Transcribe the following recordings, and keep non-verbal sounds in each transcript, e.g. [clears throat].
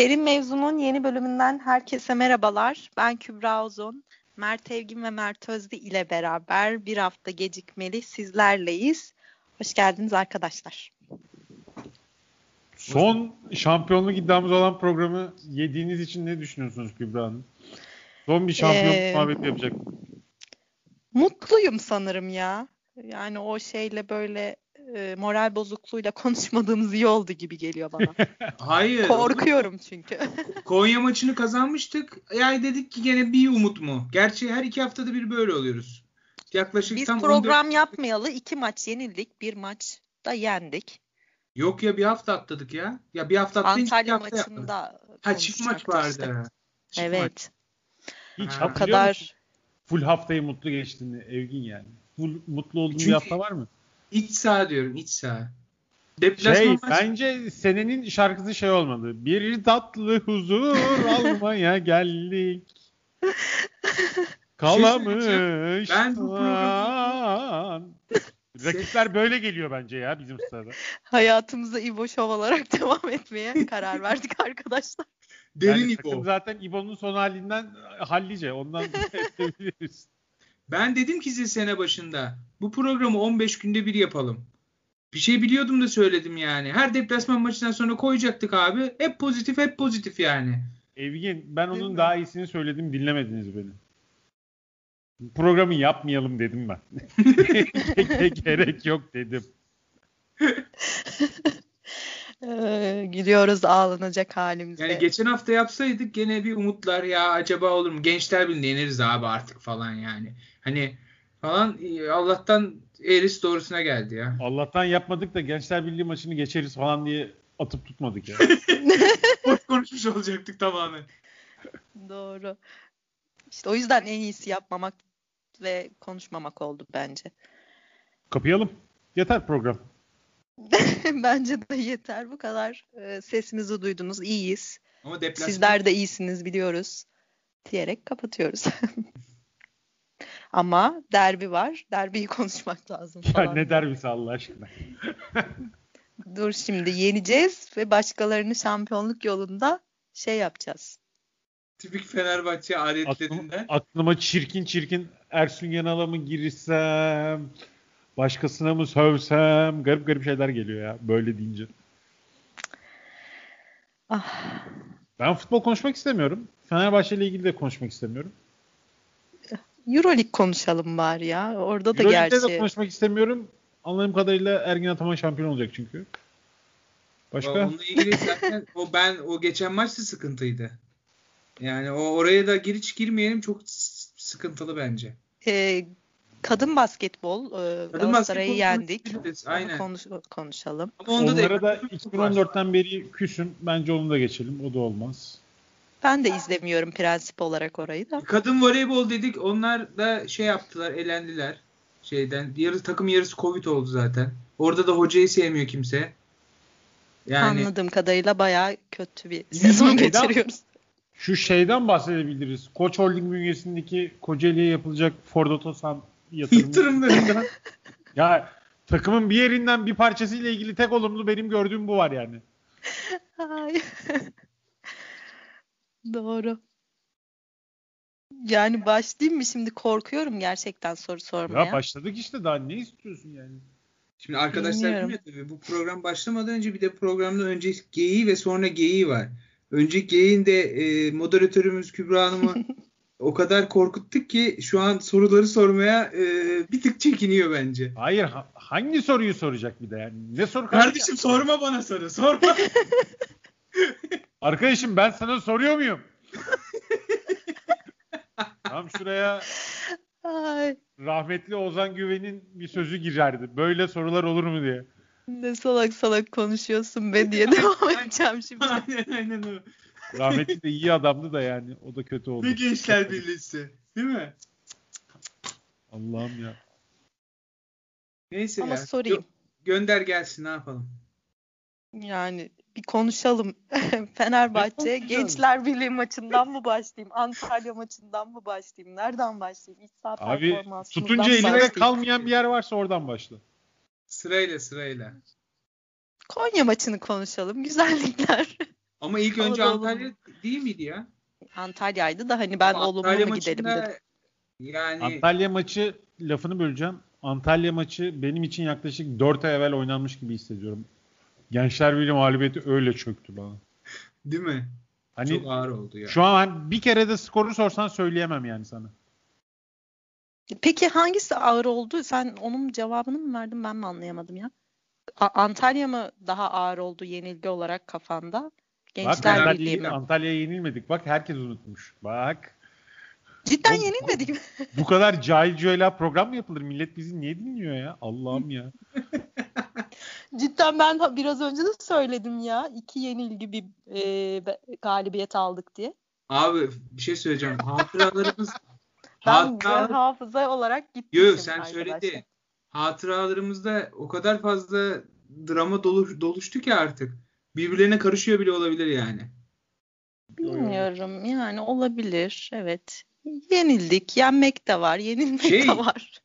Derin Mevzu'nun yeni bölümünden herkese merhabalar. Ben Kübra Uzun. Mert Evgin ve Mert Özdi ile beraber bir hafta gecikmeli sizlerleyiz. Hoş geldiniz arkadaşlar. Son şampiyonluk iddiamız olan programı yediğiniz için ne düşünüyorsunuz Kübra Hanım? Son bir şampiyonluk ee, muhabbeti yapacak. Mutluyum sanırım ya. Yani o şeyle böyle e, moral bozukluğuyla [laughs] konuşmadığımız iyi oldu gibi geliyor bana. [laughs] Hayır. Korkuyorum çünkü. [laughs] Konya maçını kazanmıştık. Yani dedik ki gene bir umut mu? Gerçi her iki haftada bir böyle oluyoruz. Yaklaşık Biz tam program 14... yapmayalı iki maç yenildik. Bir maç da yendik. Yok ya bir hafta atladık ya. Ya bir hafta atlayınca Antalya hafta maçında yapmadık. Ha çift maç vardı. Çift evet. Maç. Hiç ha. kadar musun? full haftayı mutlu geçtiğini Evgin yani. Full mutlu olduğun Çünkü bir hafta var mı? İç saha diyorum iç saha. Deplasman şey maç... bence senenin şarkısı şey olmadı. Bir tatlı huzur almaya [laughs] geldik. [laughs] Kalamış. Şey ben bu programı... Rakipler böyle geliyor bence ya bizim sırada. Hayatımıza İbo şov olarak [laughs] devam etmeye karar verdik arkadaşlar. Derin yani İbo. Zaten İbo'nun son halinden hallice. Ondan Ben dedim ki size sene başında bu programı 15 günde bir yapalım. Bir şey biliyordum da söyledim yani. Her deplasman maçından sonra koyacaktık abi. Hep pozitif hep pozitif yani. Evgin ben onun daha iyisini söyledim dinlemediniz beni. Programı yapmayalım dedim ben. [laughs] Gerek yok dedim. [laughs] Ee, gülüyoruz ağlanacak halimize. Yani geçen hafta yapsaydık gene bir umutlar ya acaba olur mu? Gençler Birliği'nde yeneriz abi artık falan yani. Hani falan Allah'tan eğrisi doğrusuna geldi ya. Allah'tan yapmadık da Gençler Birliği maçını geçeriz falan diye atıp tutmadık ya. [laughs] Boş konuşmuş olacaktık tamamen. Doğru. İşte o yüzden en iyisi yapmamak ve konuşmamak oldu bence. Kapayalım. Yeter program. [laughs] bence de yeter. Bu kadar e, sesimizi duydunuz. İyiyiz. Ama deplasman... Sizler de iyisiniz biliyoruz. Diyerek kapatıyoruz. [laughs] Ama derbi var. Derbiyi [laughs] konuşmak lazım falan. Ya ne derbisi Allah aşkına. [laughs] Dur şimdi yeneceğiz ve başkalarını şampiyonluk yolunda şey yapacağız. Tipik Fenerbahçe adetlerinden. Aklıma, aklıma çirkin çirkin Ersun Yanal'a mı girsem, başkasına mı sövsem, garip garip şeyler geliyor ya böyle deyince. Ah. Ben futbol konuşmak istemiyorum. Fenerbahçe ile ilgili de konuşmak istemiyorum. Euroleague konuşalım bari ya. Orada da Euroleague'de gerçi. de konuşmak istemiyorum. Anladığım kadarıyla Ergin Ataman şampiyon olacak çünkü. Başka? Onunla ilgili [laughs] zaten o ben o geçen maçta sıkıntıydı. Yani o oraya da giriş girmeyelim çok sıkıntılı bence. Ee, kadın basketbol e, kadın Galatasaray'ı yendik. Aynen. Konuş, konuşalım. Ama onda Onlara da, da 2014'ten beri küsün. Bence onu da geçelim. O da olmaz. Ben de izlemiyorum prensip olarak orayı da. Kadın voleybol dedik. Onlar da şey yaptılar, elendiler şeyden. Yarı takım yarısı Covid oldu zaten. Orada da hocayı sevmiyor kimse. Yani Anladığım kadarıyla bayağı kötü bir sezon geçiriyoruz. Şu şeyden bahsedebiliriz. Koç Holding bünyesindeki Kocaeli'ye yapılacak Ford Otosan yatırımı. yatırımlarından. [laughs] ya takımın bir yerinden bir parçasıyla ilgili tek olumlu benim gördüğüm bu var yani. Doğru. Yani başlayayım mı şimdi korkuyorum gerçekten soru sormaya. Ya başladık işte daha ne istiyorsun yani? Şimdi arkadaşlar bilmiyor tabii bu program başlamadan önce bir de programda önce geyiği ve sonra geyiği var. Önceki geyiğinde e, moderatörümüz Kübra Hanım'ı [laughs] o kadar korkuttuk ki şu an soruları sormaya e, bir tık çekiniyor bence. Hayır ha, hangi soruyu soracak bir de yani? Ne soru Kardeşim sorma bana soru sorma. [laughs] Arkadaşım ben sana soruyor muyum? Tam şuraya Ay. rahmetli Ozan Güven'in bir sözü girerdi. Böyle sorular olur mu diye. Ne salak salak konuşuyorsun be diye [laughs] devam edeceğim şimdi. aynen aynen o. Rahmetli de iyi adamdı da yani. O da kötü oldu. Bir gençler birliği. Değil mi? Allah'ım ya. Neyse Ama ya. sorayım. Gö- gönder gelsin ne yapalım. Yani bir konuşalım. [laughs] Fenerbahçe Gençler Birliği maçından mı başlayayım? Antalya maçından mı başlayayım? Nereden başlayayım? İç saha Abi tutunca elinde kalmayan bir yer varsa oradan başla. Sırayla sırayla. Konya maçını konuşalım. Güzellikler. [laughs] Ama ilk önce Antalya değil miydi ya? Antalya'ydı da hani ben olumlu mu gidelim dedim. Yani Antalya maçı lafını böleceğim. Antalya maçı benim için yaklaşık 4 ay evvel oynanmış gibi hissediyorum. Gençler Birliği mağlubiyeti öyle çöktü bana. Değil mi? Hani Çok ağır oldu ya. Şu an bir kere de skoru sorsan söyleyemem yani sana. Peki hangisi ağır oldu? Sen onun cevabını mı verdin ben mi anlayamadım ya? A- Antalya mı daha ağır oldu yenilgi olarak kafanda? Gençler Bak, Birliği mi? Antalya'ya yenilmedik. Bak herkes unutmuş. Bak. Cidden bu, yenilmedik mi? bu kadar cahil cüela program mı yapılır? Millet bizi niye dinliyor ya? Allah'ım ya. [laughs] Cidden ben biraz önce de söyledim ya. İki yenilgi bir e, galibiyet aldık diye. Abi bir şey söyleyeceğim. [laughs] Hatıralarımız ben hatıra... hafıza olarak gittim. Yok sen söyledi. Hatıralarımızda o kadar fazla drama dolu, doluştu ki artık. Birbirlerine karışıyor bile olabilir yani. Bilmiyorum yani olabilir. Evet. Yenildik. Yenmek de var. Yenilmek şey, de var.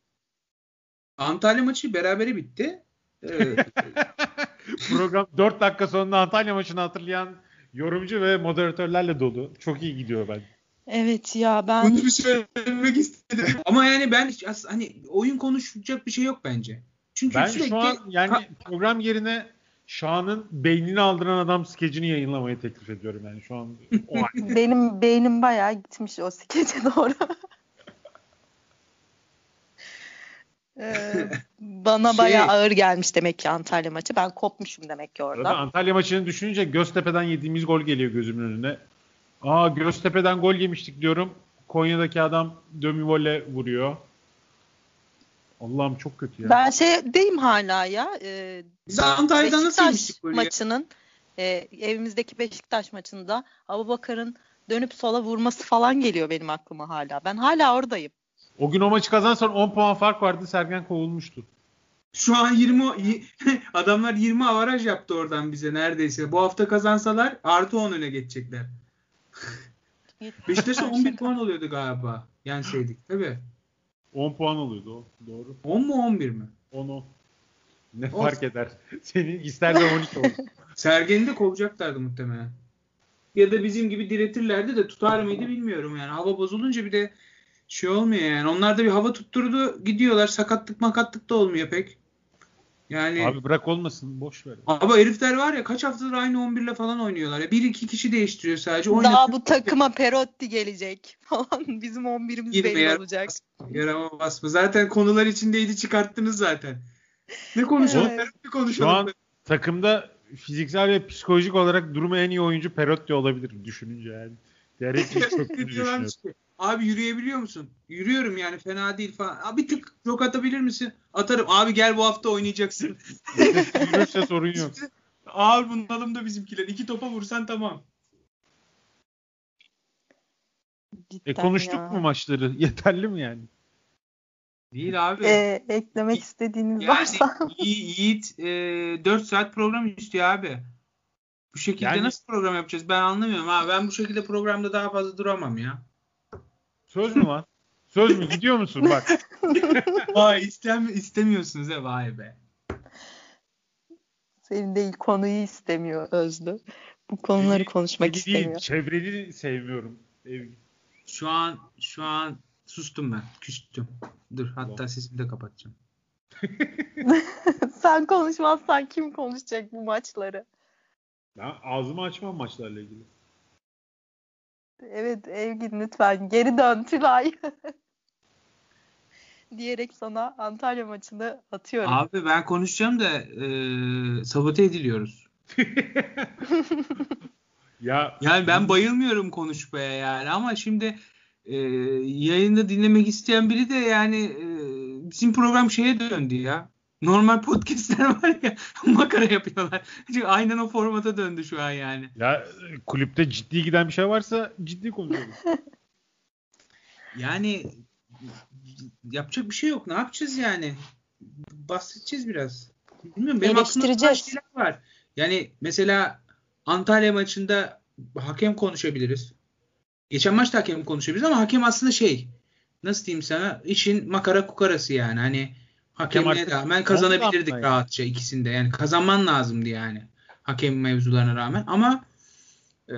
Antalya maçı berabere bitti. [laughs] Program 4 dakika sonra Antalya maçını hatırlayan yorumcu ve moderatörlerle dolu. Çok iyi gidiyor ben. Evet ya ben... Bunu bir söylemek istedim. [laughs] Ama yani ben hani oyun konuşacak bir şey yok bence. Çünkü ben sürekli... şu an yani program yerine Şahan'ın beynini aldıran adam skecini yayınlamayı teklif ediyorum yani şu an. [laughs] O Benim beynim bayağı gitmiş o skece doğru. Ee, [laughs] bana şey, bayağı ağır gelmiş demek ki Antalya maçı. Ben kopmuşum demek ki orada. Antalya maçını düşününce Göztepe'den yediğimiz gol geliyor gözümün önüne. Aa Göztepe'den gol yemiştik diyorum. Konya'daki adam dömivole vuruyor. Allah'ım çok kötü ya. Ben şey deyim hala ya. E, Biz Antalya'da nasıl yemiştik böyle maçının e, evimizdeki Beşiktaş maçında Abubakar'ın dönüp sola vurması falan geliyor benim aklıma hala. Ben hala oradayım. O gün o maçı kazansan 10 puan fark vardı. Sergen kovulmuştu. Şu an 20 [laughs] adamlar 20 avaraj yaptı oradan bize neredeyse. Bu hafta kazansalar artı 10 öne geçecekler. Beşiktaş'a 11 puan oluyordu galiba. Yenseydik tabii. 10 puan oluyordu o. Doğru. 10 mu 11 mi? 10 10. Ne Olsun. fark eder? [laughs] Senin ister de 12 olsun. Sergen'i de kovacaklardı muhtemelen. Ya da bizim gibi diretirlerdi de tutar mıydı bilmiyorum yani. Hava bozulunca bir de şey olmuyor yani. Onlar da bir hava tutturdu gidiyorlar. Sakatlık makatlık da olmuyor pek. Yani Abi bırak olmasın boş ver. Ama herifler var ya kaç haftadır aynı 11 ile falan oynuyorlar. Ya. Bir iki kişi değiştiriyor sadece. Oynatıyor. Daha bu takıma Perotti gelecek falan. [laughs] Bizim 11'imiz belli yara olacak. Yarama basma. Zaten konular içindeydi çıkarttınız zaten. Ne konuşalım? Evet. Perotti konuşalım. Şu an takımda fiziksel ve psikolojik olarak durumu en iyi oyuncu Perotti olabilir düşününce yani. Derek [laughs] çok düşünüyorum. Abi yürüyebiliyor musun? Yürüyorum yani fena değil falan. Abi bir tık çok atabilir misin? Atarım. Abi gel bu hafta oynayacaksın. [laughs] Yürürse sorun yok. Ağır bunalım da bizimkiler. İki topa vursan tamam. Cidden e konuştuk ya. mu maçları? [laughs] Yeterli mi yani? Değil abi. Ee, eklemek istediğiniz yani, varsa. [laughs] Yiğit e, 4 saat program istiyor abi. Bu şekilde yani, nasıl program yapacağız? Ben anlamıyorum abi. Ben bu şekilde programda daha fazla duramam ya. Söz mü lan? Söz mü? Gidiyor musun bak? [laughs] Vay istem istemiyorsunuz he vay be. Senin değil konuyu istemiyor Özlü. Bu konuları konuşmak değil, istemiyor. Çevreni sevmiyorum. Ev. Şu an şu an sustum ben. Küstüm. Dur hatta Doğru. sesimi de kapatacağım. [laughs] Sen konuşmazsan kim konuşacak bu maçları? Ben ağzımı açmam maçlarla ilgili. Evet Evgin lütfen geri dön Tülay. [laughs] Diyerek sana Antalya maçını atıyorum. Abi ben konuşacağım da e, sabote ediliyoruz. [laughs] ya yani ben bayılmıyorum konuşmaya yani ama şimdi e, yayında dinlemek isteyen biri de yani e, bizim program şeye döndü ya. Normal podcastler var ya [laughs] makara yapıyorlar. Çünkü aynen o formata döndü şu an yani. Ya kulüpte ciddi giden bir şey varsa ciddi konuşalım. [laughs] yani yapacak bir şey yok. Ne yapacağız yani? Bahsedeceğiz biraz. Bilmiyorum benim aklımda şeyler var. Yani mesela Antalya maçında hakem konuşabiliriz. Geçen maçta hakem konuşabiliriz ama hakem aslında şey nasıl diyeyim sana işin makara kukarası yani. Hani Hakemliğe rağmen kazanabilirdik rahatça ikisinde. Yani kazanman lazımdı yani. Hakem mevzularına rağmen. Ama e,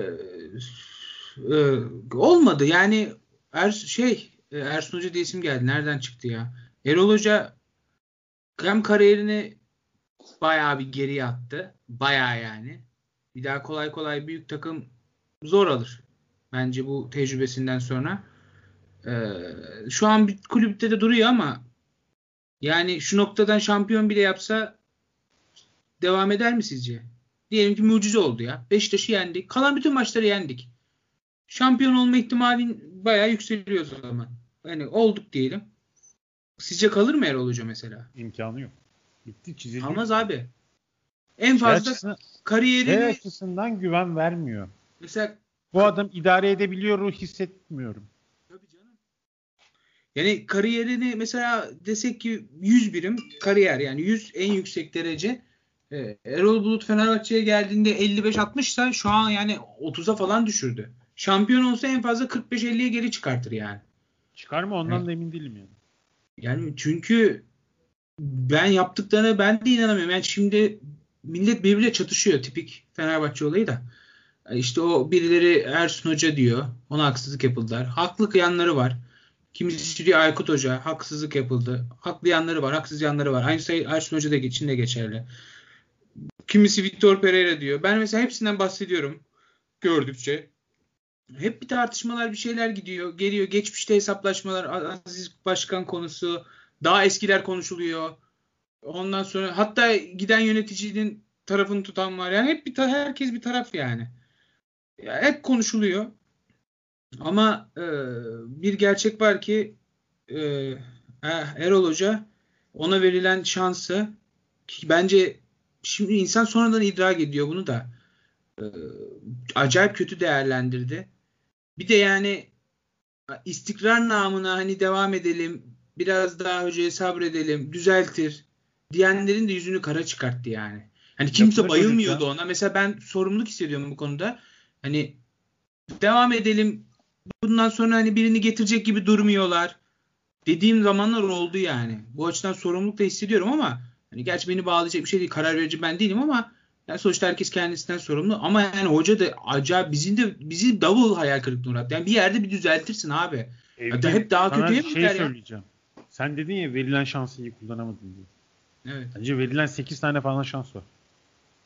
e, olmadı. Yani er, şey e, Ersun Hoca diye isim geldi. Nereden çıktı ya? Erol Hoca hem kariyerini bayağı bir geriye attı. Bayağı yani. Bir daha kolay kolay büyük takım zor alır. Bence bu tecrübesinden sonra. Ee, şu an bir kulüpte de duruyor ama yani şu noktadan şampiyon bile yapsa devam eder mi sizce? Diyelim ki mucize oldu ya. Beşiktaş'ı yendik. Kalan bütün maçları yendik. Şampiyon olma ihtimalin bayağı yükseliyor o zaman. Yani olduk diyelim. Sizce kalır mı Erol Hoca mesela? İmkanı yok. Bitti çizildi. Kalmaz abi. En fazla şey açısından, kariyerini şey açısından güven vermiyor. Mesela bu adam idare edebiliyor hissetmiyorum. Yani kariyerini mesela desek ki 100 birim kariyer yani 100 en yüksek derece. Ee, Erol Bulut Fenerbahçe'ye geldiğinde 55-60 ise şu an yani 30'a falan düşürdü. Şampiyon olsa en fazla 45-50'ye geri çıkartır yani. Çıkar mı ondan evet. da emin değilim yani. Yani çünkü ben yaptıklarına ben de inanamıyorum. Yani şimdi millet birbiriyle çatışıyor tipik Fenerbahçe olayı da. İşte o birileri Ersun Hoca diyor. Ona haksızlık yapıldılar. Haklı yanları var. Kimisi diyor Aykut Hoca haksızlık yapıldı. Haklı yanları var, haksız yanları var. Aynı şey Ersun Hoca da için de geçerli. Kimisi Victor Pereira diyor. Ben mesela hepsinden bahsediyorum gördükçe. Hep bir tartışmalar bir şeyler gidiyor. Geliyor geçmişte hesaplaşmalar Aziz Başkan konusu daha eskiler konuşuluyor. Ondan sonra hatta giden yöneticinin tarafını tutan var. Yani hep bir herkes bir taraf yani. Ya hep konuşuluyor. Ama e, bir gerçek var ki e, Erol Hoca ona verilen şansı ki bence şimdi insan sonradan idrak ediyor bunu da e, acayip kötü değerlendirdi. Bir de yani istikrar namına hani devam edelim biraz daha hocaya sabredelim düzeltir diyenlerin de yüzünü kara çıkarttı yani. Hani kimse Yapılır bayılmıyordu ona. Mesela ben sorumluluk hissediyorum bu konuda. Hani devam edelim. Bundan sonra hani birini getirecek gibi durmuyorlar. Dediğim zamanlar oldu yani. Bu açıdan sorumluluk da hissediyorum ama hani gerçi beni bağlayacak bir şey değil. Karar verici ben değilim ama yani sonuçta herkes kendisinden sorumlu. Ama yani hoca da acayip bizim de bizi davul hayal kırıklığına uğrattı. Yani bir yerde bir düzeltirsin abi. Evde, hep daha kötüye mi şey söyleyeceğim. Ya? Sen dedin ya verilen şansı iyi kullanamadın diye. Evet. Bence verilen 8 tane falan şans var.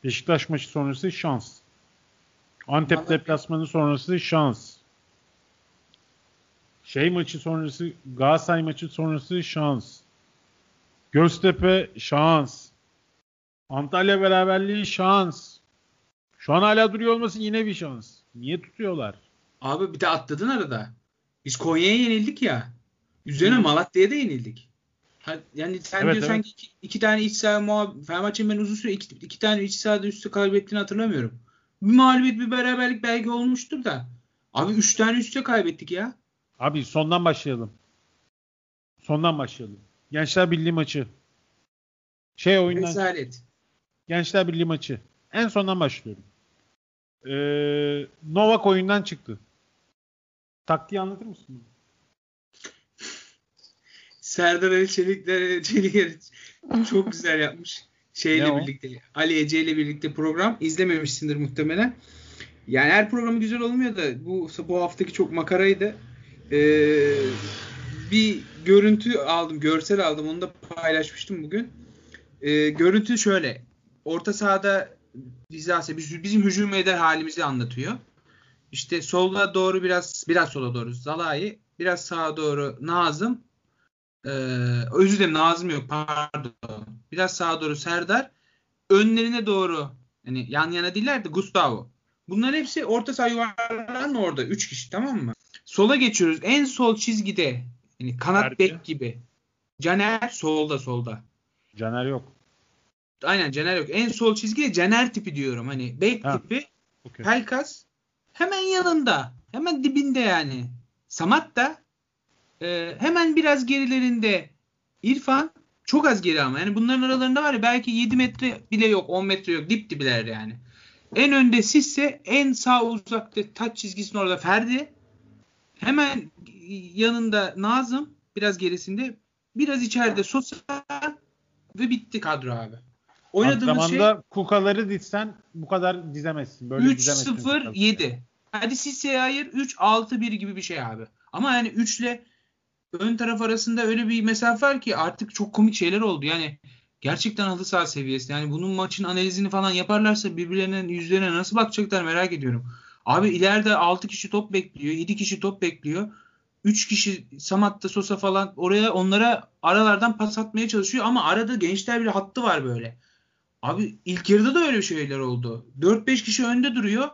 Beşiktaş maçı sonrası şans. Antep deplasmanı sonrası şans. Şey maçı sonrası Galatasaray maçı sonrası şans. Göztepe şans. Antalya beraberliği şans. Şu an hala duruyor olması yine bir şans. Niye tutuyorlar? Abi bir de atladın arada. Biz Konya'ya yenildik ya. Üzerine hmm. Malatya'ya da yenildik. Yani sen evet, diyorsan evet. ki iki, iki tane iç saha muhab Fenerbahçe'nin ben uzun süre iki, iki tane iç sahada üstü kaybettiğini hatırlamıyorum. Bir mağlubiyet bir beraberlik belki olmuştur da. Abi üç tane üstte kaybettik ya. Abi sondan başlayalım. Sondan başlayalım. Gençler Birliği maçı. Şey oyundan. Rezalet. Gençler Birliği maçı. En sondan başlıyorum. Ee, Novak oyundan çıktı. Taktiği anlatır mısın? Serdar Ali Çelikler Çelik [laughs] çok güzel yapmış. Şeyle birlikte Ali Ece ile birlikte program izlememişsindir muhtemelen. Yani her programı güzel olmuyor da bu bu haftaki çok makaraydı. Ee, bir görüntü aldım, görsel aldım. Onu da paylaşmıştım bugün. Ee, görüntü şöyle. Orta sahada Rizase bizim hücum eder halimizi anlatıyor. İşte sola doğru biraz biraz sola doğru Zalai, biraz sağa doğru Nazım, ee, özür dilerim Nazım yok pardon. Biraz sağa doğru Serdar. Önlerine doğru yani yan yana değiller de Gustavo. Bunların hepsi orta saha yuvarlanın orada. Üç kişi tamam mı? Sola geçiyoruz. En sol çizgide yani kanat Erke. bek gibi. Caner solda solda. Caner yok. Aynen Caner yok. En sol çizgide Caner tipi diyorum. Hani bek ha. tipi. Okay. Pelkas hemen yanında. Hemen dibinde yani. Samat da e, hemen biraz gerilerinde İrfan çok az geri ama. Yani bunların aralarında var ya belki 7 metre bile yok. 10 metre yok. Dip dibiler yani. En önde Sisse en sağ uzakta taç çizgisinin orada Ferdi. Hemen yanında Nazım biraz gerisinde biraz içeride Sosa ve bitti kadro abi. Oynadığımız şey kukaları dizsen bu kadar dizemezsin. Böyle 3-0-7. Hadi Sisse'ye ayır 3-6-1 gibi bir şey abi. Ama yani 3 ile ön taraf arasında öyle bir mesafe var ki artık çok komik şeyler oldu. Yani gerçekten halı saha seviyesi. Yani bunun maçın analizini falan yaparlarsa birbirlerinin yüzlerine nasıl bakacaklar merak ediyorum. Abi ileride 6 kişi top bekliyor. 7 kişi top bekliyor. 3 kişi Samat'ta Sosa falan oraya onlara aralardan pas atmaya çalışıyor ama arada gençler bir hattı var böyle. Abi ilk yarıda da öyle şeyler oldu. 4-5 kişi önde duruyor.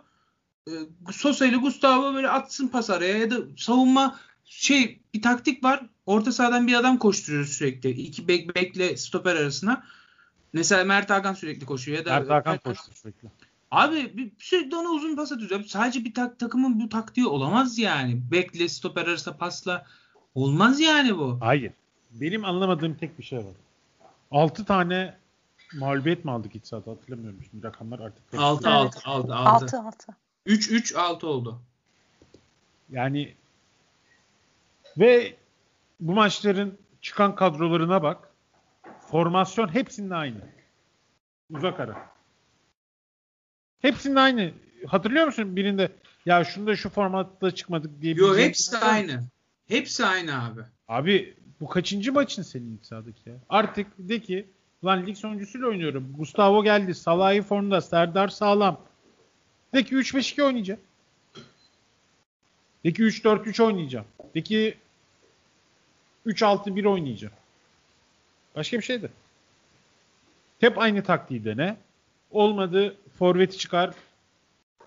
Ee, Sosa ile Gustavo böyle atsın pas araya ya da savunma şey bir taktik var. Orta sahadan bir adam koşturuyor sürekli. İki bek bekle stoper arasına. Mesela Mert Hakan sürekli koşuyor ya da Mert Hakan koşuyor sürekli. Abi bir, sürekli ona uzun pas atıyor. Sadece bir tak, takımın bu taktiği olamaz yani. Bekle stoper arasında pasla olmaz yani bu. Hayır. Benim anlamadığım tek bir şey var. 6 tane mağlubiyet mi aldık iç sahada hatırlamıyorum şimdi rakamlar artık. 6 6 6 6 6. 3 3 6 oldu. Yani ve bu maçların çıkan kadrolarına bak. Formasyon hepsinin aynı. Uzak ara. Hepsinin aynı. Hatırlıyor musun birinde ya şunda şu formatta çıkmadık diye. Yok hepsi de aynı. Hepsi aynı abi. Abi bu kaçıncı maçın senin ilk sahadaki ya? Artık de ki lan lig sonuncusuyla oynuyorum. Gustavo geldi. Salah'ı formda. Serdar sağlam. De ki 3-5-2 oynayacağım. De ki 3-4-3 oynayacağım. De ki 3-6-1 oynayacağım. Başka bir şey de. Hep aynı taktiği dene. Olmadı forveti çıkar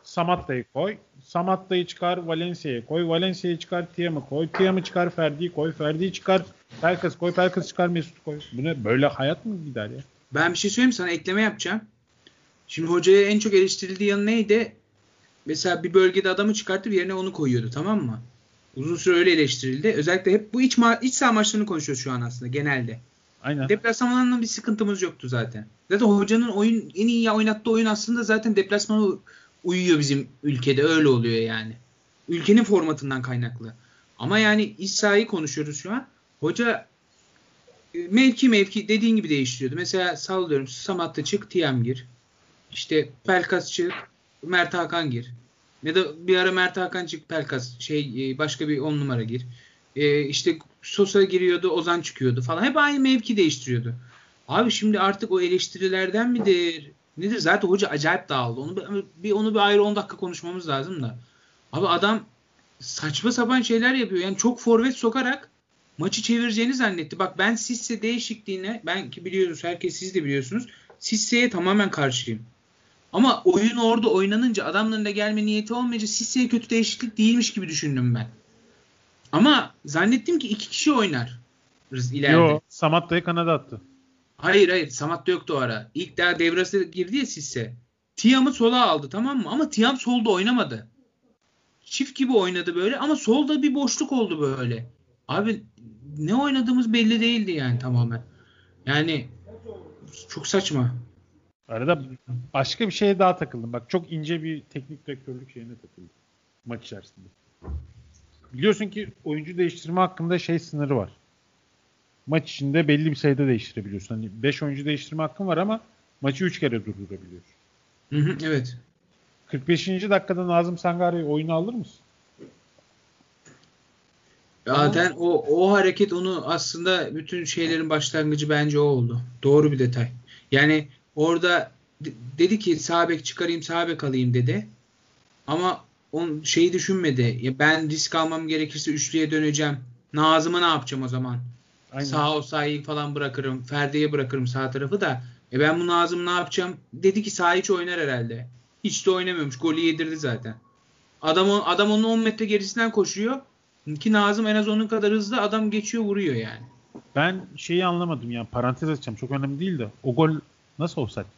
Samatta'yı koy. Samatta'yı çıkar Valencia'ya koy. Valencia'yı çıkar Tiam'ı koy. Tiam'ı çıkar Ferdi'yi koy. Ferdi'yi çıkar Pelkas koy. Pelkas çıkar Mesut koy. Bu ne? Böyle hayat mı gider ya? Ben bir şey söyleyeyim sana ekleme yapacağım. Şimdi hocaya en çok eleştirildiği yanı neydi? Mesela bir bölgede adamı çıkartıp yerine onu koyuyordu tamam mı? Uzun süre öyle eleştirildi. Özellikle hep bu iç, ma- iç saha maçlarını konuşuyoruz şu an aslında genelde. Aynen. Deplasmanla bir sıkıntımız yoktu zaten. Zaten hocanın oyun en iyi oynattığı oyun aslında zaten deplasmana uyuyor bizim ülkede. Öyle oluyor yani. Ülkenin formatından kaynaklı. Ama yani iç konuşuyoruz şu an. Hoca e, mevki mevki dediğin gibi değiştiriyordu. Mesela sallıyorum Samat'ta çık Tiyam gir. İşte Pelkas çık Mert Hakan gir. Ya da bir ara Mert Hakan çık Pelkas şey e, başka bir on numara gir. Ee, işte Sosa giriyordu, Ozan çıkıyordu falan. Hep aynı mevki değiştiriyordu. Abi şimdi artık o eleştirilerden midir? Nedir? Zaten hoca acayip dağıldı. Onu bir onu bir ayrı 10 dakika konuşmamız lazım da. Abi adam saçma sapan şeyler yapıyor. Yani çok forvet sokarak maçı çevireceğini zannetti. Bak ben Sisse değişikliğine ben ki biliyorsunuz herkes siz de biliyorsunuz. Sisse'ye tamamen karşıyım. Ama oyun orada oynanınca adamların da gelme niyeti olmayınca Sisse'ye kötü değişiklik değilmiş gibi düşündüm ben. Ama zannettim ki iki kişi oynar ileride. Yo, Samat dayı kanada attı. Hayır hayır Samat da yoktu o ara. İlk daha devresi girdi ya Sisse. Tiam'ı sola aldı tamam mı? Ama Tiam solda oynamadı. Çift gibi oynadı böyle ama solda bir boşluk oldu böyle. Abi ne oynadığımız belli değildi yani tamamen. Yani çok saçma. Arada başka bir şeye daha takıldım. Bak çok ince bir teknik direktörlük şeyine takıldım. Maç içerisinde. Biliyorsun ki oyuncu değiştirme hakkında şey sınırı var. Maç içinde belli bir sayıda değiştirebiliyorsun. Hani 5 oyuncu değiştirme hakkın var ama maçı 3 kere durdurabiliyorsun. Hı hı, evet. 45. dakikada Nazım Sangare'yi oyunu alır mısın? Zaten o, o hareket onu aslında bütün şeylerin başlangıcı bence o oldu. Doğru bir detay. Yani orada dedi ki sağ bek çıkarayım sağ bek alayım dedi. Ama on şeyi düşünmedi. Ya ben risk almam gerekirse üçlüye döneceğim. Nazım'a ne yapacağım o zaman? Aynen. Sağ o sahayı falan bırakırım. Ferdi'ye bırakırım sağ tarafı da. E ben bu Nazım ne yapacağım? Dedi ki sağ hiç oynar herhalde. Hiç de oynamıyormuş. Golü yedirdi zaten. Adam, adam onun 10 metre gerisinden koşuyor. Ki Nazım en az onun kadar hızlı adam geçiyor vuruyor yani. Ben şeyi anlamadım ya parantez açacağım çok önemli değil de o gol nasıl olsaydı?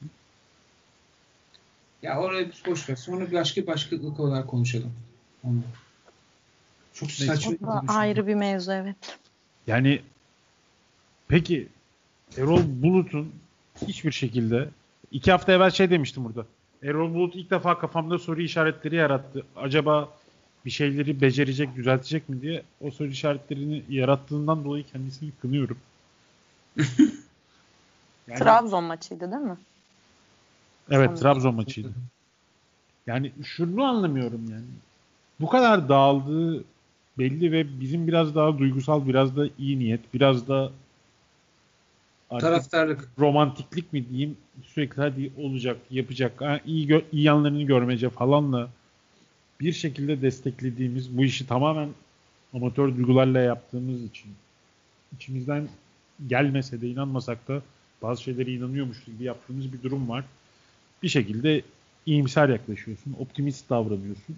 Ya orayı boş ver. Sonra başka başlıklık olarak konuşalım. Onu. Çok saçma. O da ayrı bir mevzu evet. Yani peki Erol Bulut'un hiçbir şekilde iki hafta evvel şey demiştim burada. Erol Bulut ilk defa kafamda soru işaretleri yarattı. Acaba bir şeyleri becerecek, düzeltecek mi diye o soru işaretlerini yarattığından dolayı kendisini kınıyorum. yani, [laughs] Trabzon maçıydı değil mi? Evet. Trabzon maçıydı. Yani şunu anlamıyorum yani. Bu kadar dağıldığı belli ve bizim biraz daha duygusal, biraz da iyi niyet, biraz da taraftarlık romantiklik mi diyeyim sürekli hadi olacak, yapacak, iyi, gö- iyi yanlarını görmece falanla bir şekilde desteklediğimiz bu işi tamamen amatör duygularla yaptığımız için içimizden gelmese de inanmasak da bazı şeylere inanıyormuş gibi yaptığımız bir durum var. Bir şekilde iyimser yaklaşıyorsun, optimist davranıyorsun.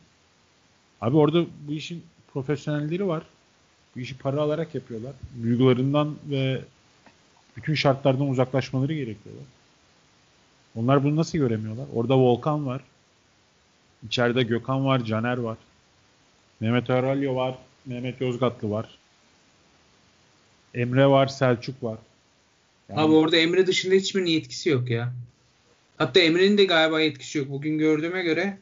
Abi orada bu işin profesyonelleri var. Bu işi para alarak yapıyorlar. Duygularından ve bütün şartlardan uzaklaşmaları gerekiyorlar. Onlar bunu nasıl göremiyorlar? Orada Volkan var. İçeride Gökhan var, Caner var. Mehmet Öralyo var, Mehmet Yozgatlı var. Emre var, Selçuk var. Yani... Abi orada Emre dışında hiçbir yetkisi yok ya. Hatta Emre'nin de galiba yetkisi yok. Bugün gördüğüme göre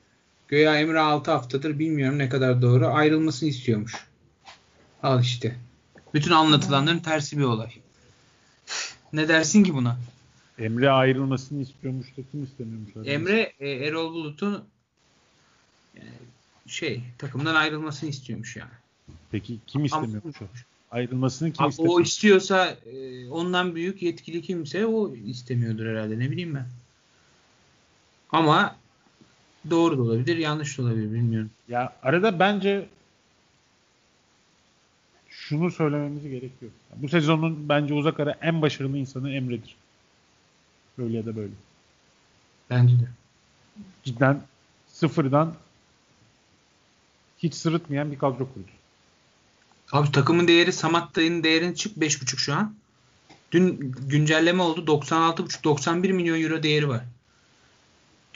göya Emre 6 haftadır bilmiyorum ne kadar doğru ayrılmasını istiyormuş. Al işte. Bütün anlatılanların tersi bir olay. Ne dersin ki buna? Emre ayrılmasını istiyormuş da kim istemiyormuş? Emre e, Erol Bulut'un yani şey takımdan ayrılmasını istiyormuş yani. Peki kim istemiyormuş? Ayrılmasını kim istiyor? O istiyorsa e, ondan büyük yetkili kimse o istemiyordur herhalde ne bileyim ben. Ama doğru da olabilir, yanlış da olabilir bilmiyorum. Ya arada bence şunu söylememiz gerekiyor. Bu sezonun bence uzak ara en başarılı insanı Emre'dir. Böyle ya da böyle. Bence de. Cidden sıfırdan hiç sırıtmayan bir kadro kurdu. Abi takımın değeri Samatta'nın değerini çık 5.5 şu an. Dün güncelleme oldu. 96.5 91 milyon euro değeri var.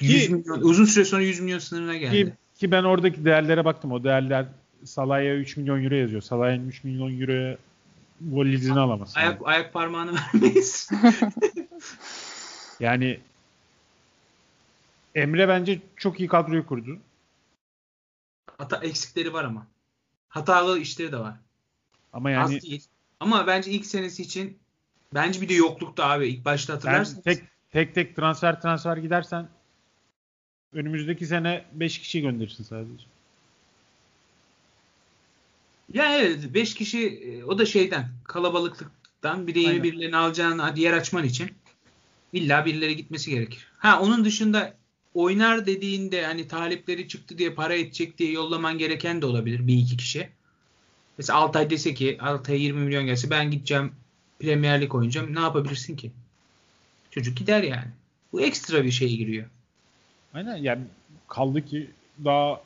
100 ki, milyon, uzun süre sonra 100 milyon sınırına geldi. Ki, ki ben oradaki değerlere baktım. O değerler Salah'a 3 milyon euro yazıyor. Salah'ın 3 milyon euroya gol izini alamaz. Ayak, ayak parmağını [laughs] vermeyiz. [laughs] yani Emre bence çok iyi kadroyu kurdu. Hata eksikleri var ama. Hatalı işleri de var. Ama yani Az değil. Ama bence ilk senesi için bence bir de yoklukta abi. İlk başta hatırlarsınız. tek tek tek transfer transfer gidersen önümüzdeki sene 5 kişi gönderirsin sadece. Ya evet 5 kişi e, o da şeyden kalabalıklıktan biri yeni birilerini alacağını yer açman için illa birileri gitmesi gerekir. Ha onun dışında oynar dediğinde hani talipleri çıktı diye para edecek diye yollaman gereken de olabilir bir iki kişi. Mesela Altay dese ki Altay'a 20 milyon gelse ben gideceğim Premier Lig oynayacağım. Ne yapabilirsin ki? Çocuk gider yani. Bu ekstra bir şey giriyor. Aynen yani kaldı ki daha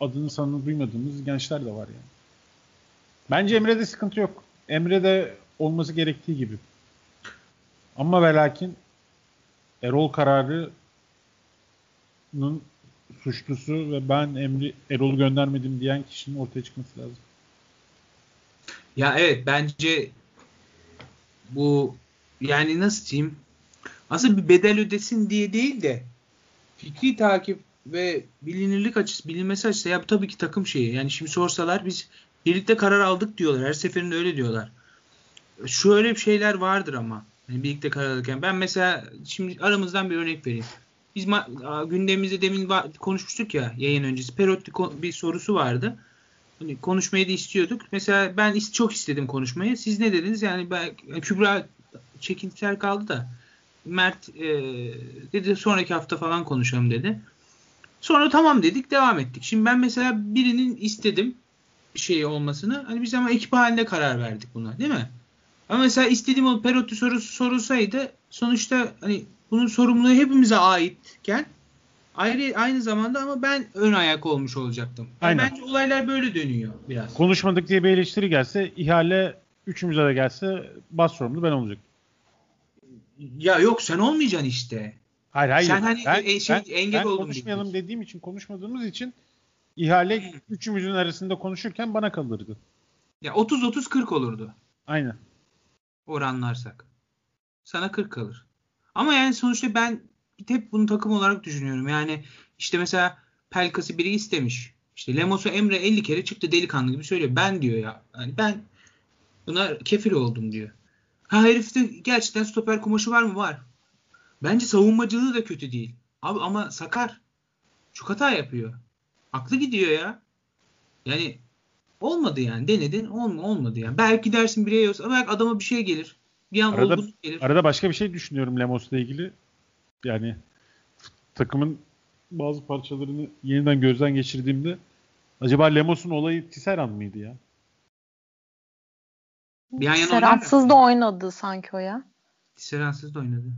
adını sanını duymadığımız gençler de var yani. Bence Emre'de sıkıntı yok. Emre'de olması gerektiği gibi. Ama ve lakin Erol kararının suçlusu ve ben Emre Erol'u göndermedim diyen kişinin ortaya çıkması lazım. Ya evet bence bu yani nasıl diyeyim aslında bir bedel ödesin diye değil de fikri takip ve bilinirlik açısı, bilinmesi açısı ya tabii ki takım şeyi. Yani şimdi sorsalar biz birlikte karar aldık diyorlar. Her seferinde öyle diyorlar. Şöyle bir şeyler vardır ama. Yani birlikte karar alırken. Ben mesela şimdi aramızdan bir örnek vereyim. Biz gündemimizde demin konuşmuştuk ya yayın öncesi. Perotti bir sorusu vardı. Hani konuşmayı da istiyorduk. Mesela ben çok istedim konuşmayı. Siz ne dediniz? Yani ben Kübra çekintiler kaldı da Mert e, dedi sonraki hafta falan konuşalım dedi. Sonra tamam dedik devam ettik. Şimdi ben mesela birinin istedim bir şey olmasını. Hani biz ama ekip halinde karar verdik buna değil mi? Ama mesela istediğim o Perotti sorusu sorulsaydı sonuçta hani bunun sorumluluğu hepimize aitken ayrı aynı zamanda ama ben ön ayak olmuş olacaktım. Yani bence olaylar böyle dönüyor biraz. Konuşmadık diye bir eleştiri gelse ihale üçümüze de gelse bas sorumlu ben olacak. Ya yok sen olmayacaksın işte. Hayır hayır. Sen hani ben, e, şey, ben, engel ben konuşmayalım diyorsun. dediğim için konuşmadığımız için ihale üçümüzün arasında konuşurken bana kalırdı. Ya 30 30 40 olurdu. Aynen. Oranlarsak. Sana 40 kalır. Ama yani sonuçta ben hep bunu takım olarak düşünüyorum. Yani işte mesela Pelkas'ı biri istemiş. İşte Lemos'u Emre 50 kere çıktı delikanlı gibi söylüyor. Ben diyor ya. Yani ben buna kefil oldum diyor. Ha herifte gerçekten stoper kumaşı var mı? Var. Bence savunmacılığı da kötü değil. Abi ama Sakar çok hata yapıyor. Aklı gidiyor ya. Yani olmadı yani. Denedin olma, olmadı yani. Belki dersin bireye olsa belki adama bir şey gelir. Bir an arada, gelir. Arada başka bir şey düşünüyorum Lemos'la ilgili. Yani takımın bazı parçalarını yeniden gözden geçirdiğimde acaba Lemos'un olayı Tisserand mıydı ya? Tisserand'sız da oynadı sanki o ya. Tisserand'sız da oynadı.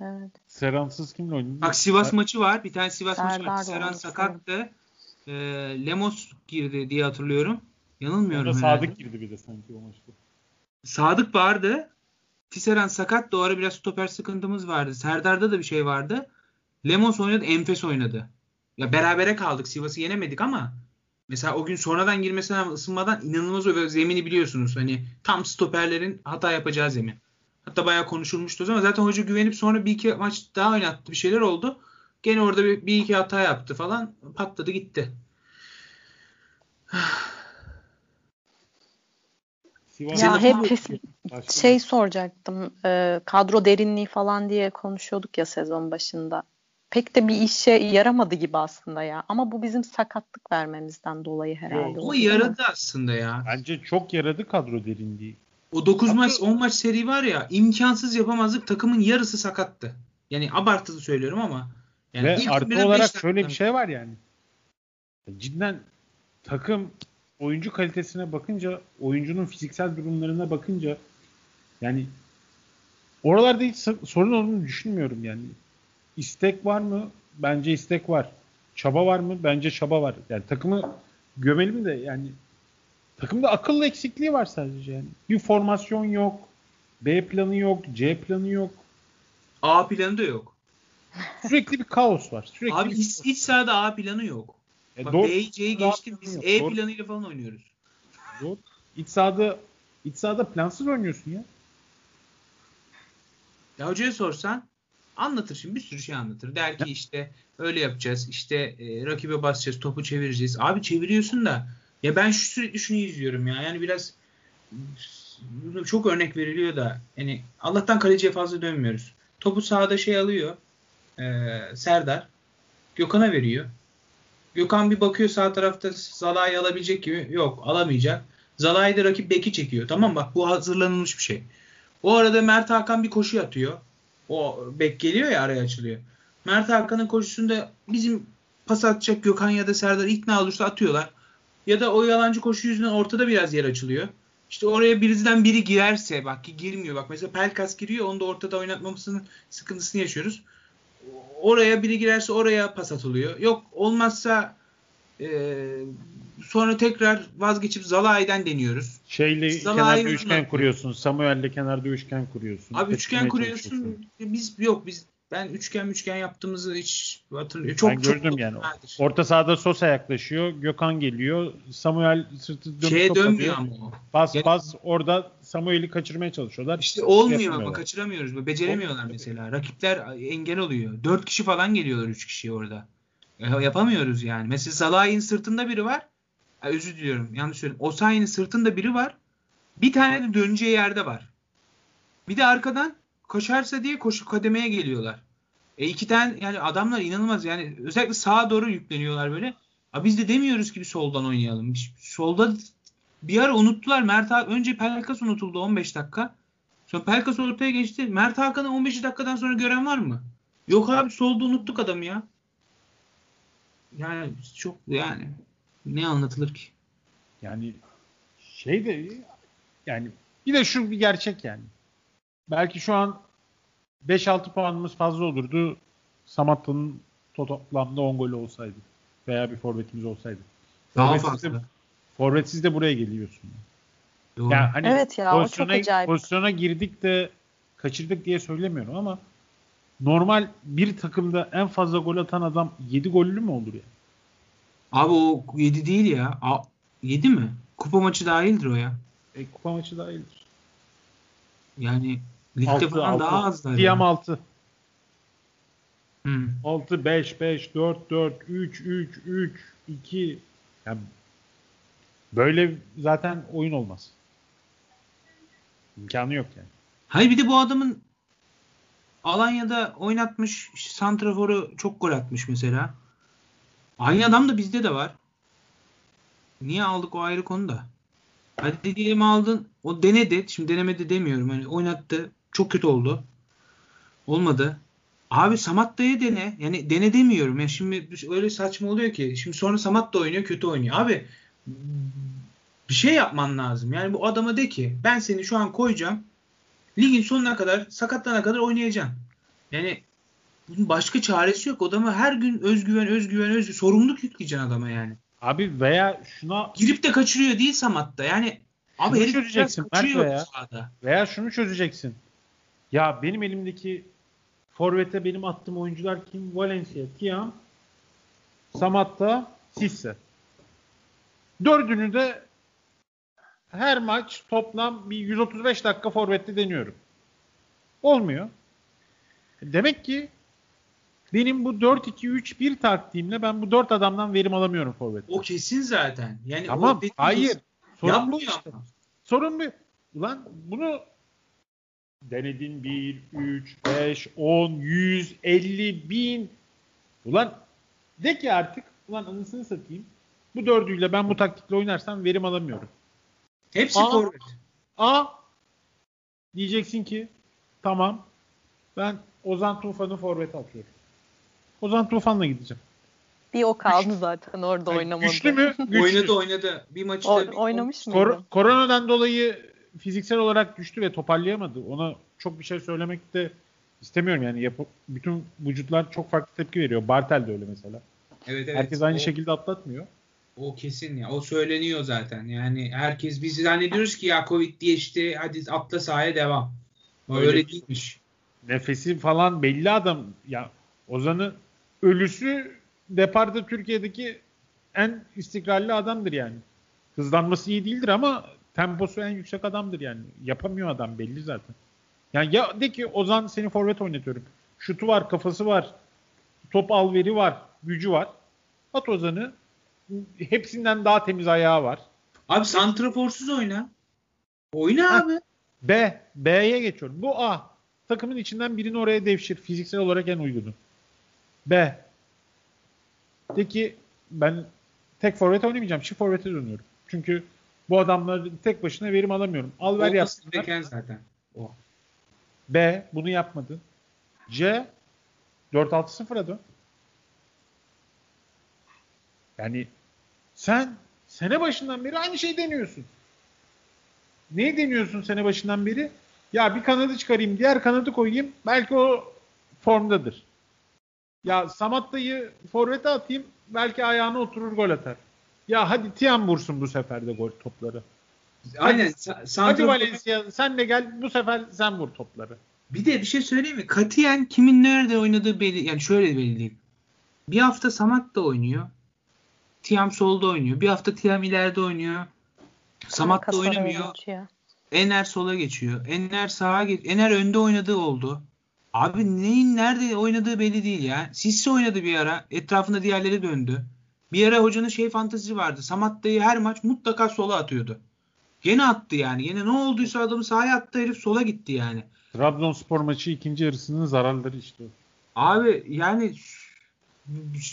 Evet. Seran'sız kimle oynadı? Bak Sivas Ser- maçı var. Bir tane Sivas Serdar maçı var. Seran sakattı. E, Lemos girdi diye hatırlıyorum. Yanılmıyorum Orada Sadık girdi bir de sanki o maçta. Sadık vardı. Tisseran sakat. O ara biraz stoper sıkıntımız vardı. Serdar'da da bir şey vardı. Lemos oynadı. Enfes oynadı. Ya berabere kaldık. Sivas'ı yenemedik ama mesela o gün sonradan girmesine ısınmadan inanılmaz o zemini biliyorsunuz. Hani tam stoperlerin hata yapacağı zemin. Hatta bayağı konuşulmuştu o zaman. Zaten hoca güvenip sonra bir iki maç daha oynattı. Bir şeyler oldu. Gene orada bir, bir iki hata yaptı falan. Patladı gitti. ya hep şey soracaktım. E, kadro derinliği falan diye konuşuyorduk ya sezon başında. Pek de bir işe yaramadı gibi aslında ya. Ama bu bizim sakatlık vermemizden dolayı herhalde. O yaradı aslında ya. Bence çok yaradı kadro derinliği. O 9 maç 10 maç seri var ya imkansız yapamazlık takımın yarısı sakattı. Yani abartılı söylüyorum ama. Yani Ve artı olarak şöyle bir şey var yani. Cidden takım oyuncu kalitesine bakınca, oyuncunun fiziksel durumlarına bakınca yani oralarda hiç sorun olduğunu düşünmüyorum yani. İstek var mı? Bence istek var. Çaba var mı? Bence çaba var. Yani takımı gömelim de yani takımda akıl eksikliği var sadece yani. Bir formasyon yok. B planı yok. C planı yok. A planı da yok. Sürekli bir kaos var. Sürekli Abi iç, iç sahada A planı yok. E, Bak doğru, B'yi C'yi geçtim. Biz E doğru. planıyla falan oynuyoruz. Doğru. İç sahada iç sahada plansız oynuyorsun ya. Ya hocaya sorsan anlatır şimdi bir sürü şey anlatır. Der ki işte öyle yapacağız. İşte e, rakibe basacağız, topu çevireceğiz. Abi çeviriyorsun da ya ben şu sürekli şunu izliyorum ya. Yani biraz çok örnek veriliyor da yani Allah'tan kaleciye fazla dönmüyoruz. Topu sahada şey alıyor. E, Serdar Gökhan'a veriyor. Gökhan bir bakıyor sağ tarafta Zalai'yi alabilecek gibi. Yok alamayacak. Zalai de rakip beki çekiyor. Tamam bak bu hazırlanılmış bir şey. O arada Mert Hakan bir koşu atıyor. O bek geliyor ya araya açılıyor. Mert Hakan'ın koşusunda bizim pas atacak Gökhan ya da Serdar ikna olursa atıyorlar. Ya da o yalancı koşu yüzünden ortada biraz yer açılıyor. İşte oraya birisinden biri girerse bak ki girmiyor. Bak mesela Pelkas giriyor onu da ortada oynatmamasının sıkıntısını yaşıyoruz oraya biri girerse oraya pas atılıyor. Yok olmazsa e, sonra tekrar vazgeçip Zalai'den deniyoruz. Şeyle Zalai kenarda üçgen kuruyorsun. Samuel'le kenarda üçgen kuruyorsun. Abi üçgen kuruyorsun. Biz yok biz ben üçgen üçgen yaptığımızı hiç hatırlıyorum. Çok, ben gördüm çok yani. Nadir. Orta sahada Sosa yaklaşıyor. Gökhan geliyor. Samuel sırtı dönüp Şeye dönmüyor ama o. Bas yani, bas orada Samuel'i kaçırmaya çalışıyorlar. İşte olmuyor ama kaçıramıyoruz. Beceremiyorlar mesela. Rakipler engel oluyor. Dört kişi falan geliyorlar üç kişi orada. Yapamıyoruz yani. Mesela Salah'ın sırtında biri var. Ya, özür diliyorum. Yanlış söyledim. Osayi'nin sırtında biri var. Bir tane de döneceği yerde var. Bir de arkadan koşarsa diye koşu kademeye geliyorlar. E iki tane yani adamlar inanılmaz yani özellikle sağa doğru yükleniyorlar böyle. A biz de demiyoruz ki bir soldan oynayalım. Solda bir ara unuttular. Mert Hakan, önce Pelkas unutuldu 15 dakika. Sonra Pelkas ortaya geçti. Mert Hakan'ı 15 dakikadan sonra gören var mı? Yok abi solda unuttuk adamı ya. Yani çok yani ne anlatılır ki? Yani şey de yani bir de şu bir gerçek yani. Belki şu an 5-6 puanımız fazla olurdu. Samatta'nın toplamda 10 golü olsaydı. Veya bir forvetimiz olsaydı. Daha forvetsiz fazla. De, forvetsiz de buraya geliyorsun. Doğru. Yani hani evet ya o çok acayip. Pozisyona girdik de kaçırdık diye söylemiyorum ama normal bir takımda en fazla gol atan adam 7 gollü mü olur ya? Abi o 7 değil ya. A, 7 mi? Kupa maçı dahildir o ya. E, kupa maçı dahildir. Yani ligde 6, falan 6. daha azlar. Diyam 6. Hmm. 6, 5, 5, 4, 4, 3, 3, 3, 2. Yani böyle zaten oyun olmaz. İmkanı yok yani. Hayır bir de bu adamın Alanya'da oynatmış. Santrafor'u çok gol atmış mesela. Aynı adam da bizde de var. Niye aldık o ayrı konu da. Hadi diyelim aldın. O denedi. Şimdi denemedi demiyorum. Hani oynattı. Çok kötü oldu. Olmadı. Abi Samat dayı dene. Yani dene demiyorum. Ya şimdi öyle saçma oluyor ki. Şimdi sonra Samat da oynuyor, kötü oynuyor. Abi bir şey yapman lazım. Yani bu adama de ki ben seni şu an koyacağım. Ligin sonuna kadar, sakatlana kadar oynayacaksın. Yani bunun başka çaresi yok. Adama her gün özgüven, özgüven, özgüven. Sorumluluk yükleyeceksin adama yani. Abi veya şuna... Girip de kaçırıyor değil Samat da. Yani abi herif çözeceksin kaçırıyor veya, sahada. Veya şunu çözeceksin. Ya benim elimdeki Forvet'e benim attığım oyuncular kim? Valencia, Tiam, Samatta, Sisse. Dördünü de her maç toplam bir 135 dakika Forvet'te deniyorum. Olmuyor. Demek ki benim bu 4-2-3-1 taktiğimle ben bu 4 adamdan verim alamıyorum Forvet'te. O kesin zaten. Yani tamam. O hayır. Sorun bu işte. Sorun bu. Ulan bunu denedin 1, 3, 5, 10, 100, 50, 1000. Ulan de ki artık ulan anısını satayım. Bu dördüyle ben bu taktikle oynarsam verim alamıyorum. Hepsi A, forvet. A diyeceksin ki tamam ben Ozan Tufan'ı forvet atıyorum. Ozan Tufan'la gideceğim. Bir o kaldı Güç, zaten orada yani oynamadı. Güçlü mü? [laughs] Güçlü. Oynadı oynadı. Bir maçta o, bir, oynamış mıydı? Kor- koronadan dolayı fiziksel olarak düştü ve toparlayamadı. Ona çok bir şey söylemek de istemiyorum yani. Yap- bütün vücutlar çok farklı tepki veriyor. Bartel de öyle mesela. Evet, evet. Herkes aynı o, şekilde atlatmıyor. O kesin ya. O söyleniyor zaten. Yani herkes biz zannediyoruz ki ya Covid geçti hadi atla sahaya devam. Öyle, öyle değilmiş. Nefesi falan belli adam. Ya Ozan'ın ölüsü deparda Türkiye'deki en istikrarlı adamdır yani. Hızlanması iyi değildir ama temposu en yüksek adamdır yani. Yapamıyor adam belli zaten. Yani ya de ki Ozan seni forvet oynatıyorum. Şutu var, kafası var. Top alveri var, gücü var. At Ozan'ı. Hepsinden daha temiz ayağı var. Abi santraforsuz oyna. Oyna ha. abi. B. B'ye geçiyorum. Bu A. Takımın içinden birini oraya devşir. Fiziksel olarak en uygunu. B. De ki ben tek forvet oynamayacağım. Çift forvete dönüyorum. Çünkü bu adamlar tek başına verim alamıyorum. Al ver yapsınlar. zaten. O. B. Bunu yapmadın. C. 4-6-0'a dön. Yani sen sene başından beri aynı şeyi deniyorsun. Neyi deniyorsun sene başından beri? Ya bir kanadı çıkarayım, diğer kanadı koyayım. Belki o formdadır. Ya Samatta'yı forvete atayım. Belki ayağına oturur gol atar. Ya hadi Tiam vursun bu sefer de gol topları. Aynen. Hadi, hadi Valencia sen de gel bu sefer sen vur topları. Bir de bir şey söyleyeyim mi? Katiyen kimin nerede oynadığı belli. Yani şöyle belli değil. Bir hafta Samat da oynuyor. Tiam solda oynuyor. Bir hafta Tiam ileride oynuyor. Samat da oynamıyor. Geçiyor. Ener sola geçiyor. Ener sağa geç. Ener önde oynadığı oldu. Abi neyin nerede oynadığı belli değil ya. Sisse oynadı bir ara. Etrafında diğerleri döndü. Bir ara hocanın şey fantazisi vardı. Samat dayı her maç mutlaka sola atıyordu. Gene attı yani. Yine ne olduysa adamı sahaya attı herif sola gitti yani. Trabzonspor maçı ikinci yarısının zararları işte. Abi yani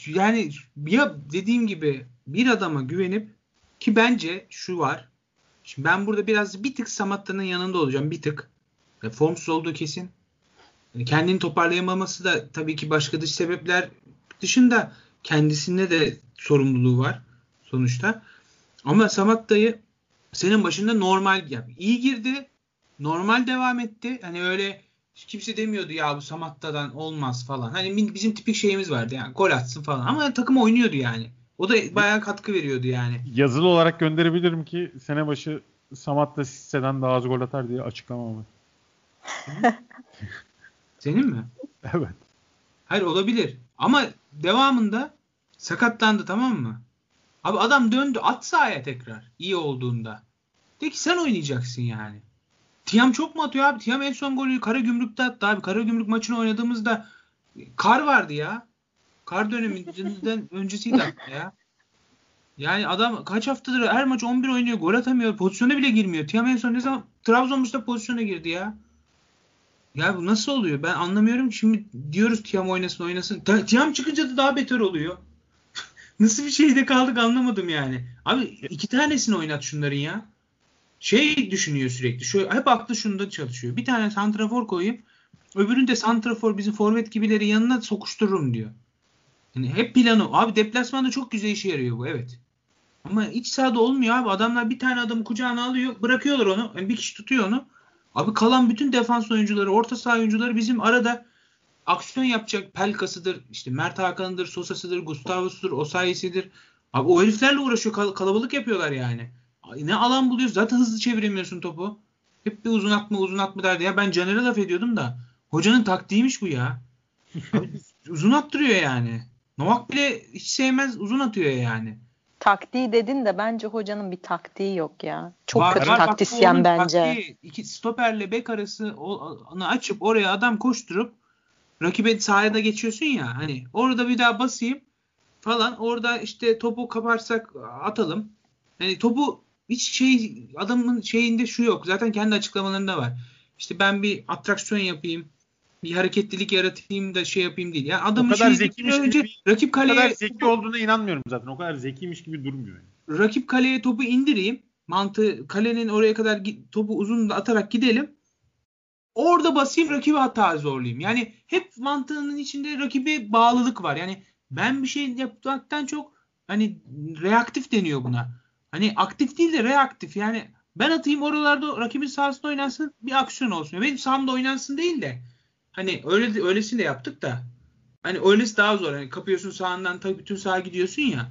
yani ya dediğim gibi bir adama güvenip ki bence şu var. Şimdi ben burada biraz bir tık Samatta'nın yanında olacağım. Bir tık. E, formsuz olduğu kesin. E, kendini toparlayamaması da tabii ki başka dış sebepler dışında kendisinde de sorumluluğu var sonuçta. Ama Samatta'yı senin başında normal yap. İyi girdi. Normal devam etti. Hani öyle kimse demiyordu ya bu Samatta'dan olmaz falan. Hani bizim tipik şeyimiz vardı yani gol atsın falan. Ama takım oynuyordu yani. O da bayağı katkı veriyordu yani. Yazılı olarak gönderebilirim ki sene başı Samatta Sisse'den daha az gol atar diye açıklamam [laughs] Senin mi? Evet. Hayır olabilir. Ama devamında sakatlandı tamam mı? Abi adam döndü at sahaya tekrar iyi olduğunda. De ki sen oynayacaksın yani. Tiam çok mu atıyor abi? Tiam en son golü Kara Gümrük'te attı abi. Kara Gümrük maçını oynadığımızda kar vardı ya. Kar döneminden [laughs] öncesiydi hatta ya. Yani adam kaç haftadır her maç 11 oynuyor. Gol atamıyor. Pozisyona bile girmiyor. Tiam en son ne zaman Trabzon maçta pozisyona girdi ya. Ya bu nasıl oluyor? Ben anlamıyorum şimdi diyoruz Tiam oynasın oynasın. Tiam çıkınca da daha beter oluyor. [laughs] nasıl bir şeyde kaldık anlamadım yani. Abi iki tanesini oynat şunların ya. Şey düşünüyor sürekli. Şöyle, hep aklı şunda çalışıyor. Bir tane santrafor koyayım. Öbürünü de santrafor bizim forvet gibileri yanına sokuştururum diyor. Yani hep planı. Abi deplasmanda çok güzel işe yarıyor bu evet. Ama iç sahada olmuyor abi. Adamlar bir tane adamı kucağına alıyor. Bırakıyorlar onu. Yani bir kişi tutuyor onu. Abi kalan bütün defans oyuncuları, orta saha oyuncuları bizim arada aksiyon yapacak Pelkas'ıdır, işte Mert Hakan'ıdır, Sosa'sıdır, Gustavo'sudur, Osayi'sidir. Abi o heriflerle uğraşıyor. Kal- kalabalık yapıyorlar yani. Ne alan buluyorsun. Zaten hızlı çeviremiyorsun topu. Hep bir uzun atma uzun atma derdi. Ya ben Caner'e laf ediyordum da. Hocanın taktiğiymiş bu ya. [laughs] Abi, uzun attırıyor yani. Novak bile hiç sevmez uzun atıyor yani. Taktiği dedin de bence hocanın bir taktiği yok ya. Çok var, kötü var, taktisyen bak, bence. Taktiği, iki stoperle bek arası onu açıp oraya adam koşturup rakibe sahaya da geçiyorsun ya hani orada bir daha basayım falan orada işte topu kaparsak atalım. Hani topu hiç şey adamın şeyinde şu yok. Zaten kendi açıklamalarında var. İşte ben bir atraksiyon yapayım bir hareketlilik yaratayım da şey yapayım değil. Yani adamın o kadar zekiymiş önce gibi, rakip kaleye o kadar zeki olduğuna inanmıyorum zaten. O kadar zekiymiş gibi durmuyor. Yani. Rakip kaleye topu indireyim. Mantı kalenin oraya kadar topu uzun da atarak gidelim. Orada basayım rakibi hata zorlayayım. Yani hep mantığının içinde rakibe bağlılık var. Yani ben bir şey yapmaktan çok hani reaktif deniyor buna. Hani aktif değil de reaktif. Yani ben atayım oralarda rakibin sahasında oynansın bir aksiyon olsun. Benim sahamda oynansın değil de Hani öyle öylesini de yaptık da hani öylesi daha zor. Hani kapıyorsun sağından tabii bütün sağa gidiyorsun ya.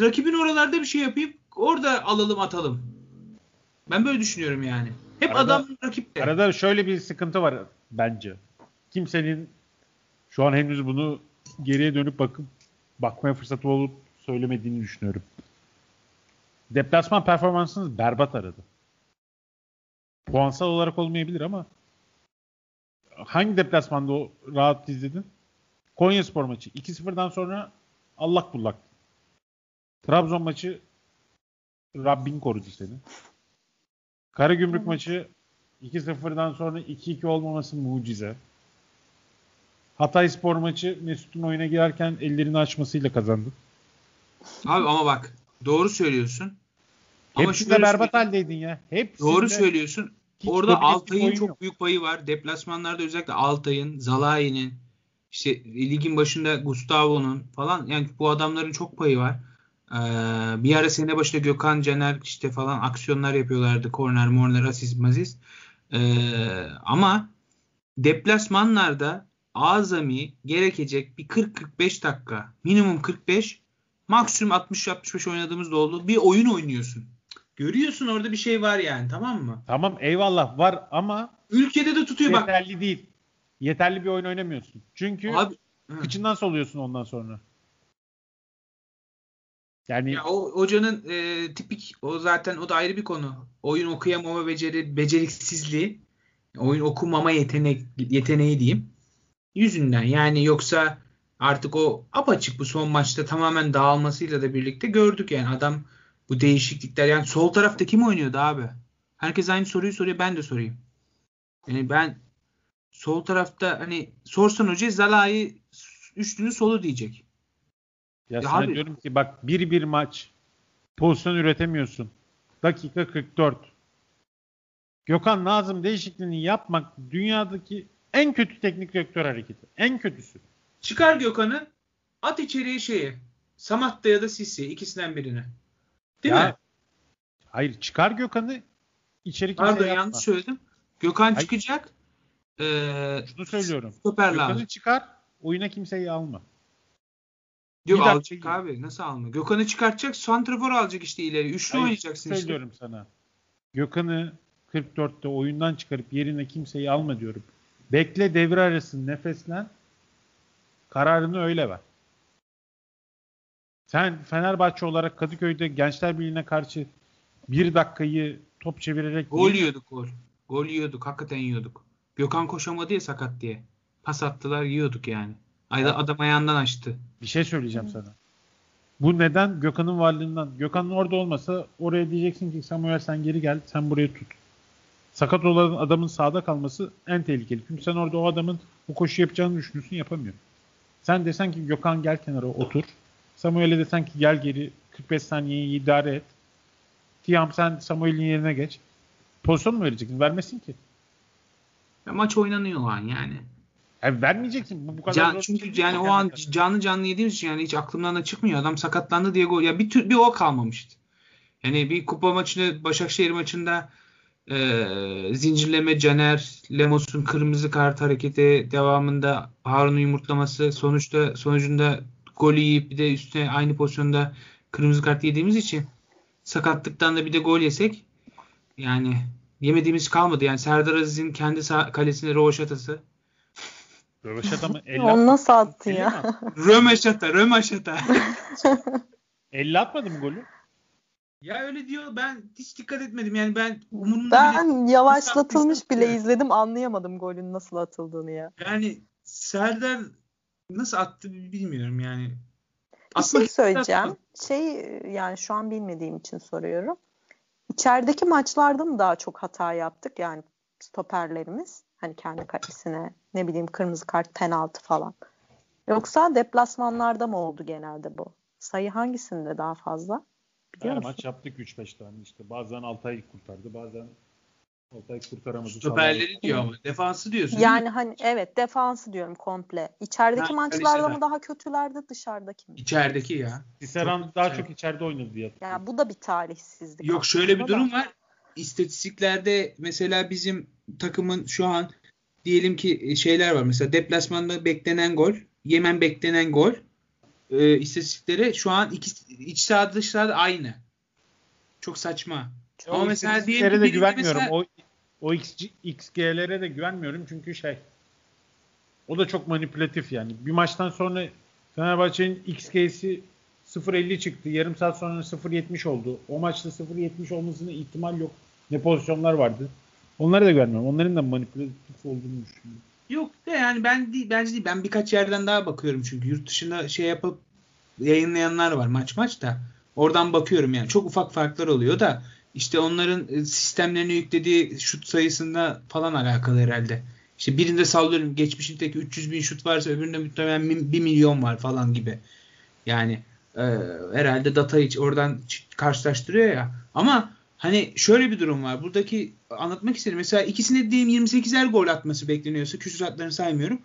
Rakibin oralarda bir şey yapayım orada alalım atalım. Ben böyle düşünüyorum yani. Hep arada, adam rakipte. Arada şöyle bir sıkıntı var bence. Kimsenin şu an henüz bunu geriye dönüp bakıp bakmaya fırsatı olup söylemediğini düşünüyorum. Deplasman performansınız berbat aradı. Puansal olarak olmayabilir ama hangi deplasmanda o rahat izledin? Konya Spor maçı. 2-0'dan sonra Allah bullak. Trabzon maçı Rabbin korudu seni. Karagümrük maçı 2-0'dan sonra 2-2 olmaması mucize. Hatay Spor maçı Mesut'un oyuna girerken ellerini açmasıyla kazandı. Abi ama bak doğru söylüyorsun. Hepsinde ama berbat haldeydin ya. Hepsinde... Doğru söylüyorsun. Hiç Orada Altay'ın çok yok. büyük payı var. Deplasmanlarda özellikle Altay'ın, Zalai'nin, işte ligin başında Gustavo'nun falan yani bu adamların çok payı var. Ee, bir ara sene başında Gökhan Caner işte falan aksiyonlar yapıyorlardı. Korner, morner, asist, mazist. Ee, ama deplasmanlarda azami gerekecek bir 40-45 dakika minimum 45 maksimum 60-65 oynadığımız da oldu. Bir oyun oynuyorsun. Görüyorsun orada bir şey var yani tamam mı? Tamam eyvallah var ama ülkede de tutuyor yeterli bak. Yeterli değil. Yeterli bir oyun oynamıyorsun. Çünkü Abi, kıçından soluyorsun ondan sonra. Yani ya o hocanın e, tipik o zaten o da ayrı bir konu. Oyun okuyamama beceri beceriksizliği, oyun okumama yetenek yeteneği diyeyim. Yüzünden yani yoksa artık o apaçık bu son maçta tamamen dağılmasıyla da birlikte gördük yani adam bu değişiklikler yani sol tarafta kim oynuyordu abi? Herkes aynı soruyu soruyor ben de sorayım. Yani ben sol tarafta hani sorsan hoca Zalai üçlünün solu diyecek. Ya, ya sana abi, diyorum ki bak bir bir maç pozisyon üretemiyorsun. Dakika 44. Gökhan Nazım değişikliğini yapmak dünyadaki en kötü teknik direktör hareketi. En kötüsü. Çıkar Gökhan'ı at içeriye şeye. Samatta ya da Sisi ikisinden birine. Değil ya, mi? Hayır çıkar Gökhan'ı içeri kimse Pardon yanlış söyledim. Gökhan hayır. çıkacak. Ee, Şunu söylüyorum. Gökhan'ı çıkar oyuna kimseyi alma. Yok bir alacak dakika. abi. Nasıl alma? Gökhan'ı çıkartacak. Santrafor alacak işte ileri. Üçlü Hayır, oynayacaksın işte. Söylüyorum sana. Gökhan'ı 44'te oyundan çıkarıp yerine kimseyi alma diyorum. Bekle devre arası nefeslen. Kararını öyle ver. Sen Fenerbahçe olarak Kadıköy'de Gençler Birliği'ne karşı bir dakikayı top çevirerek... Gol yiyorduk gol. Gol yiyorduk. Hakikaten yiyorduk. Gökhan koşamadı ya sakat diye. Pas attılar yiyorduk yani. Adam ayağından açtı. Bir şey söyleyeceğim sana. Bu neden? Gökhan'ın varlığından. Gökhan'ın orada olmasa oraya diyeceksin ki Samuel sen geri gel. Sen burayı tut. Sakat olan adamın sağda kalması en tehlikeli. Çünkü sen orada o adamın bu koşu yapacağını düşünüyorsun yapamıyor. Sen desen ki Gökhan gel kenara otur. Samuel'e desen ki gel geri 45 saniyeyi idare et. Tiam sen Samuel'in yerine geç. Pozisyon mu vereceksin? Vermesin ki. Ya maç oynanıyor o an yani. Yani vermeyeceksin. Bu, bu kadar Can, çünkü yani o an canlı canlı yediğimiz için yani hiç aklımdan da çıkmıyor. Adam sakatlandı diye gol. Ya bir tür bir o kalmamıştı. Yani bir kupa maçını Başakşehir maçında e, zincirleme Caner Lemos'un kırmızı kart hareketi devamında Harun'un yumurtlaması sonuçta sonucunda golü yiyip bir de üstüne aynı pozisyonda kırmızı kart yediğimiz için sakatlıktan da bir de gol yesek yani yemediğimiz kalmadı. Yani Serdar Aziz'in kendi kalesine rovaşatası. Röveşata mı? [laughs] Onu nasıl attı ya? römeşata, römeşata. 50 atmadı mı [laughs] [laughs] golü? Ya öyle diyor. Ben hiç dikkat etmedim. Yani ben umurumda Ben bile, yavaşlatılmış bile izledim. Anlayamadım golün nasıl atıldığını ya. Yani Serdar nasıl attı bilmiyorum yani. Bir şey söyleyeceğim. Şey yani şu an bilmediğim için soruyorum. İçerideki maçlarda mı daha çok hata yaptık? Yani stoperlerimiz hani kendi kalesine ne bileyim kırmızı kart penaltı falan. Yoksa deplasmanlarda mı oldu genelde bu? Sayı hangisinde daha fazla? Biliyor Her musun? maç yaptık 3-5 tane işte. Bazen Altay kurtardı, bazen Altay kurtaramadı. Stoperleri diyor ama defansı diyorsun. Yani hani evet defansı diyorum komple. İçerideki ha, maçlarda mı daha kötülerdi dışarıdaki mi? İçerideki ya. Tisserand daha içeride. çok içeride oynadı diye. Ya bu da bir talihsizlik. Yok şöyle bir durum da. var. İstatistiklerde mesela bizim takımın şu an diyelim ki şeyler var. Mesela deplasmanda beklenen gol, Yemen beklenen gol e, istatistikleri şu an iki, iç sahada dış sahada aynı. Çok saçma. Çok Ama mesela diyelim ki de güvenmiyorum. Mesela... O o XG, XG'lere de güvenmiyorum çünkü şey o da çok manipülatif yani. Bir maçtan sonra Fenerbahçe'nin XG'si 0.50 çıktı. Yarım saat sonra 0.70 oldu. O maçta 0.70 olmasına ihtimal yok. Ne pozisyonlar vardı. Onları da görmüyorum. Onların da manipülatif olduğunu düşünüyorum. Yok de yani ben değil, bence değil. Ben birkaç yerden daha bakıyorum çünkü yurt dışında şey yapıp yayınlayanlar var maç maç da. Oradan bakıyorum yani. Çok ufak farklar oluyor da işte onların e, sistemlerine yüklediği şut sayısında falan alakalı herhalde. İşte birinde sallıyorum geçmişindeki 300 bin şut varsa öbüründe muhtemelen 1 milyon var falan gibi. Yani e, herhalde data hiç oradan karşılaştırıyor ya. Ama Hani şöyle bir durum var. Buradaki anlatmak istedim. Mesela ikisinde diyelim 28'er gol atması bekleniyorsa küsuratlarını saymıyorum.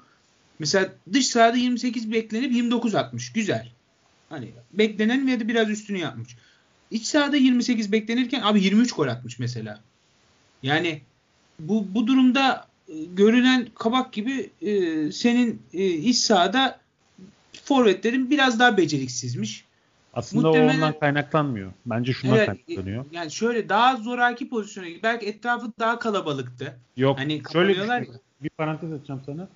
Mesela dış sahada 28 beklenip 29 atmış. Güzel. Hani beklenen ya da biraz üstünü yapmış. İç sahada 28 beklenirken abi 23 gol atmış mesela. Yani bu bu durumda e, görünen kabak gibi e, senin e, iç sahada forvetlerin biraz daha beceriksizmiş. Aslında Muhtemelen, o ondan kaynaklanmıyor. Bence şundan evet, kaynaklanıyor. Yani şöyle daha zoraki pozisyona belki etrafı daha kalabalıktı. Yok. Hani şöyle bir, bir parantez açacağım sana.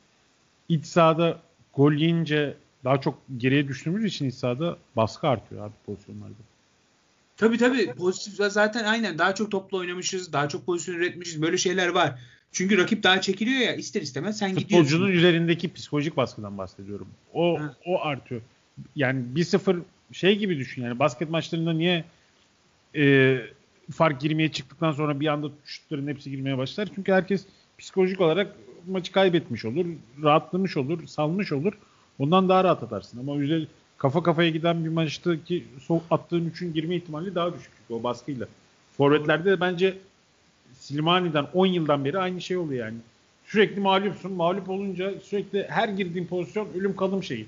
İç sahada gol yiyince daha çok geriye düştüğümüz için iç sahada baskı artıyor abi pozisyonlarda. Tabii tabii. Pozitif zaten aynen daha çok topla oynamışız. Daha çok pozisyon üretmişiz. Böyle şeyler var. Çünkü rakip daha çekiliyor ya ister istemez sen Futbolcunun gidiyorsun. Futbolcunun üzerindeki psikolojik baskıdan bahsediyorum. O ha. o artıyor. Yani 1-0 şey gibi düşün yani basket maçlarında niye e, fark girmeye çıktıktan sonra bir anda şutların hepsi girmeye başlar. Çünkü herkes psikolojik olarak maçı kaybetmiş olur, rahatlamış olur, salmış olur. Ondan daha rahat atarsın. Ama güzel kafa kafaya giden bir maçtaki attığın üçün girme ihtimali daha düşük o baskıyla. Forvetlerde de bence Silmani'den 10 yıldan beri aynı şey oluyor yani. Sürekli mağlupsun. Mağlup olunca sürekli her girdiğin pozisyon ölüm kalım şeyi.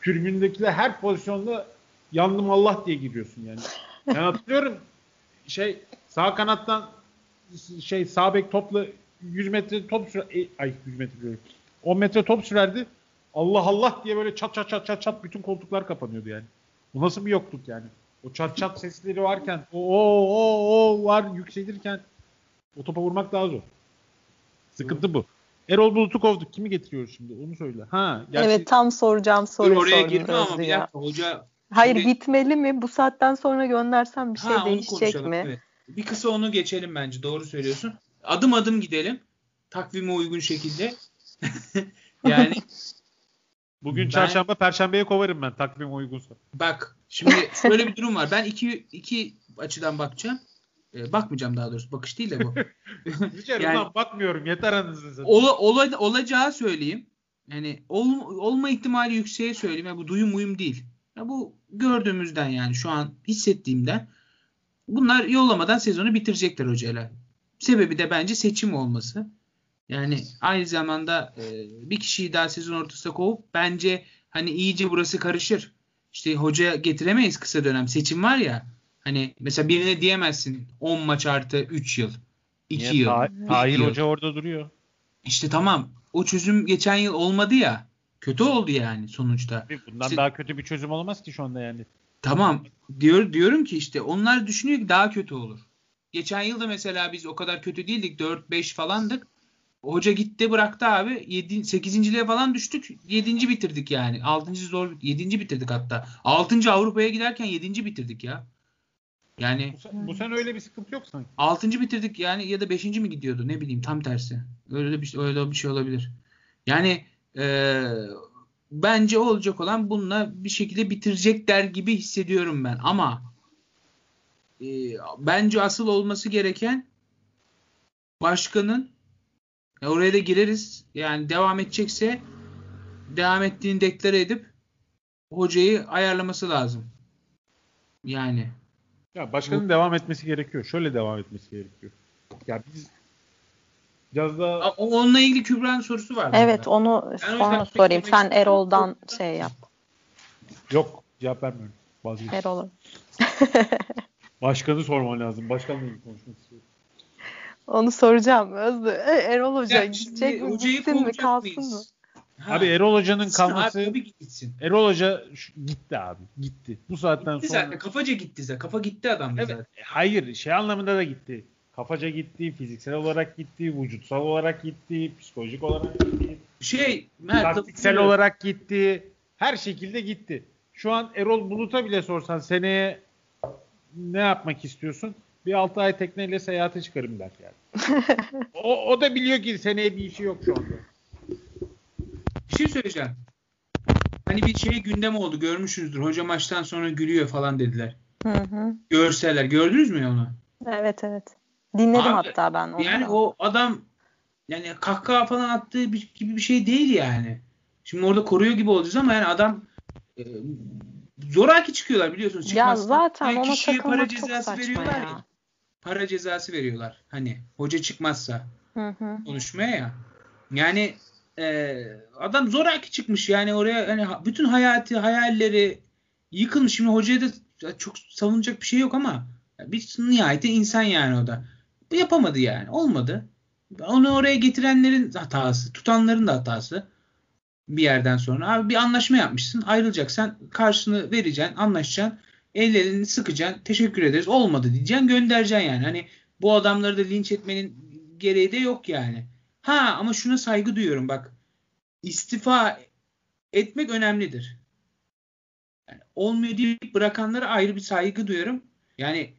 Tribündekiler her pozisyonda yandım Allah diye giriyorsun yani. Ben hatırlıyorum şey sağ kanattan şey sağ bek topla 100 metre top sürer e, ay 100 metre diyorum. 10 metre top sürerdi. Allah Allah diye böyle çat çat çat çat çat bütün koltuklar kapanıyordu yani. Bu nasıl bir yokluk yani? O çat çat sesleri varken o o o o var yükselirken o topa vurmak daha zor. Sıkıntı bu. Erol Bulut'u kovduk. Kimi getiriyoruz şimdi? Onu söyle. Ha, gerçi... Evet tam soracağım soruyu oraya girme ama bir dakika hoca Hayır Şimdi, gitmeli mi? Bu saatten sonra göndersem bir şey ha, değişecek mi? Evet. Bir kısa onu geçelim bence. Doğru söylüyorsun. Adım adım gidelim. Takvime uygun şekilde. [laughs] yani Bugün ben, çarşamba, perşembeye kovarım ben takvim uygunsa. Bak şimdi şöyle bir durum var. Ben iki, iki açıdan bakacağım. E, bakmayacağım daha doğrusu. Bakış değil de bu. [laughs] yani, bakmıyorum. Yeter anasını ola, ola, olacağı söyleyeyim. Yani ol, olma ihtimali yükseğe söyleyeyim. Yani bu duyum uyum değil. Ya bu gördüğümüzden yani şu an hissettiğimden bunlar yollamadan sezonu bitirecekler hocayla. Sebebi de bence seçim olması. Yani aynı zamanda e, bir kişiyi daha sezon ortasında kovup bence hani iyice burası karışır. İşte hoca getiremeyiz kısa dönem. Seçim var ya. Hani mesela birine diyemezsin 10 maç artı 3 yıl. 2 Niye? yıl. Ta- Tahir Hoca orada duruyor. İşte tamam. O çözüm geçen yıl olmadı ya. Kötü oldu yani sonuçta. Bundan işte, daha kötü bir çözüm olamaz ki şu anda yani. Tamam. Diyor diyorum ki işte onlar düşünüyor ki daha kötü olur. Geçen yılda mesela biz o kadar kötü değildik. 4-5 falandık. Hoca gitti bıraktı abi. 7 8.liğe falan düştük. 7. bitirdik yani. 6. zor 7. bitirdik hatta. 6. Avrupa'ya giderken 7. bitirdik ya. Yani bu, sen, bu sene öyle bir sıkıntı yok sanki. 6. bitirdik yani ya da 5. mi gidiyordu ne bileyim tam tersi. Öyle bir öyle bir şey olabilir. Yani e, bence olacak olan bununla bir şekilde bitirecekler gibi hissediyorum ben. Ama e, bence asıl olması gereken başkanın ya oraya da gireriz. Yani devam edecekse devam ettiğini deklare edip hocayı ayarlaması lazım. Yani. Ya başkanın bu... devam etmesi gerekiyor. Şöyle devam etmesi gerekiyor. Ya biz biraz da onunla ilgili Kübra'nın sorusu var. Evet burada. onu yani sonra sorayım. Sen Erol'dan şey yap. Yok cevap vermiyorum. Vazgeçtim. Erol'u. [laughs] Başkanı sorman lazım. Başkanla ilgili konuşmak istiyorum. Onu soracağım Özlü. E, Erol Hoca gidecek mi? Gitsin mi? Kalsın mıyız? mı? Ha. Abi Erol Hoca'nın kalması abi, gitsin. Erol Hoca gitti abi. Gitti. Bu saatten gitti sonra. Zaten. Kafaca gitti zaten. Kafa gitti adam evet. zaten. Hayır şey anlamında da gitti. Kafaca gitti, fiziksel olarak gitti, vücutsal olarak gitti, psikolojik olarak gitti. Şey, Mert, taktiksel olarak gitti. Her şekilde gitti. Şu an Erol Bulut'a bile sorsan seneye ne yapmak istiyorsun? Bir 6 ay tekneyle seyahate çıkarım der yani. [laughs] o, o da biliyor ki seneye bir işi yok şu anda. Bir şey söyleyeceğim. Hani bir şey gündem oldu görmüşsünüzdür. Hoca maçtan sonra gülüyor falan dediler. Hı hı. Görseller. Gördünüz mü onu? Evet evet. Dinledim Abi, hatta ben onu. Yani o adam yani kahkaha falan attığı bir, gibi bir şey değil yani. Şimdi orada koruyor gibi olacağız ama yani adam e, zoraki çıkıyorlar biliyorsunuz. Çıkmazsa, ya zaten ona kişiye para cezası veriyorlar ya. ya. Para cezası veriyorlar. Hani hoca çıkmazsa hı hı. konuşmaya ya. Yani e, adam zoraki çıkmış yani oraya hani bütün hayatı hayalleri yıkılmış. Şimdi hocaya da çok savunacak bir şey yok ama bir nihayet insan yani o da. Bu yapamadı yani. Olmadı. Onu oraya getirenlerin hatası, tutanların da hatası bir yerden sonra. Abi bir anlaşma yapmışsın. Ayrılacaksan karşını vereceksin, anlaşacaksın. Ellerini sıkacaksın. Teşekkür ederiz. Olmadı diyeceksin. Göndereceksin yani. Hani bu adamları da linç etmenin gereği de yok yani. Ha ama şuna saygı duyuyorum bak. İstifa etmek önemlidir. Yani olmuyor deyip bırakanlara ayrı bir saygı duyuyorum. Yani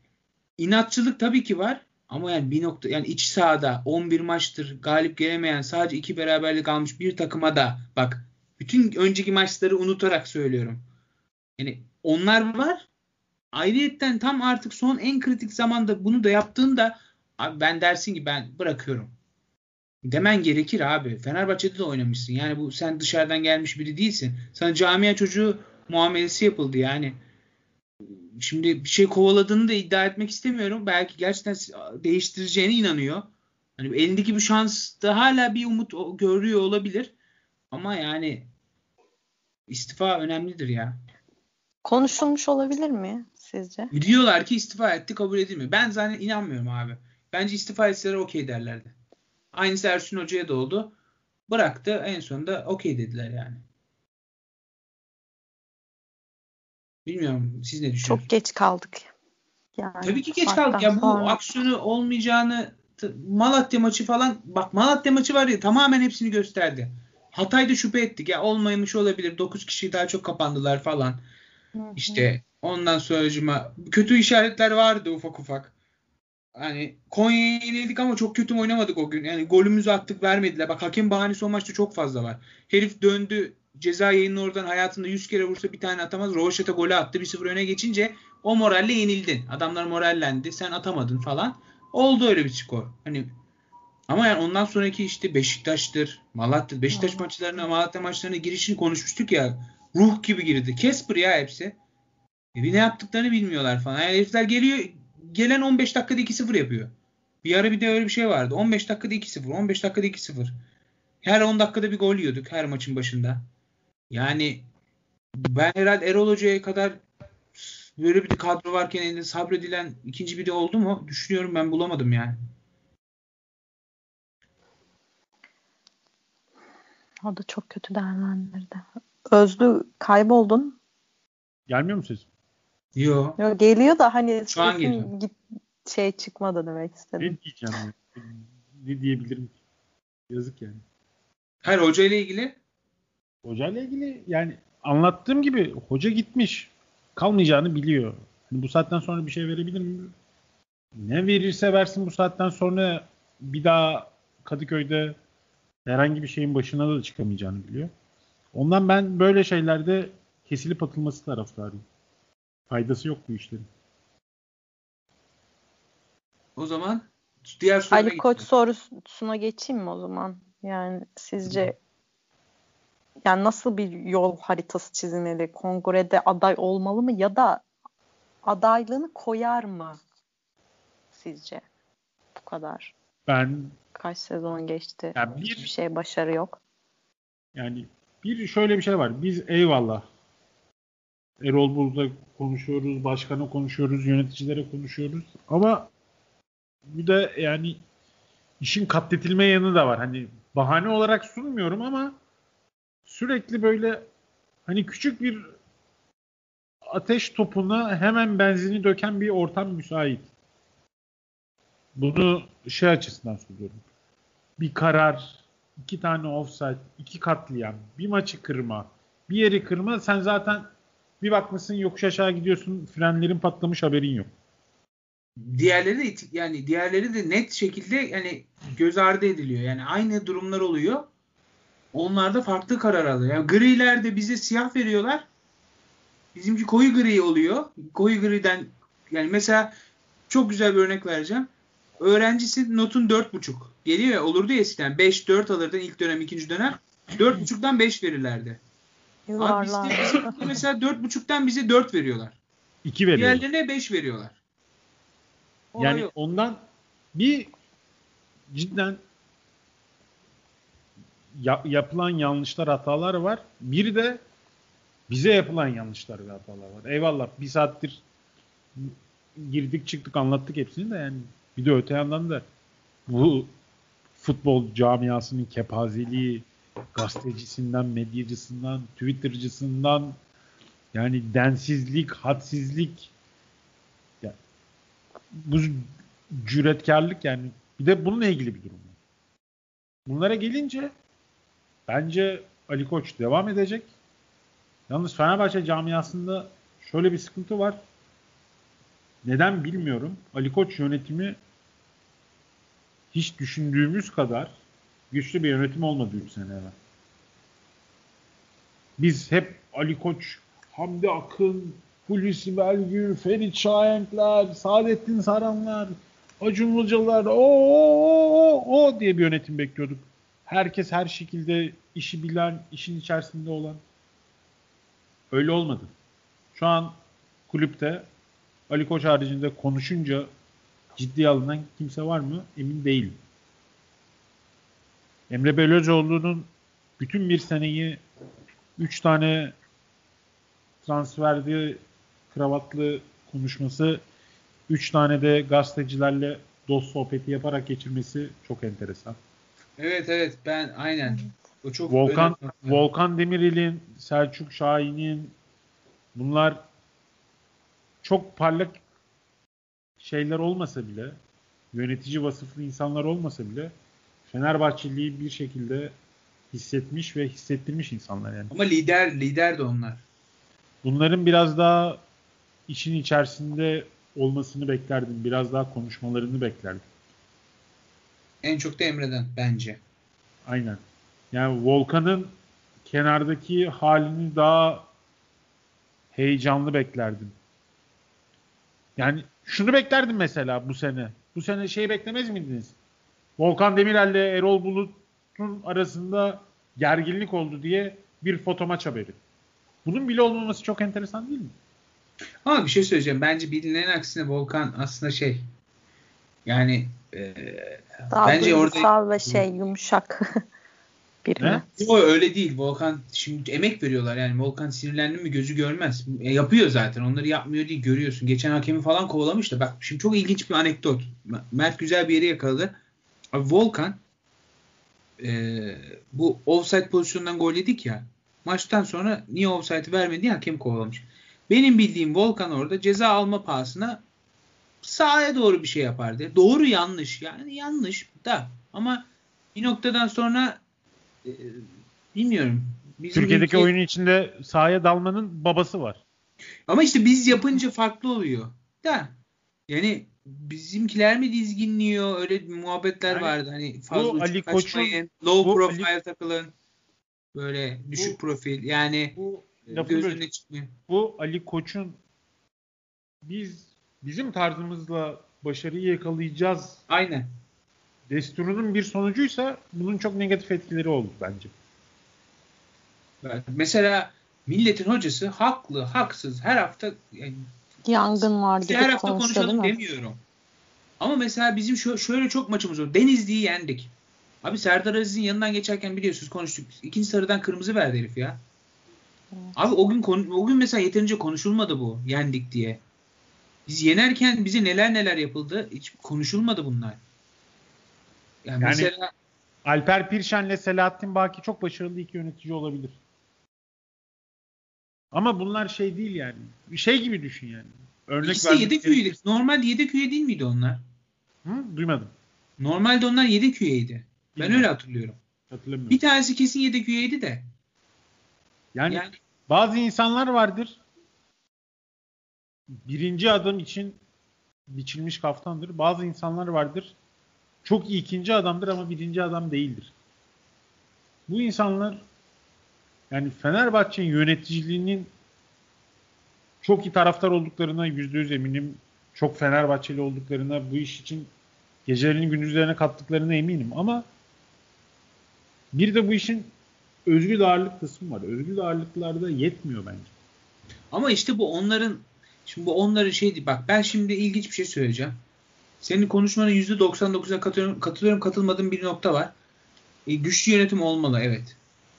inatçılık tabii ki var. Ama yani bir nokta yani iç sahada 11 maçtır galip gelemeyen sadece iki beraberlik almış bir takıma da bak bütün önceki maçları unutarak söylüyorum. Yani onlar var. Ayrıyetten tam artık son en kritik zamanda bunu da yaptığında abi ben dersin ki ben bırakıyorum. Demen gerekir abi. Fenerbahçe'de de oynamışsın. Yani bu sen dışarıdan gelmiş biri değilsin. Sana camia çocuğu muamelesi yapıldı yani şimdi bir şey kovaladığını da iddia etmek istemiyorum. Belki gerçekten değiştireceğine inanıyor. Hani elindeki bir şans da hala bir umut görüyor olabilir. Ama yani istifa önemlidir ya. Konuşulmuş olabilir mi sizce? Diyorlar ki istifa etti kabul edilmiyor. Ben zaten inanmıyorum abi. Bence istifa etseler okey derlerdi. Aynısı Ersun Hoca'ya da oldu. Bıraktı en sonunda okey dediler yani. Bilmiyorum siz ne düşünüyorsunuz? Çok geç kaldık. Yani Tabii ki geç kaldık. Ya bu sonra... aksiyonu olmayacağını Malatya maçı falan bak Malatya maçı var ya tamamen hepsini gösterdi. Hatay'da şüphe ettik ya olmamış olabilir. 9 kişi daha çok kapandılar falan. Hı-hı. İşte ondan sonracıma kötü işaretler vardı ufak ufak. Hani Konya'ya yenildik ama çok kötü oynamadık o gün. Yani golümüzü attık vermediler. Bak hakem bahanesi o maçta çok fazla var. Herif döndü ceza yayının oradan hayatında 100 kere vursa bir tane atamaz. Rovaşata golü attı. 1-0 öne geçince o moralle yenildin. Adamlar morallendi. Sen atamadın falan. Oldu öyle bir skor. Hani ama yani ondan sonraki işte Beşiktaş'tır, Malatya, Beşiktaş maçlarına, Malatya maçlarına girişini konuşmuştuk ya. Ruh gibi girdi. Kesper ya hepsi. E bir ne yaptıklarını bilmiyorlar falan. Yani herifler geliyor, gelen 15 dakikada 2-0 yapıyor. Bir ara bir de öyle bir şey vardı. 15 dakikada 2-0, 15 dakikada 2-0. Her 10 dakikada bir gol yiyorduk her maçın başında. Yani ben herhalde Erol Hoca'ya kadar böyle bir kadro varken elinde sabredilen ikinci biri oldu mu? Düşünüyorum ben bulamadım yani. O da çok kötü değerlendirdi. Özlü kayboldun. Gelmiyor mu ses? Yok. Yok geliyor da hani Şu an geliyor. Git, şey çıkmadı demek istedim. Ne diyeceğim? ne diyebilirim? Yazık yani. Her hoca ile ilgili? Hoca ile ilgili yani anlattığım gibi hoca gitmiş. Kalmayacağını biliyor. Bu saatten sonra bir şey verebilir mi? Ne verirse versin bu saatten sonra bir daha Kadıköy'de herhangi bir şeyin başına da çıkamayacağını biliyor. Ondan ben böyle şeylerde kesilip atılması taraftarıyım. Faydası yok bu işlerin. O zaman diğer soruna Ali Koç sorusuna geçeyim mi o zaman? Yani sizce yani nasıl bir yol haritası çizilmeli? Kongrede aday olmalı mı ya da adaylığını koyar mı sizce? Bu kadar. Ben kaç sezon geçti. Yani bir, Hiçbir şey başarı yok. Yani bir şöyle bir şey var. Biz eyvallah Erol burada konuşuyoruz, başkana konuşuyoruz, yöneticilere konuşuyoruz. Ama bu da yani işin katletilme yanı da var. Hani bahane olarak sunmuyorum ama sürekli böyle hani küçük bir ateş topuna hemen benzini döken bir ortam müsait. Bunu şey açısından söylüyorum. Bir karar, iki tane offside, iki katliam, bir maçı kırma, bir yeri kırma sen zaten bir bakmışsın yokuş aşağı gidiyorsun frenlerin patlamış haberin yok. Diğerleri de yani diğerleri de net şekilde yani göz ardı ediliyor. Yani aynı durumlar oluyor. Onlarda farklı karar alıyor. Yani grilerde bize siyah veriyorlar. Bizimki koyu gri oluyor. Koyu griden yani mesela çok güzel bir örnek vereceğim. Öğrencisi notun 4.5. Geliyor ya olurdu ya eskiden 5-4 alırdın ilk dönem ikinci dönem. 4.5'dan 5 verirlerdi. Abi bizde, bizde mesela 4.5'tan bize 4 veriyorlar. 2 veriyorlar. Diğerlerine 5 veriyorlar. O yani yok. ondan bir cidden ya, yapılan yanlışlar, hatalar var. Bir de bize yapılan yanlışlar ve hatalar var. Eyvallah bir saattir girdik çıktık anlattık hepsini de yani bir de öte yandan da bu futbol camiasının kepazeliği gazetecisinden, medyacısından, twittercısından yani densizlik, hadsizlik yani bu cüretkarlık yani bir de bununla ilgili bir durum. Bunlara gelince bence Ali Koç devam edecek. Yalnız Fenerbahçe camiasında şöyle bir sıkıntı var. Neden bilmiyorum. Ali Koç yönetimi hiç düşündüğümüz kadar güçlü bir yönetim olmadı 3 sene evvel. Biz hep Ali Koç, Hamdi Akın, Hulusi Belgül, Ferit Şahenkler, Saadettin Saranlar, Acun Ilıcalılar o, o, o, o diye bir yönetim bekliyorduk. Herkes her şekilde işi bilen, işin içerisinde olan. Öyle olmadı. Şu an kulüpte Ali Koç haricinde konuşunca ciddiye alınan kimse var mı? Emin değilim. Emre Belözoğlu'nun bütün bir seneyi 3 tane transferdi kravatlı konuşması 3 tane de gazetecilerle dost sohbeti yaparak geçirmesi çok enteresan. Evet evet ben aynen. O çok Volkan Volkan Demirel'in, Selçuk Şahin'in bunlar çok parlak şeyler olmasa bile yönetici vasıflı insanlar olmasa bile Fenerbahçeliği bir şekilde hissetmiş ve hissettirmiş insanlar yani. Ama lider lider de onlar. Bunların biraz daha işin içerisinde olmasını beklerdim. Biraz daha konuşmalarını beklerdim. En çok da Emre'den bence. Aynen. Yani Volkan'ın kenardaki halini daha heyecanlı beklerdim. Yani şunu beklerdim mesela bu sene. Bu sene şey beklemez miydiniz? Volkan Demirel ile Erol Bulut'un arasında gerginlik oldu diye bir foto maç haberi. Bunun bile olmaması çok enteresan değil mi? Ama bir şey söyleyeceğim. Bence bilinenin aksine Volkan aslında şey yani e, Daha bence orada ve şey yumuşak [laughs] birine. O öyle değil. Volkan şimdi emek veriyorlar yani. Volkan sinirlendi mi gözü görmez. E, yapıyor zaten. Onları yapmıyor değil görüyorsun. Geçen hakemi falan kovalamış da bak şimdi çok ilginç bir anekdot. Mert güzel bir yere yakaladı. Abi Volkan e, bu offside pozisyonundan gol yedik ya. Maçtan sonra niye offside vermedi diye hakem kovalamış. Benim bildiğim Volkan orada ceza alma pahasına sahaya doğru bir şey yapardı. Doğru yanlış yani yanlış da ama bir noktadan sonra e, bilmiyorum. Bizim Türkiye'deki ülke... oyunun içinde sahaya dalmanın babası var. Ama işte biz yapınca farklı oluyor. Da yani bizimkiler mi dizginliyor? Öyle muhabbetler yani, vardı. Hani fazla bu Ali Koç'un low bu profile Ali... takılın. Böyle düşük bu, profil. Yani bu gözüne çıkmıyor. Bu Ali Koç'un biz bizim tarzımızla başarıyı yakalayacağız. Aynen. Desturunun bir sonucuysa bunun çok negatif etkileri oldu bence. Mesela milletin hocası haklı, haksız. Her hafta yani, yangın var Her hafta konuşalım demiyorum. Ama mesela bizim şö- şöyle çok maçımız oldu. Denizli'yi yendik. Abi Serdar Aziz'in yanından geçerken biliyorsunuz konuştuk. İkinci sarıdan kırmızı verdi herif ya. Evet. Abi o gün o gün mesela yeterince konuşulmadı bu yendik diye. Biz yenerken bize neler neler yapıldı hiç konuşulmadı bunlar. Yani, yani mesela Alper Pirşen'le Selahattin Baki çok başarılı iki yönetici olabilir. Ama bunlar şey değil yani. Şey gibi düşün yani. Örnek İkisi yedek üyeydi. Normal yedek üye değil miydi onlar? Hı? Duymadım. Normalde onlar yedek üyeydi. Ben öyle hatırlıyorum. Hatırlamıyorum. Bir tanesi kesin yedek üyeydi de. Yani, yani bazı insanlar vardır. Birinci adım için biçilmiş kaftandır. Bazı insanlar vardır. Çok ikinci adamdır ama birinci adam değildir. Bu insanlar yani Fenerbahçe'nin yöneticiliğinin çok iyi taraftar olduklarına yüzde yüz eminim. Çok Fenerbahçeli olduklarına bu iş için gecelerini gündüzlerine kattıklarına eminim. Ama bir de bu işin özgür ağırlık kısmı var. Özgür ağırlıklarda yetmiyor bence. Ama işte bu onların şimdi bu onların şeydi bak ben şimdi ilginç bir şey söyleyeceğim. Senin konuşmanın %99'a katılıyorum, katılıyorum katılmadığım bir nokta var. E, güçlü yönetim olmalı evet.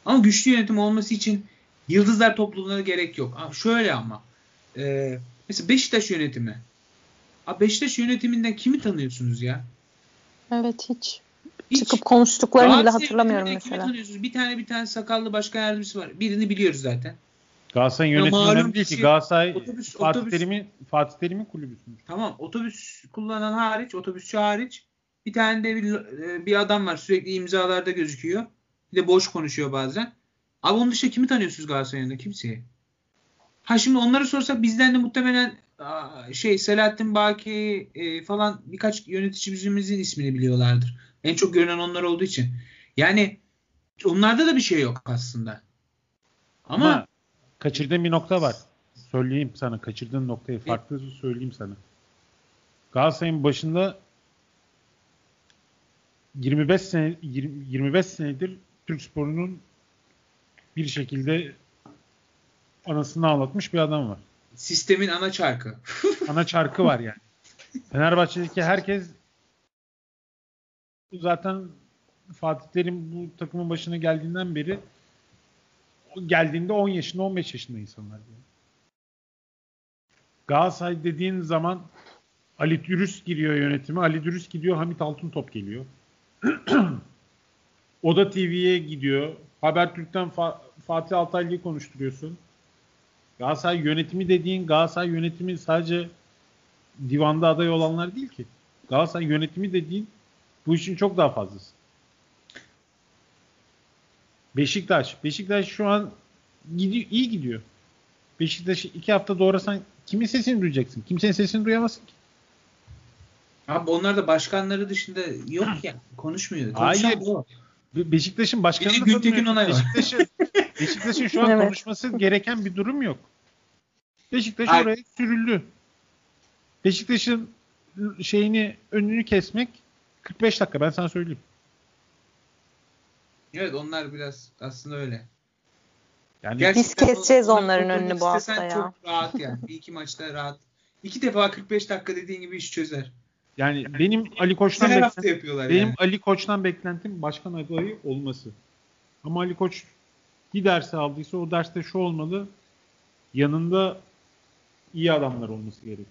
Ama güçlü yönetim olması için yıldızlar topluluğuna gerek yok. Ha, şöyle ama e, mesela Beşiktaş yönetimi. Abi Beşiktaş yönetiminden kimi tanıyorsunuz ya? Evet hiç. hiç. Çıkıp konuştuklarını bile hatırlamıyorum mesela. Kimi tanıyorsunuz? Bir tane bir tane sakallı başka yardımcısı var. Birini biliyoruz zaten. Galatasaray'ın yönetimi değil ki. Galatasaray otobüs, Fatih, otobüs, Terim'in, Fatih Terim'in kulübüsüymüş. Tamam. Otobüs kullanan hariç, otobüsçü hariç bir tane de bir, e, bir adam var. Sürekli imzalarda gözüküyor. Bir de boş konuşuyor bazen. Abi onun dışında kimi tanıyorsunuz Galatasaray'ın Kimseyi. Ha şimdi onları sorsak bizden de muhtemelen şey Selahattin Baki e, falan birkaç yöneticimizin ismini biliyorlardır. En çok görünen onlar olduğu için. Yani onlarda da bir şey yok aslında. Ama, Ama kaçırdığın bir nokta var. Söyleyeyim sana kaçırdığın noktayı farklı e, söyleyeyim sana. Galatasaray'ın başında 25 sene 20, 25 senedir Türk sporunun bir şekilde anasını ağlatmış bir adam var. Sistemin ana çarkı. [laughs] ana çarkı var yani. Fenerbahçe'deki herkes zaten Fatih Terim bu takımın başına geldiğinden beri geldiğinde 10 yaşında 15 yaşında insanlar. Yani. Galatasaray dediğin zaman Ali Dürüst giriyor yönetime. Ali Dürüst gidiyor. Hamit Altıntop geliyor. [clears throat] Oda TV'ye gidiyor. Habertürk'ten Fa- Fatih Altaylı'yı konuşturuyorsun. Galatasaray yönetimi dediğin Galatasaray yönetimi sadece divanda aday olanlar değil ki. Galatasaray yönetimi dediğin bu işin çok daha fazlası. Beşiktaş. Beşiktaş şu an gidiyor, iyi gidiyor. Beşiktaş'ı iki hafta doğrasan kimin sesini duyacaksın? Kimsenin sesini duyamazsın ki. Abi onlar da başkanları dışında yok ya. Konuşmuyor. Konuşan Hayır. Bu. Beşiktaş'ın başkanı da Güntekin onay Beşiktaş'ın Beşiktaş'ın şu an evet. konuşması gereken bir durum yok. Beşiktaş Ay. oraya sürüldü. Beşiktaş'ın şeyini önünü kesmek 45 dakika ben sana söyleyeyim. Evet onlar biraz aslında öyle. Yani Biz keseceğiz onların önünü bu hafta ya. Çok rahat yani. Bir iki maçta rahat. İki defa 45 dakika dediğin gibi iş çözer. Yani benim Ali Koç'tan beklentim, benim yani. Ali Koç'tan beklentim başkan adayı olması. Ama Ali Koç bir dersi aldıysa o derste şu olmalı. Yanında iyi adamlar olması gerekiyor.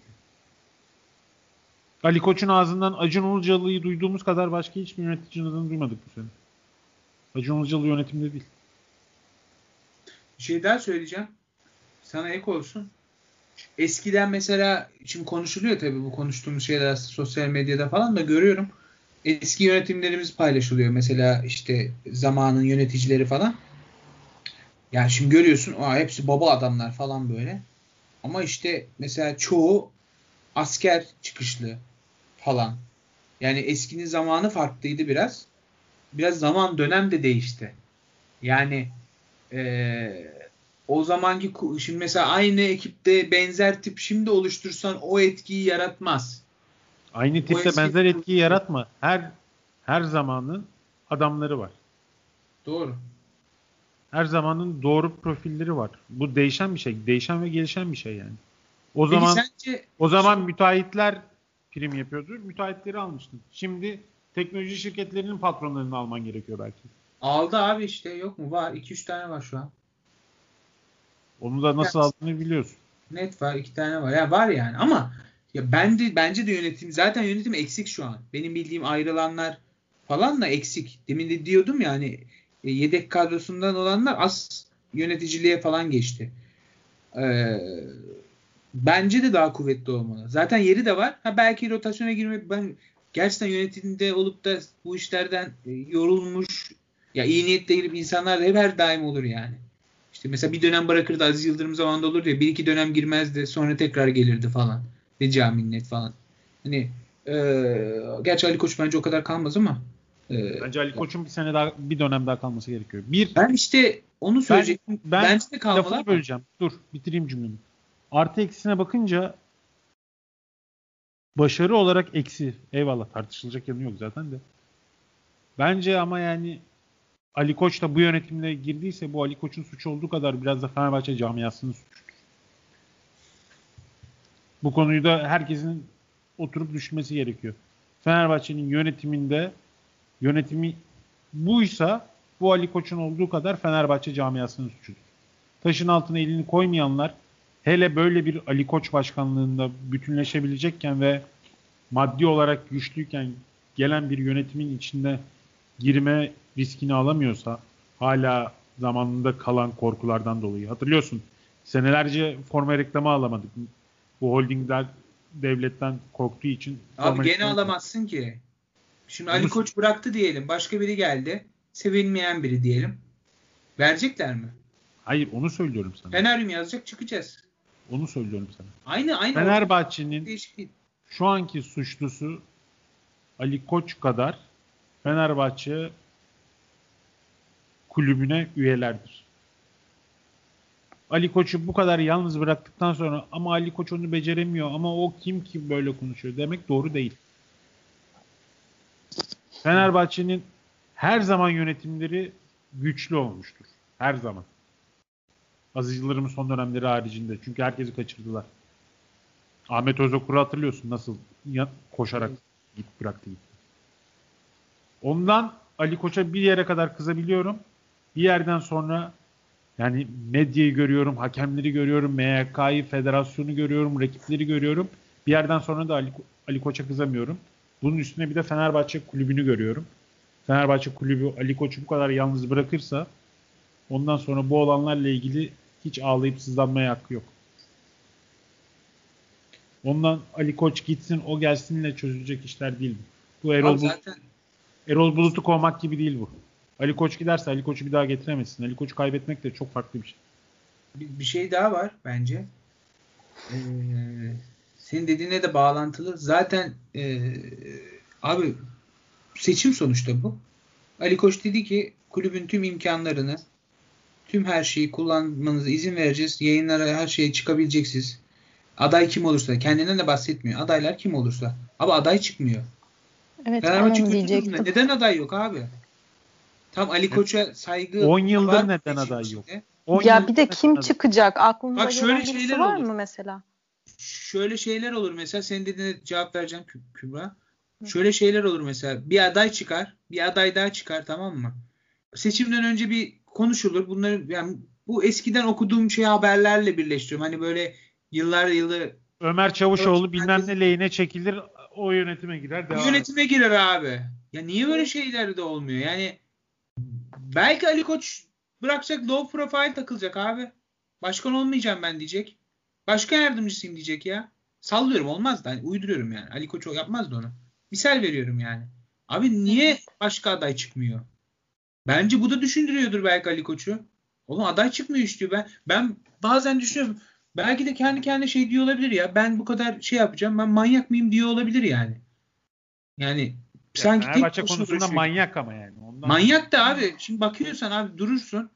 Ali Koç'un ağzından Acun Ilıcalı'yı duyduğumuz kadar başka hiçbir yöneticinin adını duymadık bu sene. Acun Ilıcalı yönetimde değil. Bir şey daha söyleyeceğim. Sana ek olsun. Eskiden mesela şimdi konuşuluyor tabii bu konuştuğumuz şeyler sosyal medyada falan da görüyorum. Eski yönetimlerimiz paylaşılıyor. Mesela işte zamanın yöneticileri falan. Yani şimdi görüyorsun o hepsi baba adamlar falan böyle. Ama işte mesela çoğu asker çıkışlı falan. Yani eskinin zamanı farklıydı biraz. Biraz zaman dönem de değişti. Yani ee, o zamanki şimdi mesela aynı ekipte benzer tip şimdi oluştursan o etkiyi yaratmaz. Aynı tipte eski... benzer etkiyi yaratma. Her her zamanın adamları var. Doğru. Her zamanın doğru profilleri var. Bu değişen bir şey. Değişen ve gelişen bir şey yani. O Peki zaman sence... o zaman müteahhitler prim yapıyordu. Müteahhitleri almıştın. Şimdi teknoloji şirketlerinin patronlarını alman gerekiyor belki. Aldı abi işte yok mu? Var. 2-3 tane var şu an. Onu da nasıl ya, aldığını biliyorsun. Net var. iki tane var. Ya var yani ama ya bence bence de yönetim zaten yönetim eksik şu an. Benim bildiğim ayrılanlar falan da eksik. Demin de diyordum ya hani e, yedek kadrosundan olanlar az yöneticiliğe falan geçti. Ee, bence de daha kuvvetli olmalı. Zaten yeri de var. Ha belki rotasyona girmek ben gerçekten yönetimde olup da bu işlerden e, yorulmuş ya iyi niyetle girip insanlar da hep her daim olur yani. İşte mesela bir dönem bırakırdı Aziz Yıldırım zamanında olur ya bir iki dönem girmezdi sonra tekrar gelirdi falan. Rica minnet falan. Hani e, gerçi Ali Koç bence o kadar kalmaz ama e, Bence Ali Koç'un bir sene daha bir dönem daha kalması gerekiyor. Bir Ben işte onu söyleyecektim. Ben, ben bence de kalmalı. Lafını böleceğim. Dur bitireyim cümlemi. Artı eksisine bakınca başarı olarak eksi. Eyvallah tartışılacak yanı yok zaten de. Bence ama yani Ali Koç da bu yönetimle girdiyse bu Ali Koç'un suçu olduğu kadar biraz da Fenerbahçe camiasının suçudur. Bu konuyu da herkesin oturup düşünmesi gerekiyor. Fenerbahçe'nin yönetiminde yönetimi buysa bu Ali Koç'un olduğu kadar Fenerbahçe camiasının suçudur. Taşın altına elini koymayanlar hele böyle bir Ali Koç başkanlığında bütünleşebilecekken ve maddi olarak güçlüyken gelen bir yönetimin içinde girme riskini alamıyorsa hala zamanında kalan korkulardan dolayı. Hatırlıyorsun senelerce forma reklamı alamadık. Bu holdingler devletten korktuğu için. Abi gene alamazsın ki. Şimdi Ali Koç bıraktı diyelim. Başka biri geldi. Sevilmeyen biri diyelim. Verecekler mi? Hayır onu söylüyorum sana. Feneryum yazacak çıkacağız. Onu söylüyorum sana. Aynı aynı. Fenerbahçe'nin şu anki suçlusu Ali Koç kadar Fenerbahçe kulübüne üyelerdir. Ali Koç'u bu kadar yalnız bıraktıktan sonra ama Ali Koç onu beceremiyor ama o kim ki böyle konuşuyor demek doğru değil. Fenerbahçe'nin her zaman yönetimleri güçlü olmuştur. Her zaman. Aziz Yıldırım'ın son dönemleri haricinde. Çünkü herkesi kaçırdılar. Ahmet Özokur'u hatırlıyorsun nasıl koşarak git bıraktı gitti. Ondan Ali Koç'a bir yere kadar kızabiliyorum bir yerden sonra yani medyayı görüyorum, hakemleri görüyorum, MHK'yı, federasyonu görüyorum, rakipleri görüyorum. Bir yerden sonra da Ali, Ali Koç'a kızamıyorum. Bunun üstüne bir de Fenerbahçe kulübünü görüyorum. Fenerbahçe kulübü Ali Koç'u bu kadar yalnız bırakırsa ondan sonra bu olanlarla ilgili hiç ağlayıp sızlanmaya hakkı yok. Ondan Ali Koç gitsin o gelsinle çözülecek işler değil bu. Bu Erol, zaten... Erol Bulut'u kovmak gibi değil bu. Ali Koç giderse Ali Koç'u bir daha getiremezsin. Ali Koç'u kaybetmek de çok farklı bir şey. Bir, bir şey daha var bence. Ee, senin dediğine de bağlantılı. Zaten e, abi seçim sonuçta bu. Ali Koç dedi ki kulübün tüm imkanlarını tüm her şeyi kullanmanıza izin vereceğiz. Yayınlara her şeye çıkabileceksiniz. Aday kim olursa. Kendinden de bahsetmiyor. Adaylar kim olursa. Ama aday çıkmıyor. Evet Fenerbahçe onu diyecektim. Neden aday yok abi? Tam Ali Koç'a saygı 10 yıldır neden aday yok? Ya bir de kim aday. çıkacak? Aklınıza Bak şöyle şeyler var olur. mı mesela? Şöyle şeyler olur mesela. Senin dediğine cevap vereceğim Kübra. Şöyle şeyler olur mesela. Bir aday çıkar. Bir aday daha çıkar tamam mı? Seçimden önce bir konuşulur. Bunları yani bu eskiden okuduğum şey haberlerle birleştiriyorum. Hani böyle yıllar yılı Ömer Çavuşoğlu bilmem ne lehine çekilir o yönetime girer. Devam yönetime girer abi. Ya niye böyle şeyler de olmuyor? Yani belki Ali Koç bırakacak low profile takılacak abi. Başkan olmayacağım ben diyecek. Başkan yardımcısıyım diyecek ya. Sallıyorum olmaz da hani uyduruyorum yani. Ali Koç yapmazdı onu. Misal veriyorum yani. Abi niye başka aday çıkmıyor? Bence bu da düşündürüyordur belki Ali Koç'u. Oğlum aday çıkmıyor istiyor. Ben ben bazen düşünüyorum. Belki de kendi kendine şey diyor olabilir ya. Ben bu kadar şey yapacağım. Ben manyak mıyım diyor olabilir yani. Yani ya sanki Fenerbahçe konusunda manyak ama yani. Ondan manyak da abi. Şimdi bakıyorsan abi durursun.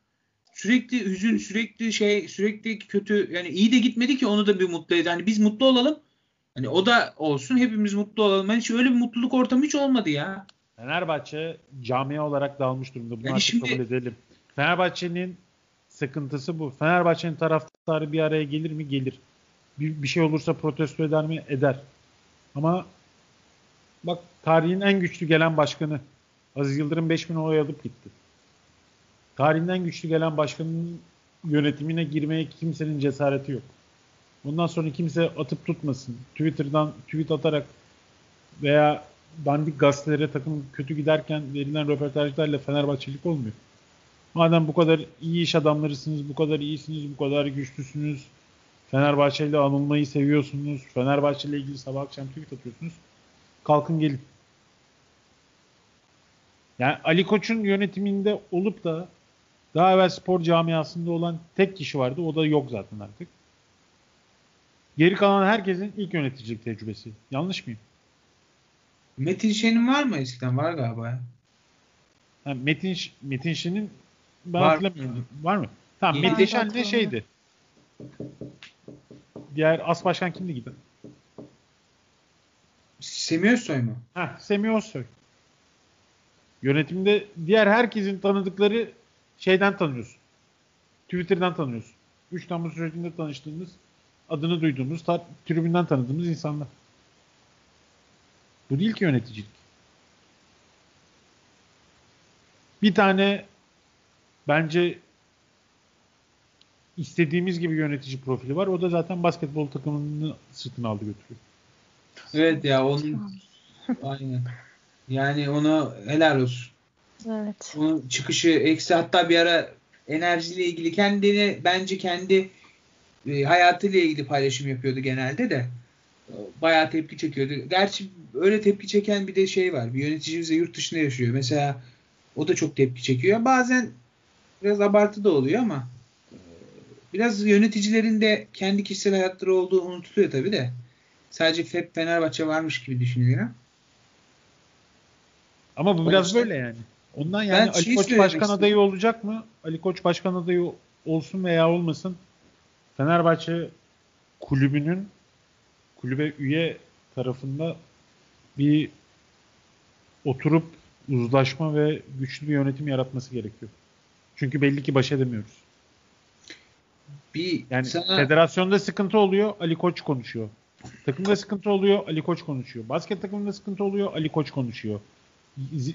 Sürekli hüzün, sürekli şey, sürekli kötü. Yani iyi de gitmedi ki onu da bir mutlu eder. Hani biz mutlu olalım. Hani o da olsun. Hepimiz mutlu olalım. Yani hiç öyle bir mutluluk ortamı hiç olmadı ya. Fenerbahçe camia olarak dağılmış durumda. Bunu yani artık şimdi... kabul edelim. Fenerbahçe'nin sıkıntısı bu. Fenerbahçe'nin taraftarı bir araya gelir mi? Gelir. Bir, bir şey olursa protesto eder mi? Eder. Ama bak tarihin en güçlü gelen başkanı Aziz Yıldırım 5000 oy alıp gitti. Tarihin en güçlü gelen başkanın yönetimine girmeye kimsenin cesareti yok. Bundan sonra kimse atıp tutmasın. Twitter'dan tweet atarak veya dandik gazetelere takım kötü giderken verilen röportajlarla Fenerbahçelik olmuyor. Madem bu kadar iyi iş adamlarısınız, bu kadar iyisiniz, bu kadar güçlüsünüz, Fenerbahçe ile anılmayı seviyorsunuz, Fenerbahçe ile ilgili sabah akşam tweet atıyorsunuz. Kalkın gelin. Yani Ali Koç'un yönetiminde olup da daha evvel spor camiasında olan tek kişi vardı. O da yok zaten artık. Geri kalan herkesin ilk yöneticilik tecrübesi. Yanlış mıyım? Metin Şen'in var mı eskiden? Var galiba. Ha, Metin, Metin Şen'in ben var. hatırlamıyorum. Var mı? Tamam Yeni Metin Şen de şeydi. Diğer as başkan kimdi gibi? Semih Özsoy mu? Ha, Semih Özsoy. Yönetimde diğer herkesin tanıdıkları şeyden tanıyorsun. Twitter'dan tanıyorsun. 3 Temmuz sürecinde tanıştığımız, adını duyduğumuz, tribünden tanıdığımız insanlar. Bu değil ki yöneticilik. Bir tane bence istediğimiz gibi yönetici profili var. O da zaten basketbol takımını sırtına aldı götürüyor. Evet ya onun aynen. Yani onu helal olsun. Evet. Onun çıkışı eksi hatta bir ara enerjiyle ilgili kendini bence kendi e, hayatıyla ilgili paylaşım yapıyordu genelde de. Bayağı tepki çekiyordu. Gerçi öyle tepki çeken bir de şey var. Bir yöneticimiz de yurt dışında yaşıyor. Mesela o da çok tepki çekiyor. Bazen biraz abartı da oluyor ama e, biraz yöneticilerin de kendi kişisel hayatları olduğu unutuluyor tabii de. Sadece hep Fenerbahçe varmış gibi düşünüyor. Ama bu biraz böyle yani. Ondan yani Ali Koç başkan adayı olacak mı? Ali Koç başkan adayı olsun veya olmasın Fenerbahçe kulübünün kulübe üye tarafında bir oturup uzlaşma ve güçlü bir yönetim yaratması gerekiyor. Çünkü belli ki baş edemiyoruz. Bir yani sana... federasyonda sıkıntı oluyor, Ali Koç konuşuyor. Takımda sıkıntı oluyor, Ali Koç konuşuyor. Basket takımında sıkıntı oluyor, Ali Koç konuşuyor.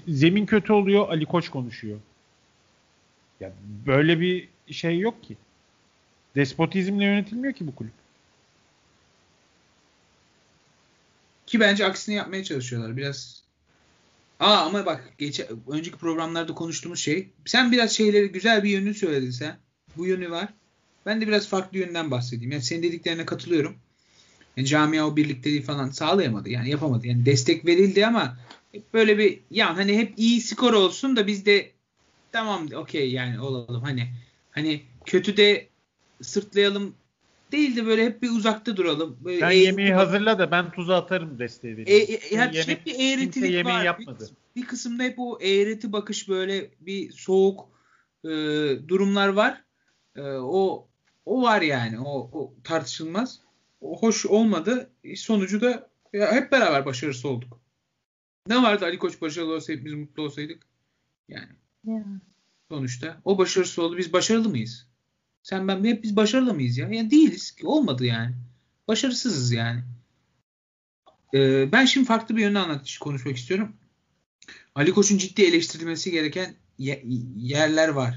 zemin kötü oluyor, Ali Koç konuşuyor. Ya böyle bir şey yok ki. Despotizmle yönetilmiyor ki bu kulüp. Ki bence aksini yapmaya çalışıyorlar. Biraz Aa ama bak geç, önceki programlarda konuştuğumuz şey. Sen biraz şeyleri güzel bir yönünü söyledin sen. Bu yönü var. Ben de biraz farklı yönden bahsedeyim. Yani senin dediklerine katılıyorum. Yani camia o birlikteliği falan sağlayamadı. Yani yapamadı. Yani destek verildi ama böyle bir ya hani hep iyi skor olsun da biz de tamam okey yani olalım hani hani kötü de sırtlayalım değil de böyle hep bir uzakta duralım. Böyle Sen yemeği hazırla da ben tuzu atarım desteği vereyim. E, e, yani yemek, hep bir eğretilik var. Yapmadı. Bir, bir kısımda hep o eğreti bakış böyle bir soğuk e, durumlar var. E, o o var yani. O, o tartışılmaz. O hoş olmadı. Sonucu da ya hep beraber başarısı olduk. Ne vardı Ali Koç başarılı olsaydı biz mutlu olsaydık? Yani. Yeah. Sonuçta o başarısız oldu. Biz başarılı mıyız? Sen ben hep biz başarılı mıyız ya? Yani değiliz. Olmadı yani. Başarısızız yani. Ee, ben şimdi farklı bir yönde anlatış konuşmak istiyorum. Ali Koç'un ciddi eleştirilmesi gereken yerler var.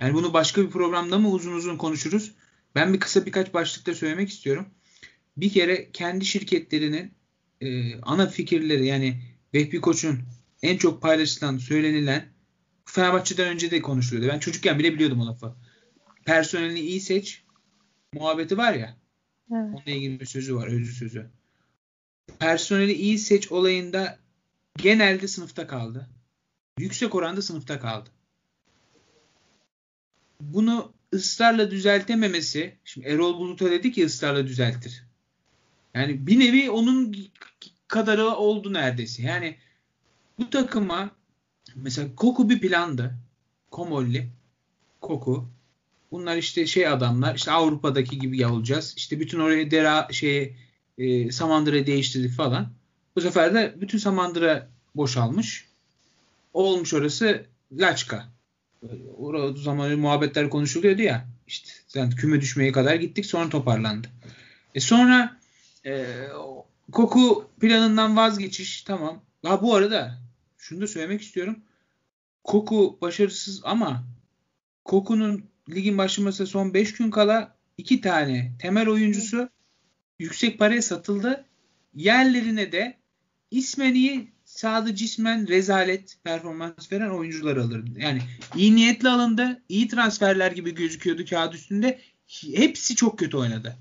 Yani bunu başka bir programda mı uzun uzun konuşuruz? Ben bir kısa birkaç başlıkta söylemek istiyorum. Bir kere kendi şirketlerinin e, ana fikirleri yani Vehbi Koç'un en çok paylaşılan, söylenilen Fenerbahçe'den önce de konuşuluyordu. Ben çocukken bile biliyordum o lafı. Personelini iyi seç muhabbeti var ya. Evet. Onunla ilgili bir sözü var, özü sözü. Personeli iyi seç olayında genelde sınıfta kaldı. Yüksek oranda sınıfta kaldı. Bunu ısrarla düzeltememesi, şimdi Erol Bulut'a dedi ki ısrarla düzeltir. Yani bir nevi onun kadarı oldu neredeyse. Yani bu takıma mesela Koku bir plandı. Komolli. Koku. Bunlar işte şey adamlar işte Avrupa'daki gibi olacağız. İşte bütün oraya dera şey e, Samandıra değiştirdik falan. Bu sefer de bütün Samandıra boşalmış. Olmuş orası Laçka. O zaman muhabbetler konuşuluyordu ya. İşte yani küme düşmeye kadar gittik sonra toparlandı. E sonra e, Koku planından vazgeçiş tamam. Ha bu arada şunu da söylemek istiyorum. Koku başarısız ama Koku'nun ligin başlaması son 5 gün kala iki tane temel oyuncusu yüksek paraya satıldı. Yerlerine de ismen iyi sahada cismen rezalet performans veren oyuncular alırdı. Yani iyi niyetli alındı. iyi transferler gibi gözüküyordu kağıt üstünde. Hepsi çok kötü oynadı.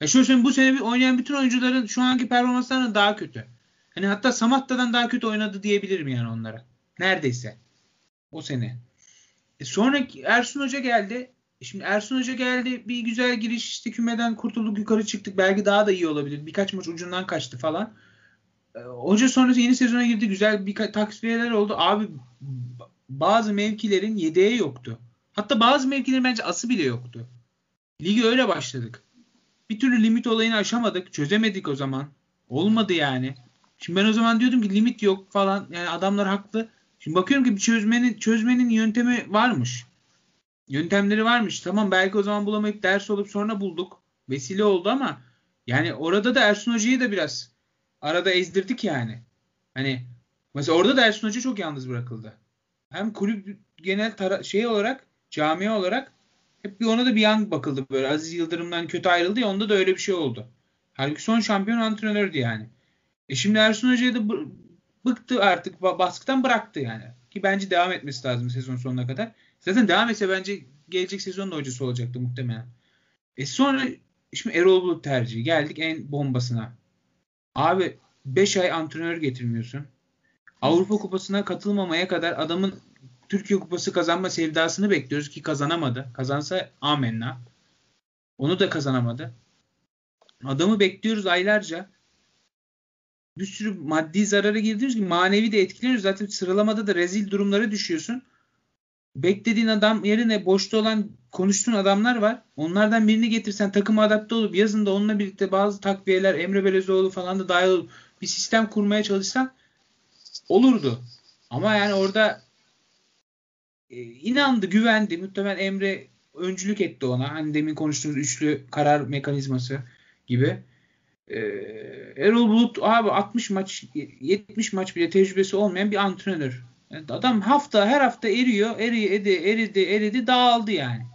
Ya şöyle söyleyeyim bu sene oynayan bütün oyuncuların şu anki performanslarından daha kötü. Hani hatta Samatta'dan daha kötü oynadı diyebilirim yani onlara. Neredeyse. O sene. E sonra Ersun Hoca geldi. E şimdi Ersun Hoca geldi. Bir güzel giriş işte kümeden kurtulduk yukarı çıktık. Belki daha da iyi olabilir. Birkaç maç ucundan kaçtı falan. E, hoca sonrası yeni sezona girdi. Güzel bir takviyeler oldu. Abi bazı mevkilerin yedeği yoktu. Hatta bazı mevkilerin bence ası bile yoktu. Ligi öyle başladık. Bir türlü limit olayını aşamadık. Çözemedik o zaman. Olmadı yani. Şimdi ben o zaman diyordum ki limit yok falan. Yani adamlar haklı. Şimdi bakıyorum ki çözmenin çözmenin yöntemi varmış. Yöntemleri varmış. Tamam belki o zaman bulamayıp ders olup sonra bulduk. Vesile oldu ama yani orada da Ersun Hoca'yı da biraz arada ezdirdik yani. Hani mesela orada da Ersun Hoca çok yalnız bırakıldı. Hem kulüp genel tara- şey olarak camia olarak hep bir ona da bir yan bakıldı böyle. Aziz Yıldırım'dan kötü ayrıldı ya onda da öyle bir şey oldu. Halbuki son şampiyon antrenördü yani. E şimdi Ersun Hoca'ya da bıktı artık baskıdan bıraktı yani. Ki bence devam etmesi lazım sezon sonuna kadar. Zaten devam etse bence gelecek sezon da hocası olacaktı muhtemelen. E sonra şimdi Erol Bulut tercihi. Geldik en bombasına. Abi 5 ay antrenör getirmiyorsun. Avrupa Kupası'na katılmamaya kadar adamın Türkiye Kupası kazanma sevdasını bekliyoruz ki kazanamadı. Kazansa amenna. Onu da kazanamadı. Adamı bekliyoruz aylarca bir sürü maddi zarara girdiğimiz gibi manevi de etkileniyoruz. Zaten sıralamada da rezil durumlara düşüyorsun. Beklediğin adam yerine boşta olan konuştuğun adamlar var. Onlardan birini getirsen takıma adapte olup yazın da onunla birlikte bazı takviyeler Emre Belezoğlu falan da dahil olup bir sistem kurmaya çalışsan olurdu. Ama yani orada e, inandı, güvendi. Muhtemelen Emre öncülük etti ona. Hani demin konuştuğumuz üçlü karar mekanizması gibi. Ee, Erol Bulut abi 60 maç 70 maç bile tecrübesi olmayan bir antrenör. Yani adam hafta her hafta eriyor, eriyor, edi, eridi, eridi, dağıldı yani.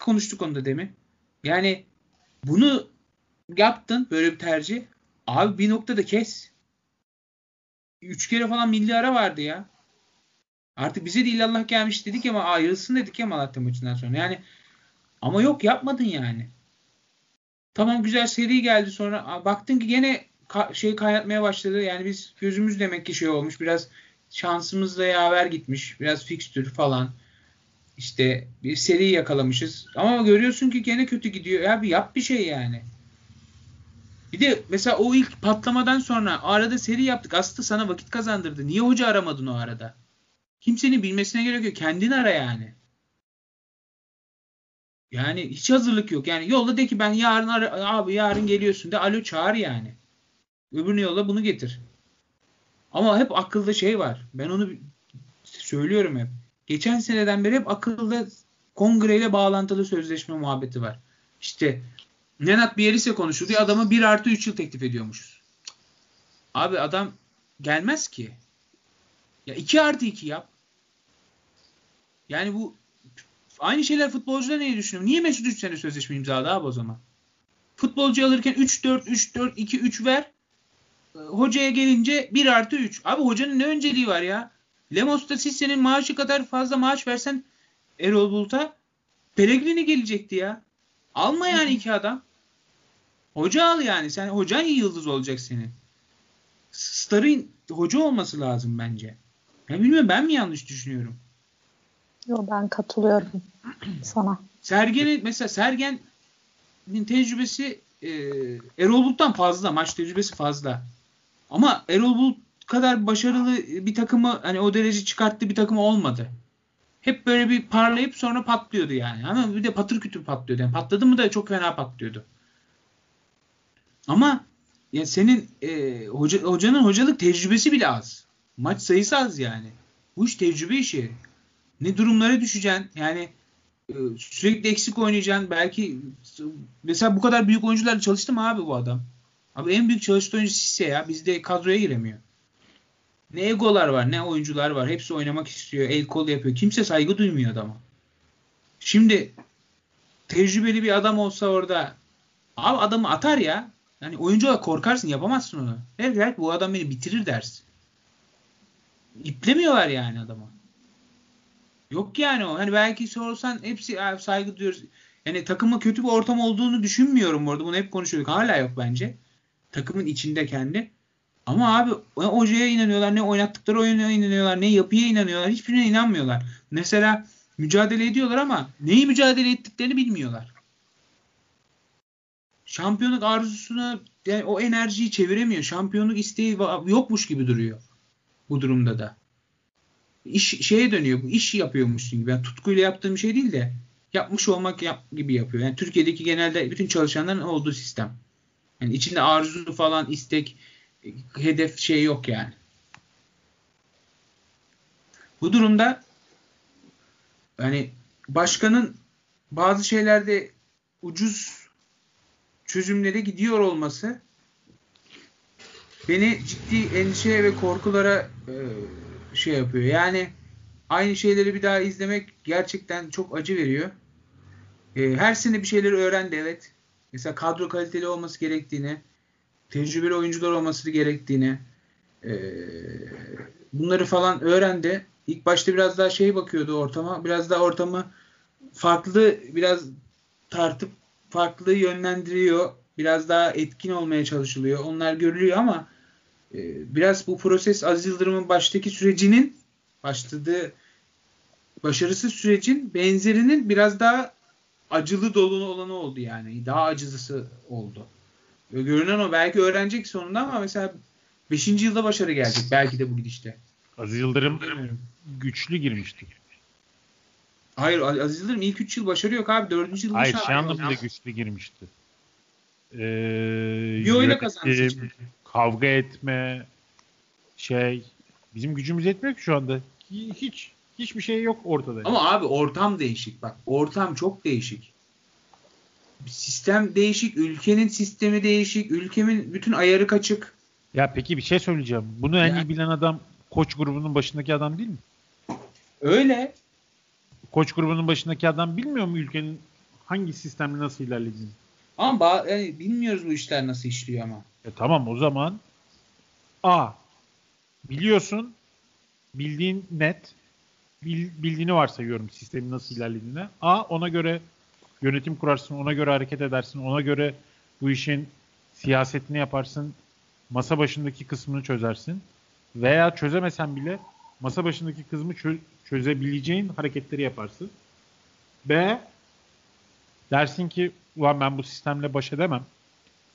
Konuştuk onu da demin. Yani bunu yaptın böyle bir tercih. Abi bir noktada kes. Üç kere falan milli ara vardı ya. Artık bize de illallah gelmiş dedik ama ayrılsın dedik ya Malatya maçından sonra. Yani ama yok yapmadın yani. Tamam güzel seri geldi sonra baktın ki gene ka- şey kaynatmaya başladı. Yani biz gözümüz demek ki şey olmuş. Biraz şansımızla yaver gitmiş. Biraz fikstür falan. İşte bir seri yakalamışız. Ama görüyorsun ki gene kötü gidiyor. Ya bir yap bir şey yani. Bir de mesela o ilk patlamadan sonra arada seri yaptık. Aslında sana vakit kazandırdı. Niye hoca aramadın o arada? Kimsenin bilmesine gerek yok. Kendin ara yani. Yani hiç hazırlık yok. Yani yolla de ki ben yarın abi yarın geliyorsun de alo çağır yani. Öbürünü yolla bunu getir. Ama hep akılda şey var. Ben onu söylüyorum hep. Geçen seneden beri hep akılda kongreyle bağlantılı sözleşme muhabbeti var. İşte Nenat Bielitsa konuşuldu. Adama 1 artı 3 yıl teklif ediyormuşuz. Abi adam gelmez ki. Ya 2 artı 2 yap. Yani bu aynı şeyler futbolcuda neyi düşünüyorum? Niye Mesut 3 sene sözleşme imzaladı abi o zaman? Futbolcu alırken 3-4, 3-4, 2-3 ver. Hocaya gelince 1 artı 3. Abi hocanın ne önceliği var ya? Lemos'ta siz senin maaşı kadar fazla maaş versen Erol Bulut'a Pellegrini gelecekti ya. Alma yani iki adam. Hoca al yani. Sen hocan iyi yıldız olacak senin. Star'ın hoca olması lazım bence. Ya bilmiyorum ben mi yanlış düşünüyorum? Yok ben katılıyorum sana. Sergen'in mesela Sergen'in tecrübesi e, Erol Bulut'tan fazla. Maç tecrübesi fazla. Ama Erol Bulut kadar başarılı bir takımı hani o derece çıkarttığı bir takım olmadı. Hep böyle bir parlayıp sonra patlıyordu yani. Ama bir de patır kütür patlıyordu. Yani patladı mı da çok fena patlıyordu. Ama ya senin e, hoca, hocanın hocalık tecrübesi bile az. Maç sayısı az yani. Bu iş tecrübe işi. Ne durumlara düşeceksin. Yani e, sürekli eksik oynayacaksın. Belki mesela bu kadar büyük oyuncularla çalıştı mı abi bu adam? Abi en büyük çalıştığı oyuncu Sisse ya. Bizde kadroya giremiyor. Ne egolar var ne oyuncular var. Hepsi oynamak istiyor. El kol yapıyor. Kimse saygı duymuyor adama. Şimdi tecrübeli bir adam olsa orada abi adamı atar ya. Yani oyuncu olarak korkarsın yapamazsın onu. Der, der bu adam beni bitirir dersin. İplemiyorlar yani adama. Yok yani o. Hani belki sorsan hepsi saygı duyuyoruz. Yani takımın kötü bir ortam olduğunu düşünmüyorum orada. Bunu hep konuşuyorduk. Hala yok bence. Takımın içinde kendi. Ama abi ne hocaya inanıyorlar, ne oynattıkları oyuna inanıyorlar, ne yapıya inanıyorlar. Hiçbirine inanmıyorlar. Mesela mücadele ediyorlar ama neyi mücadele ettiklerini bilmiyorlar. Şampiyonluk arzusuna yani o enerjiyi çeviremiyor. Şampiyonluk isteği yokmuş gibi duruyor bu durumda da. İş şeye dönüyor bu. iş yapıyormuşsun gibi. Yani tutkuyla yaptığım şey değil de yapmış olmak yap, gibi yapıyor. Yani Türkiye'deki genelde bütün çalışanların olduğu sistem. Yani içinde arzu falan istek hedef şey yok yani. Bu durumda yani başkanın bazı şeylerde ucuz çözümlere gidiyor olması beni ciddi endişe ve korkulara e, şey yapıyor. Yani aynı şeyleri bir daha izlemek gerçekten çok acı veriyor. E, her sene bir şeyleri öğrendi evet. Mesela kadro kaliteli olması gerektiğini, tecrübeli oyuncular olması gerektiğini e, bunları falan öğrendi. İlk başta biraz daha şey bakıyordu ortama. Biraz daha ortamı farklı biraz tartıp farklı yönlendiriyor. Biraz daha etkin olmaya çalışılıyor. Onlar görülüyor ama biraz bu proses Aziz Yıldırım'ın baştaki sürecinin başladığı başarısız sürecin benzerinin biraz daha acılı dolu olanı oldu yani. Daha acılısı oldu. Görünen o. Belki öğrenecek sonunda ama mesela 5. yılda başarı gelecek. Belki de bu gidişte. Aziz Yıldırım güçlü girmişti. Hayır Aziz Yıldırım ilk 3 yıl başarı yok abi. 4. yılda Hayır şey anlamda güçlü girmişti. Ee, bir oyla kazandı. Kavga etme şey bizim gücümüz yetmiyor ki şu anda. Hiç hiçbir şey yok ortada. Ama abi ortam değişik bak. Ortam çok değişik sistem değişik, ülkenin sistemi değişik, ülkemin bütün ayarı kaçık. Ya peki bir şey söyleyeceğim. Bunu en iyi bilen adam koç grubunun başındaki adam değil mi? Öyle. Koç grubunun başındaki adam bilmiyor mu ülkenin hangi sistemle nasıl ilerlediğini? Ama yani bilmiyoruz bu işler nasıl işliyor ama. E tamam o zaman A biliyorsun bildiğin net bil, bildiğini varsayıyorum sistemin nasıl ilerlediğine. A ona göre yönetim kurarsın, ona göre hareket edersin, ona göre bu işin siyasetini yaparsın, masa başındaki kısmını çözersin. Veya çözemesen bile masa başındaki kısmı çö- çözebileceğin hareketleri yaparsın. B dersin ki ulan ben bu sistemle baş edemem.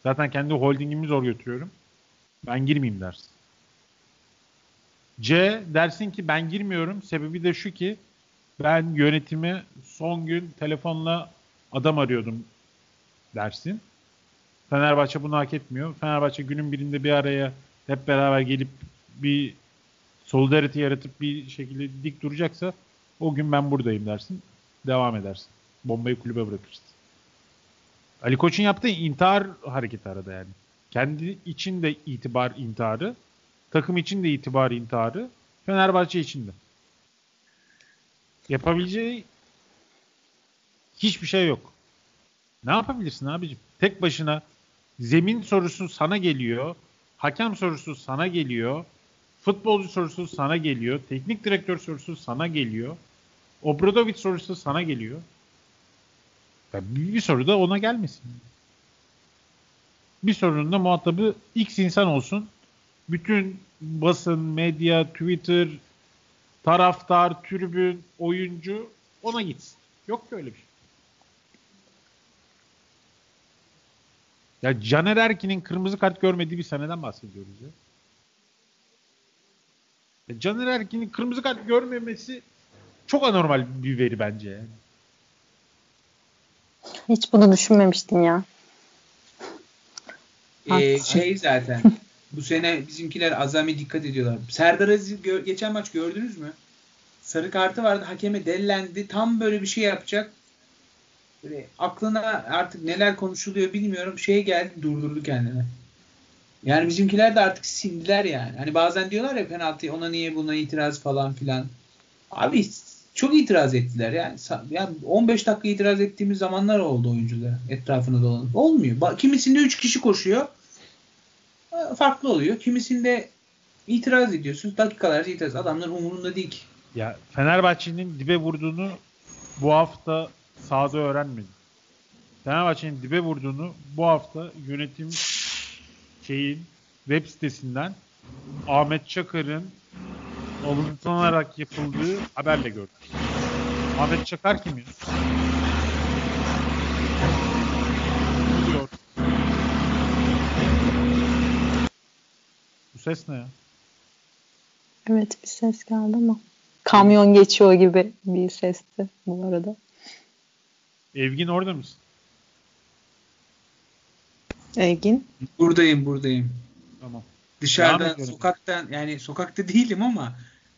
Zaten kendi holdingimi zor götürüyorum. Ben girmeyeyim dersin. C dersin ki ben girmiyorum. Sebebi de şu ki ben yönetimi son gün telefonla adam arıyordum dersin. Fenerbahçe bunu hak etmiyor. Fenerbahçe günün birinde bir araya hep beraber gelip bir solidarity yaratıp bir şekilde dik duracaksa o gün ben buradayım dersin. Devam edersin. Bombayı kulübe bırakırsın. Ali Koç'un yaptığı intihar hareketi arada yani. Kendi için de itibar intiharı, takım için de itibar intiharı, Fenerbahçe için de. Yapabileceği hiçbir şey yok. Ne yapabilirsin abicim? Tek başına zemin sorusu sana geliyor. Hakem sorusu sana geliyor. Futbolcu sorusu sana geliyor. Teknik direktör sorusu sana geliyor. Obradovic sorusu sana geliyor. Ya bir soru da ona gelmesin. Bir sorunun da muhatabı X insan olsun. Bütün basın, medya, Twitter, taraftar, tribün, oyuncu ona gitsin. Yok ki öyle bir şey. Ya Caner Erkin'in kırmızı kart görmediği bir seneden bahsediyoruz ya. ya Caner Erkin'in kırmızı kart görmemesi çok anormal bir veri bence yani. Hiç bunu düşünmemiştim ya. Ee, şey zaten [laughs] bu sene bizimkiler azami dikkat ediyorlar. Serdar Aziz gö- geçen maç gördünüz mü? Sarı kartı vardı. Hakeme dellendi. Tam böyle bir şey yapacak. Böyle aklına artık neler konuşuluyor bilmiyorum. Şey geldi durdurdu kendini. Yani bizimkiler de artık sindiler yani. Hani bazen diyorlar ya penaltı ona niye buna itiraz falan filan. Abi çok itiraz ettiler yani. yani 15 dakika itiraz ettiğimiz zamanlar oldu oyunculara etrafına dolanıp. Olmuyor. Kimisinde 3 kişi koşuyor. Farklı oluyor. Kimisinde itiraz ediyorsun. Dakikalarca itiraz. Adamlar umurunda değil ki. Ya Fenerbahçe'nin dibe vurduğunu bu hafta sahada öğrenmedim. Fenerbahçe'nin dibe vurduğunu bu hafta yönetim şeyin web sitesinden Ahmet Çakar'ın alıntılanarak yapıldığı haberle gördük. Ahmet Çakar kim ya? Diyor. Bu ses ne ya? Evet bir ses geldi ama kamyon geçiyor gibi bir sesti bu arada. Evgin orada mısın? Evgin? Buradayım buradayım. Tamam. Dışarıdan sokaktan yani sokakta değilim ama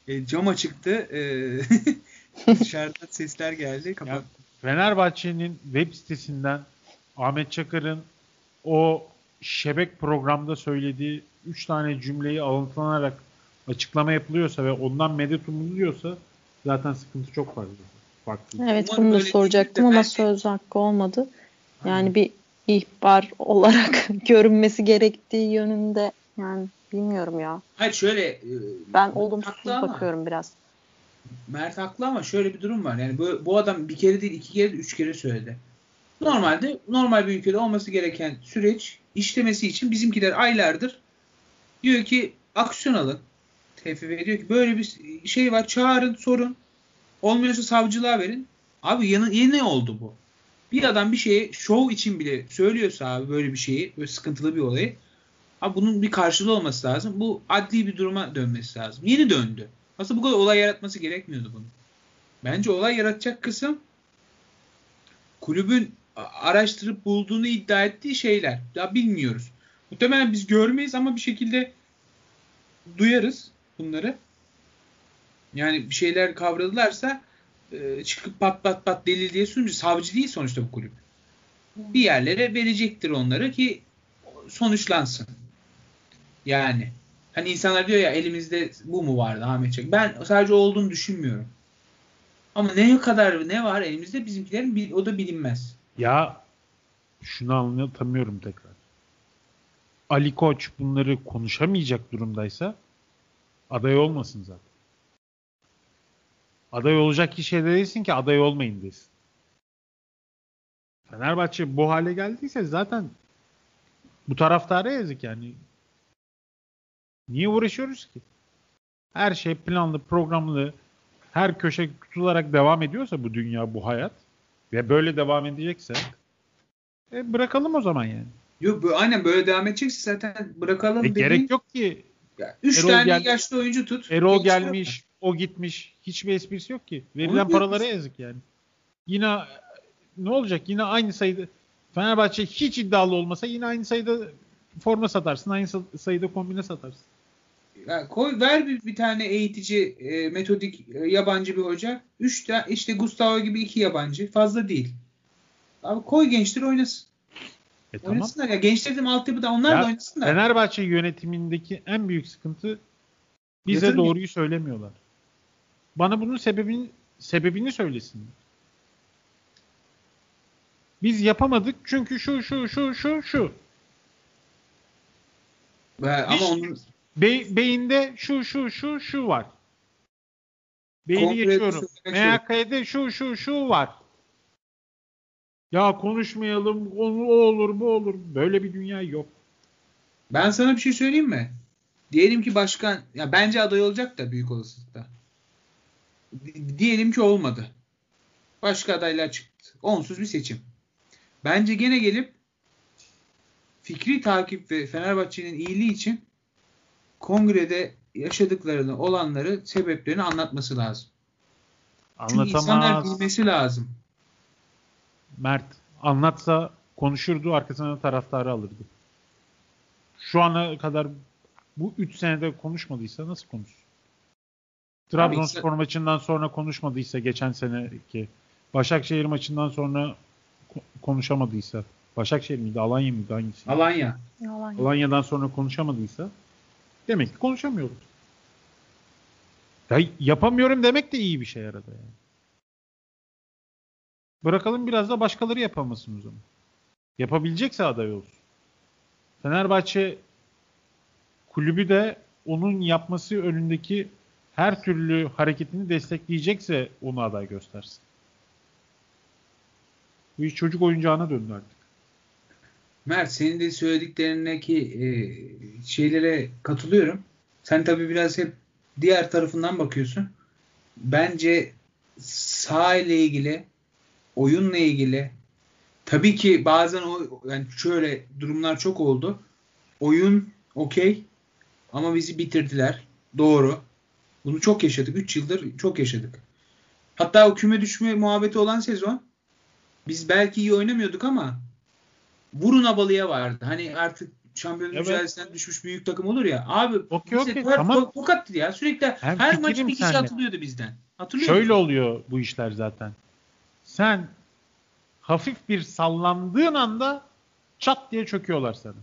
e, cama çıktı. E, [laughs] dışarıdan sesler geldi. Kapat. Ya, Fenerbahçe'nin web sitesinden Ahmet Çakar'ın o şebek programda söylediği 3 tane cümleyi alıntılanarak açıklama yapılıyorsa ve ondan medet umuluyorsa zaten sıkıntı çok fazla. Farklı. Evet Umarım bunu da soracaktım ama söz hakkı olmadı. Yani Aynen. bir ihbar olarak [laughs] görünmesi gerektiği yönünde yani bilmiyorum ya. Hayır şöyle e, ben olumsuz bakıyorum ama, biraz. Mert haklı ama şöyle bir durum var. Yani bu, bu adam bir kere değil iki kere de üç kere söyledi. Normalde normal bir ülkede olması gereken süreç işlemesi için bizimkiler aylardır diyor ki aksiyon alın. TFF diyor ki böyle bir şey var çağırın sorun. Olmuyorsa savcılığa verin. Abi yeni, yeni oldu bu. Bir adam bir şeyi şov için bile söylüyorsa abi böyle bir şeyi, böyle sıkıntılı bir olayı Abi bunun bir karşılığı olması lazım. Bu adli bir duruma dönmesi lazım. Yeni döndü. Aslında bu kadar olay yaratması gerekmiyordu bunun. Bence olay yaratacak kısım kulübün araştırıp bulduğunu iddia ettiği şeyler. Ya bilmiyoruz. Muhtemelen biz görmeyiz ama bir şekilde duyarız bunları. Yani bir şeyler kavradılarsa e, çıkıp pat pat pat delil diye sununca savcı değil sonuçta bu kulüp. Bir yerlere verecektir onları ki sonuçlansın. Yani hani insanlar diyor ya elimizde bu mu vardı Ahmet Çakar. Ben sadece olduğunu düşünmüyorum. Ama ne kadar ne var elimizde bizimkilerin o da bilinmez. Ya şunu anlatamıyorum tekrar. Ali Koç bunları konuşamayacak durumdaysa aday olmasın zaten. Aday olacak kişiye de değilsin ki aday olmayın desin. Fenerbahçe bu hale geldiyse zaten bu taraftara yazık yani. Niye uğraşıyoruz ki? Her şey planlı, programlı, her köşe tutularak devam ediyorsa bu dünya, bu hayat ve böyle devam edecekse e, bırakalım o zaman yani. Yok aynen böyle devam edecekse zaten bırakalım. E, dediğin, gerek yok ki. Ya, üç Erol tane gel- yaşlı oyuncu tut. Erol gelmiş, yok. o gitmiş. Hiçbir esprisi yok ki. Verilen paralara yazık yani. Yine ne olacak? Yine aynı sayıda Fenerbahçe hiç iddialı olmasa yine aynı sayıda forma satarsın. Aynı sayıda kombine satarsın. Ya koy ver bir, bir tane eğitici, e, metodik e, yabancı bir hoca. Üç tane işte Gustavo gibi iki yabancı. Fazla değil. Abi koy gençler oynasın. E, tamam. Oynasınlar ya. Gençler dedim altyapıda onlar ya, da oynasınlar. Fenerbahçe yönetimindeki en büyük sıkıntı bize Yatırım doğruyu söylemiyorlar. Bana bunun sebebini sebebini söylesinler. Biz yapamadık çünkü şu şu şu şu şu. Ve, ama onun Be, beyinde şu şu şu şu var. Beyni geçiyorum. MHK'de şu şu şu var. Ya konuşmayalım, o olur, bu olur. Böyle bir dünya yok. Ben sana bir şey söyleyeyim mi? Diyelim ki başkan, ya bence aday olacak da büyük olasılıkla. Diyelim ki olmadı. Başka adaylar çıktı. Onsuz bir seçim. Bence gene gelip fikri takip ve Fenerbahçe'nin iyiliği için kongrede yaşadıklarını, olanları, sebeplerini anlatması lazım. Anlatamaz. Çünkü insanlar bilmesi lazım. Mert anlatsa konuşurdu, arkasına taraftarı alırdı. Şu ana kadar bu 3 senede konuşmadıysa nasıl konuşur? Trabzonspor işte... maçından sonra konuşmadıysa geçen seneki Başakşehir maçından sonra konuşamadıysa Başakşehir miydi? Alanya mıydı? Hangisi? Alanya. Alanya. Alanya'dan sonra konuşamadıysa demek ki konuşamıyoruz. Ya yapamıyorum demek de iyi bir şey arada yani. Bırakalım biraz da başkaları yapamasın o zaman. Yapabilecekse aday olsun. Fenerbahçe kulübü de onun yapması önündeki her türlü hareketini destekleyecekse onu aday göstersin. Bu iş çocuk oyuncağına döndü artık. Mert senin de söylediklerindeki e, şeylere katılıyorum. Sen tabii biraz hep diğer tarafından bakıyorsun. Bence sağ ile ilgili oyunla ilgili tabii ki bazen o yani şöyle durumlar çok oldu. Oyun okey ama bizi bitirdiler. Doğru. Bunu çok yaşadık. 3 yıldır çok yaşadık. Hatta o küme düşme muhabbeti olan sezon biz belki iyi oynamıyorduk ama vurun abalıya vardı. Hani artık şampiyon evet. mücadelesinden düşmüş büyük takım olur ya. Abi okay, okay. Tamam. tokattı ya. Sürekli Hem her maç bir kişi atılıyordu bizden. Hatırlıyor Şöyle musun? oluyor bu işler zaten. Sen hafif bir sallandığın anda çat diye çöküyorlar sana.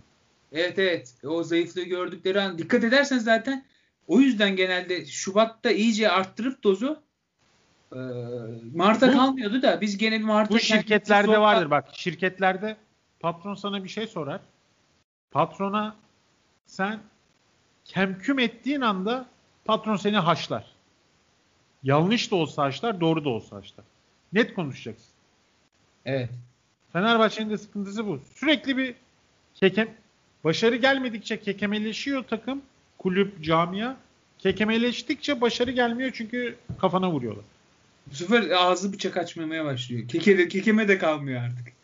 Evet evet. O zayıflığı gördükleri an dikkat edersen zaten o yüzden genelde Şubat'ta iyice arttırıp dozu Mart'a bu, kalmıyordu da biz gene bir Mart'a Bu şirketlerde vardır bak. Şirketlerde patron sana bir şey sorar. Patrona sen kemküm ettiğin anda patron seni haşlar. Yanlış da olsa haşlar, doğru da olsa haşlar. Net konuşacaksın. Evet. Fenerbahçe'nin de sıkıntısı bu. Sürekli bir kekem başarı gelmedikçe kekemeleşiyor takım, kulüp, camia. Kekemeleştikçe başarı gelmiyor çünkü kafana vuruyorlar. Bu sefer ağzı bıçak açmamaya başlıyor. Keke de, kekeme de kalmıyor artık.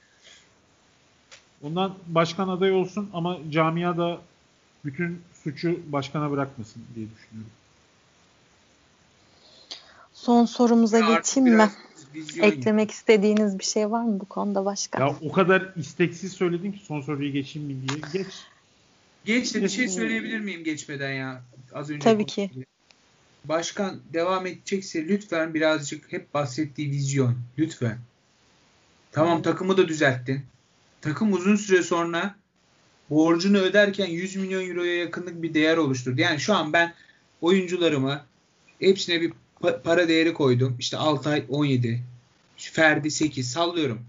Ondan başkan adayı olsun ama camia da bütün suçu başkana bırakmasın diye düşünüyorum. Son sorumuza ya geçeyim mi? Eklemek istediğiniz bir şey var mı bu konuda başka? Ya o kadar isteksiz söyledin ki son soruyu geçeyim mi diye. Geç. Geç de bir şey söyleyebilir miyim geçmeden ya? Az önce. Tabii ki. Başkan devam edecekse lütfen birazcık hep bahsettiği vizyon. Lütfen. Tamam takımı da düzelttin. Takım uzun süre sonra borcunu öderken 100 milyon euroya yakınlık bir değer oluşturdu. Yani şu an ben oyuncularımı hepsine bir para değeri koydum. İşte Altay 17, Ferdi 8 sallıyorum.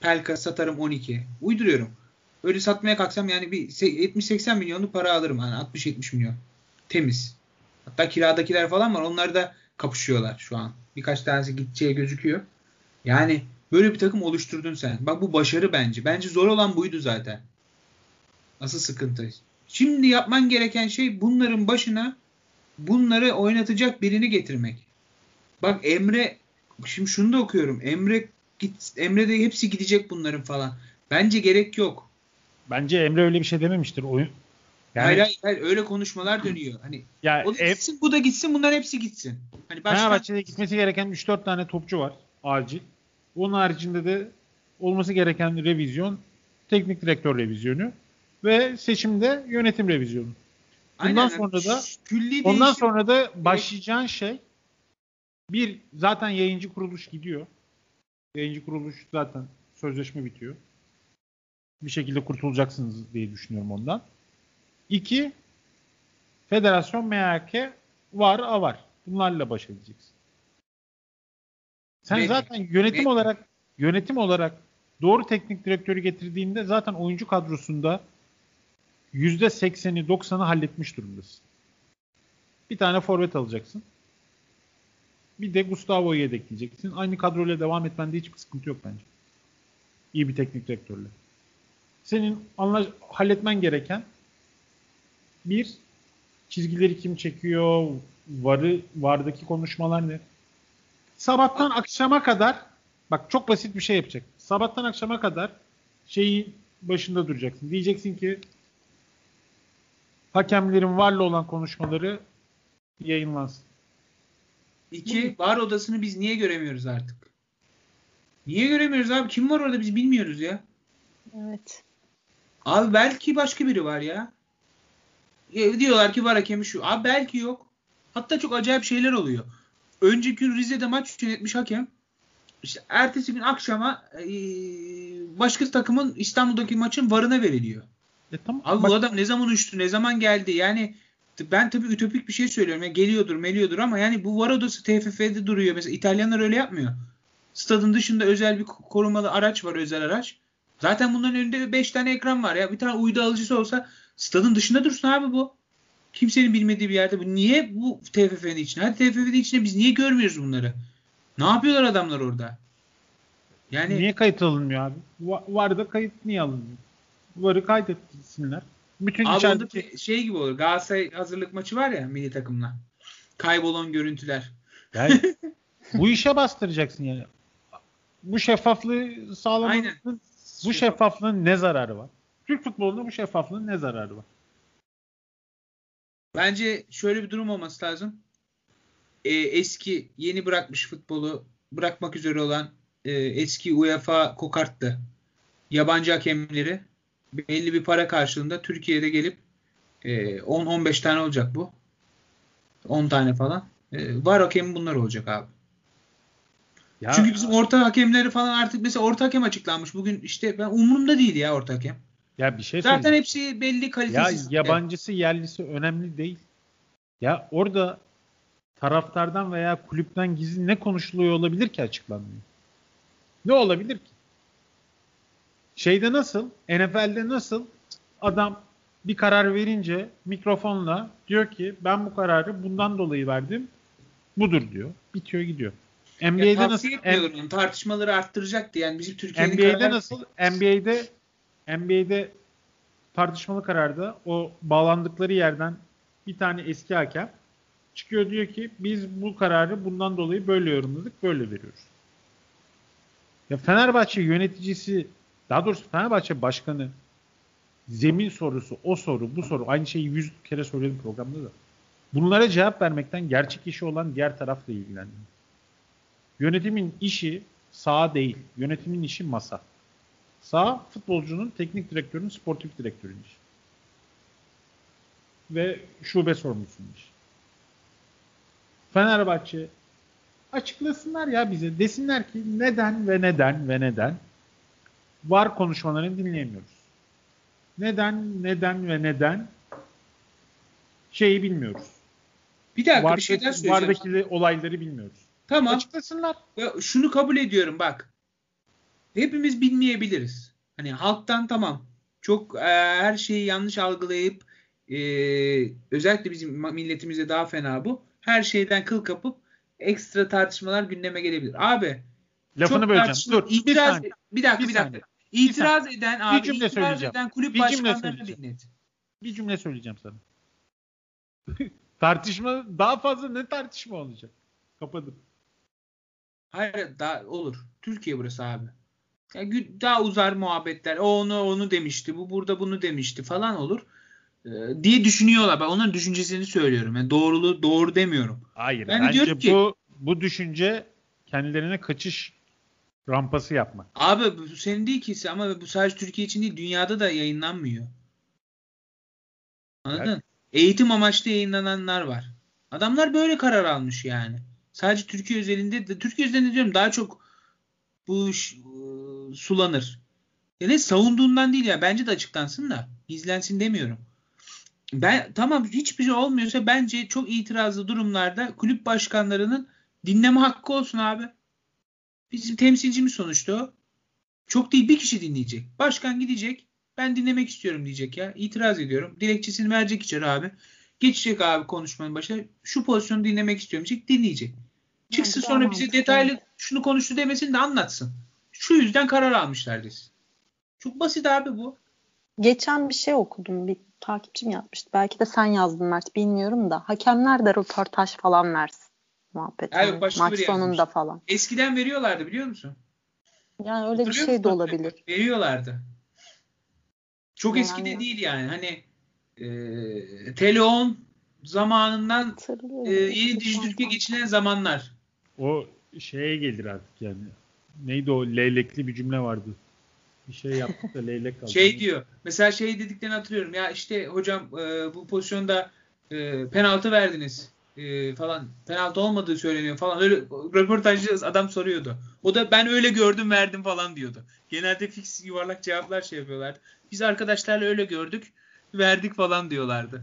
Pelka satarım 12. Uyduruyorum. Öyle satmaya kalksam yani bir 70-80 milyonluk para alırım. Yani 60-70 milyon. Temiz. Hatta kiradakiler falan var. Onlar da kapışıyorlar şu an. Birkaç tanesi gideceği gözüküyor. Yani böyle bir takım oluşturdun sen. Bak bu başarı bence. Bence zor olan buydu zaten. Asıl sıkıntı. Şimdi yapman gereken şey bunların başına bunları oynatacak birini getirmek. Bak Emre şimdi şunu da okuyorum. Emre git Emre de hepsi gidecek bunların falan. Bence gerek yok. Bence Emre öyle bir şey dememiştir. Oyun yani, hayır, hayır hayır öyle konuşmalar dönüyor. Hani ya o da ev, gitsin bu da gitsin bunlar hepsi gitsin. Hani başka... Fenerbahçe'de gitmesi gereken 3-4 tane topçu var acil. Onun haricinde de olması gereken revizyon teknik direktör revizyonu ve seçimde yönetim revizyonu. Bundan Aynen. sonra da Külli ondan değişim... sonra da başlayacağın şey bir zaten yayıncı kuruluş gidiyor. Yayıncı kuruluş zaten sözleşme bitiyor. Bir şekilde kurtulacaksınız diye düşünüyorum ondan. İki, federasyon MHK var, a var. Bunlarla baş edeceksin. Sen Peki. zaten yönetim Peki. olarak yönetim olarak doğru teknik direktörü getirdiğinde zaten oyuncu kadrosunda %80'i 90'ı halletmiş durumdasın. Bir tane forvet alacaksın. Bir de Gustavo'yu yedekleyeceksin. Aynı kadroyla devam etmende hiçbir sıkıntı yok bence. İyi bir teknik direktörle. Senin anla halletmen gereken bir çizgileri kim çekiyor, varı vardaki konuşmalar ne? Sabahtan akşama kadar bak çok basit bir şey yapacak. Sabahtan akşama kadar şeyin başında duracaksın. Diyeceksin ki hakemlerin varla olan konuşmaları yayınlansın. İki, var odasını biz niye göremiyoruz artık? Niye göremiyoruz abi? Kim var orada biz bilmiyoruz ya. Evet. Abi belki başka biri var ya. E, diyorlar ki var hakemi şu. Abi belki yok. Hatta çok acayip şeyler oluyor. Önceki gün Rize'de maç yönetmiş hakem. İşte ertesi gün akşama e, başka takımın İstanbul'daki maçın varına veriliyor. E, tamam. Abi Bak, bu adam ne zaman uçtu, ne zaman geldi? Yani ben tabii ütopik bir şey söylüyorum. Yani geliyordur, meliyordur ama yani bu var odası TFF'de duruyor. Mesela İtalyanlar öyle yapmıyor. Stadın dışında özel bir korumalı araç var, özel araç. Zaten bunların önünde 5 tane ekran var ya. Bir tane uydu alıcısı olsa stadın dışında dursun abi bu. Kimsenin bilmediği bir yerde bu. Niye bu TFF'nin içine? Hadi TFF'nin içine biz niye görmüyoruz bunları? Ne yapıyorlar adamlar orada? Yani niye kayıt alınmıyor abi? Var da kayıt niye alınmıyor? Varı kaydetsinler. Bütün abi içerideki... şey gibi olur. Galatasaray hazırlık maçı var ya milli takımla. Kaybolan görüntüler. Yani [laughs] bu işe bastıracaksın yani. Bu şeffaflığı sağlamanın bu şeffaflığın ne zararı var? Türk futbolunda bu şeffaflığın ne zararı var? Bence şöyle bir durum olması lazım. Ee, eski yeni bırakmış futbolu bırakmak üzere olan e, eski UEFA kokarttı. Yabancı hakemleri belli bir para karşılığında Türkiye'de gelip e, 10-15 tane olacak bu. 10 tane falan. E, var hakemi bunlar olacak abi. Ya, Çünkü bizim orta hakemleri falan artık mesela orta hakem açıklanmış. Bugün işte ben umurumda değil ya orta hakem. Ya bir şey Zaten hepsi belli kalitesiz. Ya yabancısı yerlisi önemli değil. Ya orada taraftardan veya kulüpten gizli ne konuşuluyor olabilir ki açıklanmıyor? Ne olabilir ki? Şeyde nasıl? NFL'de nasıl? Adam bir karar verince mikrofonla diyor ki ben bu kararı bundan dolayı verdim. Budur diyor. Bitiyor gidiyor. NBA'de nasıl? M- tartışmaları arttıracaktı. Yani bizim Türkiye'nin NBA'de karar... nasıl? NBA'de NBA'de tartışmalı kararda o bağlandıkları yerden bir tane eski hakem çıkıyor diyor ki biz bu kararı bundan dolayı böyle yorumladık, böyle veriyoruz. Ya Fenerbahçe yöneticisi, daha doğrusu Fenerbahçe başkanı zemin sorusu, o soru, bu soru aynı şeyi yüz kere söyledim programda da. Bunlara cevap vermekten gerçek işi olan diğer tarafla ilgileniyor. Yönetimin işi sağ değil. Yönetimin işi masa. Sağ futbolcunun teknik direktörün sportif direktörün işi. Ve şube sorumlusunun işi. Fenerbahçe açıklasınlar ya bize. Desinler ki neden ve neden ve neden var konuşmalarını dinleyemiyoruz. Neden, neden ve neden şeyi bilmiyoruz. Bir dakika Vardaki, bir şeyden söyleyeceğim. Vardaki olayları bilmiyoruz. Tamam. Açıklasınlar. Ya şunu kabul ediyorum bak. Hepimiz bilmeyebiliriz. Hani halktan tamam. Çok e, her şeyi yanlış algılayıp e, özellikle bizim milletimizde daha fena bu. Her şeyden kıl kapıp ekstra tartışmalar gündeme gelebilir. Abi Lafını böleceğim. Dur. İtiraz, bir, bir dakika bir, dakika. İtiraz eden abi, bir cümle itiraz eden kulüp bir başkanlarını dinlet. Bir cümle söyleyeceğim sana. [laughs] tartışma daha fazla ne tartışma olacak? Kapadım. Hayır daha olur. Türkiye burası abi. Ya, daha uzar muhabbetler. O onu onu demişti. Bu burada bunu demişti falan olur. Ee, diye düşünüyorlar. Ben onların düşüncesini söylüyorum. Yani doğruluğu doğru demiyorum. Hayır. Ben bence ki, bu bu düşünce kendilerine kaçış rampası yapmak. Abi bu senin değil ki ama bu sadece Türkiye için değil dünyada da yayınlanmıyor. Anladın? Evet. Eğitim amaçlı yayınlananlar var. Adamlar böyle karar almış yani. Sadece Türkiye özelinde de Türkiye özelinde diyorum daha çok bu iş, ıı, sulanır. Yani savunduğundan değil ya bence de açıklansın da gizlensin demiyorum. Ben tamam hiçbir şey olmuyorsa bence çok itirazlı durumlarda kulüp başkanlarının dinleme hakkı olsun abi. Bizim temsilcimiz sonuçta o. Çok değil bir kişi dinleyecek. Başkan gidecek. Ben dinlemek istiyorum diyecek ya. İtiraz ediyorum. Dilekçesini verecek içeri abi. Geçecek abi konuşmanın başına. Şu pozisyonu dinlemek istiyorum diyecek. Dinleyecek. Çıksın yani sonra bize detaylı şunu konuştu demesini de anlatsın. Şu yüzden karar almışlar desin. Çok basit abi bu. Geçen bir şey okudum. Bir takipçim yapmıştı. Belki de sen yazdın Mert bilmiyorum da. Hakemler de röportaj falan versin. Muhabbet. Yani maç sonunda yazmış. falan. Eskiden veriyorlardı biliyor musun? Yani öyle bir şey de olabilir. Veriyorlardı. Çok yani. eskide değil yani. Hani e, Teleon zamanından e, yeni Dijitürk'e geçilen zamanlar. O şeye gelir artık yani. Neydi o leylekli bir cümle vardı. Bir şey yaptık da leylek kaldı. Şey diyor. Mesela şey dediklerini hatırlıyorum. Ya işte hocam e, bu pozisyonda e, penaltı verdiniz e, falan. Penaltı olmadığı söyleniyor falan. Öyle röportajcı adam soruyordu. O da ben öyle gördüm verdim falan diyordu. Genelde fix yuvarlak cevaplar şey yapıyorlardı. Biz arkadaşlarla öyle gördük verdik falan diyorlardı.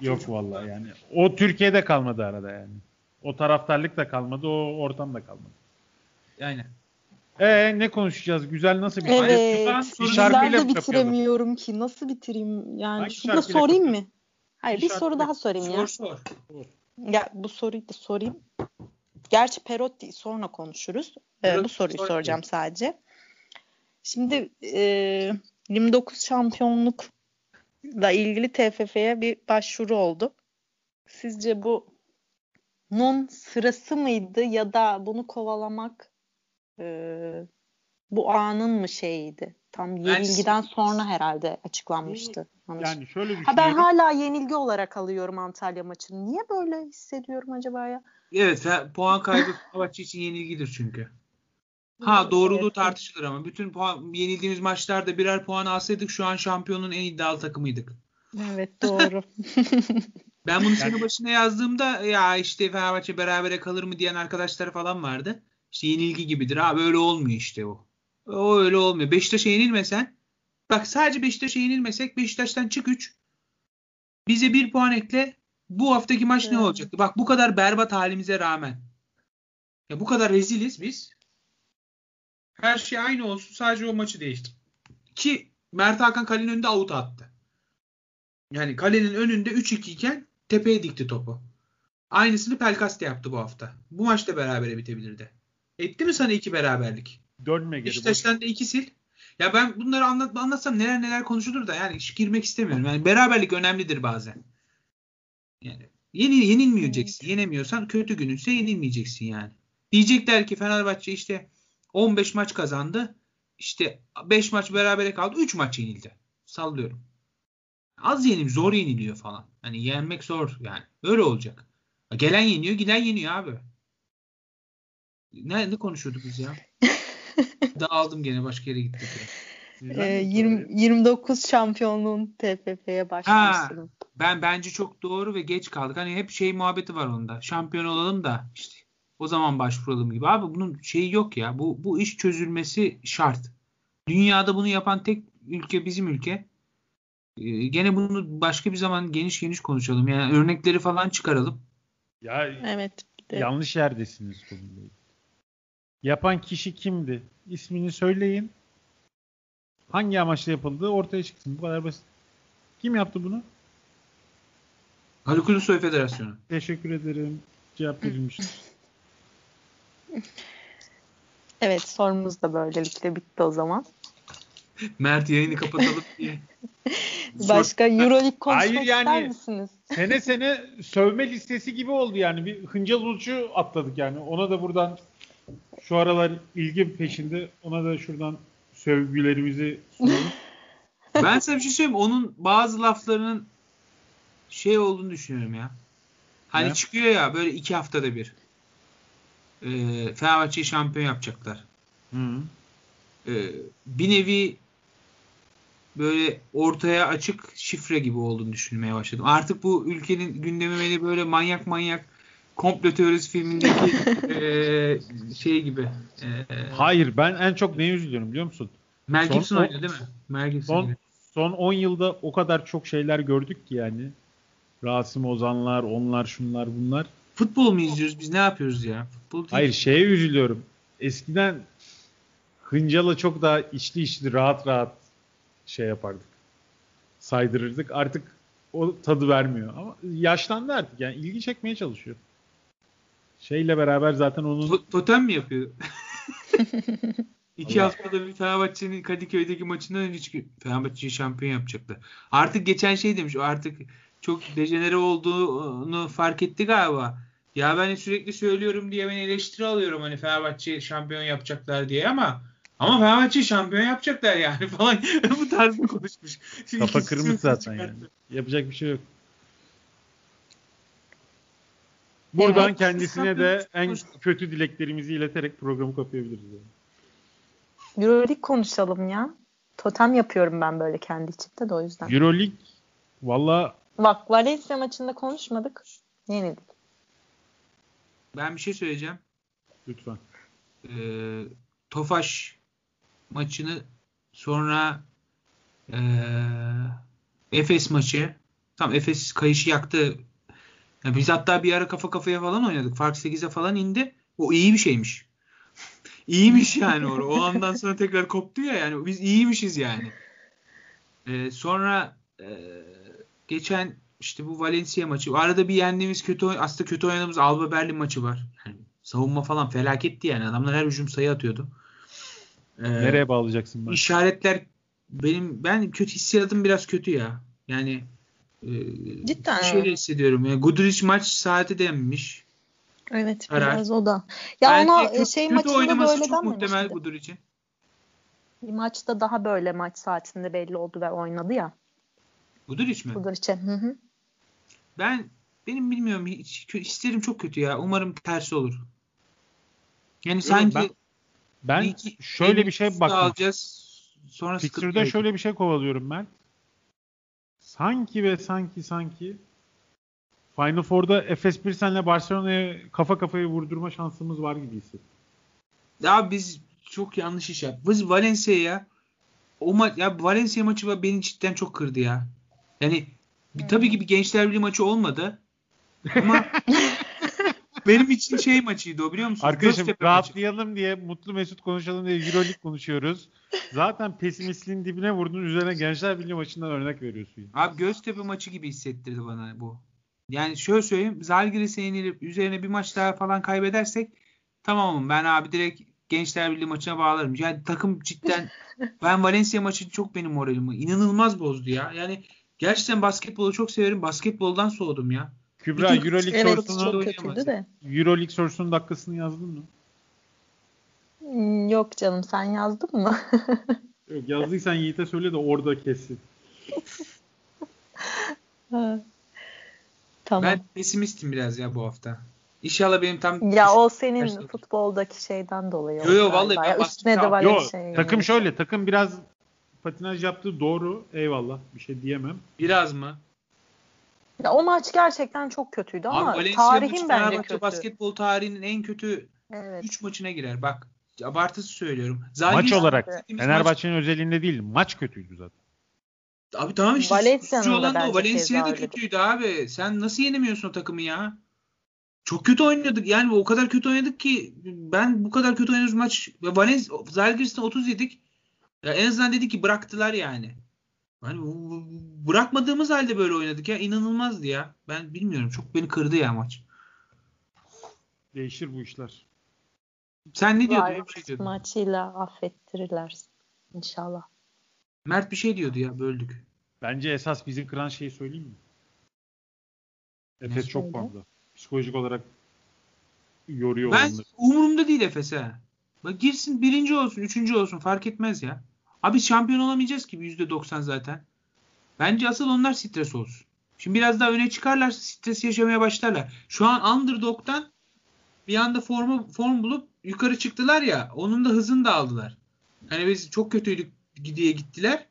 Yok vallahi yani. O Türkiye'de kalmadı arada yani. O taraftarlık da kalmadı, o ortam da kalmadı. Aynen. Ee ne konuşacağız? Güzel nasıl bir Evet. Bir şarkıyla de bitiremiyorum ki. Nasıl bitireyim? Yani Hangi şurada sorayım mı? Hayır bir, bir soru daha sorayım sor, ya. Sor sor. Ya bu soruyu da sorayım. Gerçi Perotti sonra konuşuruz. Ee, bu soruyu sor soracağım sadece. Şimdi e, 29 şampiyonlukla ilgili TFF'ye bir başvuru oldu. Sizce bu nun sırası mıydı ya da bunu kovalamak e, bu anın mı şeyiydi? Tam yenilgiden sonra herhalde açıklanmıştı. Yani şöyle Ha ben hala yenilgi olarak alıyorum Antalya maçını. Niye böyle hissediyorum acaba ya? Evet puan kaybı [laughs] Fenerbahçe için yenilgidir çünkü. Ha doğruluğu evet. tartışılır ama bütün puan, yenildiğimiz maçlarda birer puan alsaydık şu an şampiyonun en iddialı takımıydık. Evet doğru. [laughs] ben bunu sene başına yazdığımda ya işte Fenerbahçe berabere kalır mı diyen arkadaşlar falan vardı. İşte yenilgi gibidir. Abi öyle olmuyor işte o. O öyle olmuyor. Beşiktaş'a yenilmesen bak sadece Beşiktaş'a yenilmesek Beşiktaş'tan çık 3. Bize bir puan ekle. Bu haftaki maç evet. ne olacaktı? Bak bu kadar berbat halimize rağmen. Ya bu kadar reziliz biz. Her şey aynı olsun. Sadece o maçı değiştir. Ki Mert Hakan kalenin önünde out attı. Yani kalenin önünde 3-2 iken tepeye dikti topu. Aynısını Pelkas da yaptı bu hafta. Bu maç da berabere bitebilirdi. Etti mi sana iki beraberlik? Dönme geri. Beşiktaş'tan da iki sil. Ya ben bunları anlat, anlatsam neler neler konuşulur da yani hiç girmek istemiyorum. Yani beraberlik önemlidir bazen. Yani yeni yenilmeyeceksin. Yenemiyorsan kötü gününse yenilmeyeceksin yani. Diyecekler ki Fenerbahçe işte 15 maç kazandı. İşte 5 maç berabere kaldı. 3 maç yenildi. Sallıyorum. Az yenim zor yeniliyor falan. Hani yenmek zor yani. Öyle olacak. Gelen yeniyor, giden yeniyor abi. Ne, ne konuşuyorduk biz ya? [laughs] Dağıldım gene başka yere gittik. Ya. Ee, 20, 29 şampiyonluğun TFF'ye başlamışsın. Ben bence çok doğru ve geç kaldık. Hani hep şey muhabbeti var onda. Şampiyon olalım da işte o zaman başvuralım gibi. Abi bunun şeyi yok ya. Bu bu iş çözülmesi şart. Dünyada bunu yapan tek ülke bizim ülke. Ee, gene bunu başka bir zaman geniş geniş konuşalım. Yani örnekleri falan çıkaralım. Ya evet. Yanlış yerdesiniz konuyla. Yapan kişi kimdi? İsmini söyleyin. Hangi amaçla yapıldığı ortaya çıksın. Bu kadar basit. Kim yaptı bunu? Haluk Ulusoy Federasyonu. Teşekkür ederim. Cevap verilmiş. [laughs] Evet sorumuz da böylelikle bitti o zaman. [laughs] Mert yayını kapatalım diye. [laughs] Başka Euroleague konuşmak Hayır yani, ister misiniz? Sene sene sövme listesi gibi oldu yani. Bir Hıncal Uluç'u atladık yani. Ona da buradan şu aralar ilgi peşinde. Ona da şuradan sövgülerimizi sunalım. [laughs] ben sana bir şey söyleyeyim. Onun bazı laflarının şey olduğunu düşünüyorum ya. Hani ne? çıkıyor ya böyle iki haftada bir. E, Fenerbahçe'yi şampiyon yapacaklar. Hı. E, bir nevi böyle ortaya açık şifre gibi olduğunu düşünmeye başladım. Artık bu ülkenin gündemi beni böyle manyak manyak komplo teorisi filmindeki [laughs] e, şey gibi. E, Hayır ben en çok neye üzülüyorum biliyor musun? Mel Gibson oynuyor değil mi? Mel Gibson. Son, son 10 yılda o kadar çok şeyler gördük ki yani. Rasim Ozanlar, onlar, şunlar, bunlar. Futbol mu izliyoruz? Biz ne yapıyoruz ya? Futbol değil. Hayır şeye üzülüyorum. Eskiden Hıncal'a çok daha içli içli rahat rahat şey yapardık. Saydırırdık. Artık o tadı vermiyor. Ama yaşlandı artık. Yani ilgi çekmeye çalışıyor. Şeyle beraber zaten onun... To- totem mi yapıyor? [laughs] İki Allah. haftada bir Fenerbahçe'nin Kadıköy'deki maçından önce çıkıyor. Fenerbahçe'yi şampiyon yapacaklar. Artık geçen şey demiş. Artık çok dejenere olduğunu fark etti galiba. Ya ben sürekli söylüyorum diye ben eleştiri alıyorum hani Fenerbahçe şampiyon yapacaklar diye ama ama Fenerbahçe şampiyon yapacaklar yani [laughs] falan [laughs] bu tarz konuşmuş. Şimdi Kafa kırmızı zaten yani. Yapacak bir şey yok. Buradan evet. kendisine de en kötü dileklerimizi ileterek programı kapayabiliriz. Yani. Euroleague konuşalım ya. Totem yapıyorum ben böyle kendi içimde de o yüzden. Euroleague valla Bak Valencia maçında konuşmadık. Yenildik. Ben bir şey söyleyeceğim. Lütfen. Ee, Tofaş maçını sonra ee, Efes maçı tam Efes kayışı yaktı. Yani biz hatta bir ara kafa kafaya falan oynadık. Fark 8'e falan indi. O iyi bir şeymiş. İyiymiş yani o. O andan sonra tekrar koptu ya yani. Biz iyiymişiz yani. Ee, sonra ee, geçen işte bu Valencia maçı. Arada bir yendiğimiz kötü aslında kötü oynadığımız Alba Berlin maçı var. Yani savunma falan felaketti yani. Adamlar her hücum sayı atıyordu. Ee, Nereye bağlayacaksın ben? İşaretler benim ben kötü hissiyatım biraz kötü ya. Yani e, Cidden. Şöyle hissediyorum ya. Guduric maç saati denmiş. Evet Karar. biraz o da. Ya Bence ona kötü, şey kötü maçında böyle çok muhtemel Guduric'in. Bir maçta daha böyle maç saatinde belli oldu ve oynadı ya. Guduric mi? Guduric'e. Hı hı. Ben benim bilmiyorum hiç, isterim çok kötü ya. Umarım tersi olur. Yani sanki ben, ben iki, şöyle bir şey bak. alacağız. Sonra Fixture'da şöyle bir şey kovalıyorum ben. Sanki ve sanki sanki Final Four'da Efes Pilsen'le Barcelona'ya kafa kafaya vurdurma şansımız var gibi hissettim. Ya biz çok yanlış iş yaptık. Biz Valencia'ya o ma- ya Valencia maçı beni cidden çok kırdı ya. Yani bir, tabii ki bir Gençler Birliği maçı olmadı. Ama [laughs] benim için şey maçıydı o biliyor musun? Arkadaşım Göztepe rahatlayalım maçı. diye mutlu mesut konuşalım diye Euroleague konuşuyoruz. Zaten pesimistliğin dibine vurdun üzerine Gençler Birliği maçından örnek veriyorsun. Abi Göztepe maçı gibi hissettirdi bana bu. Yani şöyle söyleyeyim. Zalgiris'e yenilip üzerine bir maç daha falan kaybedersek tamamım ben abi direkt Gençler Birliği maçına bağlarım. Yani takım cidden ben Valencia maçı çok benim moralimi inanılmaz bozdu ya. Yani Gerçekten basketbolu çok severim. Basketboldan soğudum ya. Kübra Euroleague evet, sorusunu kötüydü de. Euroleague sorusunun dakikasını yazdın mı? Hmm, yok canım sen yazdın mı? [laughs] Yok yazdıysan Yiğit'e söyle de orada kessin. [laughs] tamam. Ben pesimistim biraz ya bu hafta. İnşallah benim tam Ya o senin futboldaki şeyden dolayı. Yok yok vallahi ben üstüne de var şey. Takım şöyle, takım biraz patinaj yaptı doğru. Eyvallah. Bir şey diyemem. Biraz mı? Ya o maç gerçekten çok kötüydü ama Abi, tarihin bence kötü. basketbol tarihinin en kötü 3 evet. maçına girer. Bak abartısı söylüyorum. Zalgiris maç olarak Fenerbahçe'nin maç... özelinde değil. Maç kötüydü zaten. Abi tamam işte. Valencia'nın olan da o. Valencia da kötüydü abi. Sen nasıl yenemiyorsun o takımı ya? Çok kötü oynadık. Yani o kadar kötü oynadık ki ben bu kadar kötü oynadığımız maç Valencia Zalgiris'ten 30 yedik. Ya en azından dedi ki bıraktılar yani. Hani bırakmadığımız halde böyle oynadık ya. inanılmazdı ya. Ben bilmiyorum. Çok beni kırdı ya maç. Değişir bu işler. Sen ne diyordun? Bir şey diyordun. Maçıyla affettirirler inşallah. Mert bir şey diyordu ya böldük. Bence esas bizi kıran şeyi söyleyeyim mi? Efes çok formda. Psikolojik olarak yoruyor Ben onları. umurumda değil Efes'e. Bak girsin birinci olsun, üçüncü olsun fark etmez ya. Abi şampiyon olamayacağız ki %90 zaten. Bence asıl onlar stres olsun. Şimdi biraz daha öne çıkarlarsa stres yaşamaya başlarlar. Şu an underdog'dan bir anda formu form bulup yukarı çıktılar ya. Onun da hızını da aldılar. Hani biz çok kötüydük diye gittiler.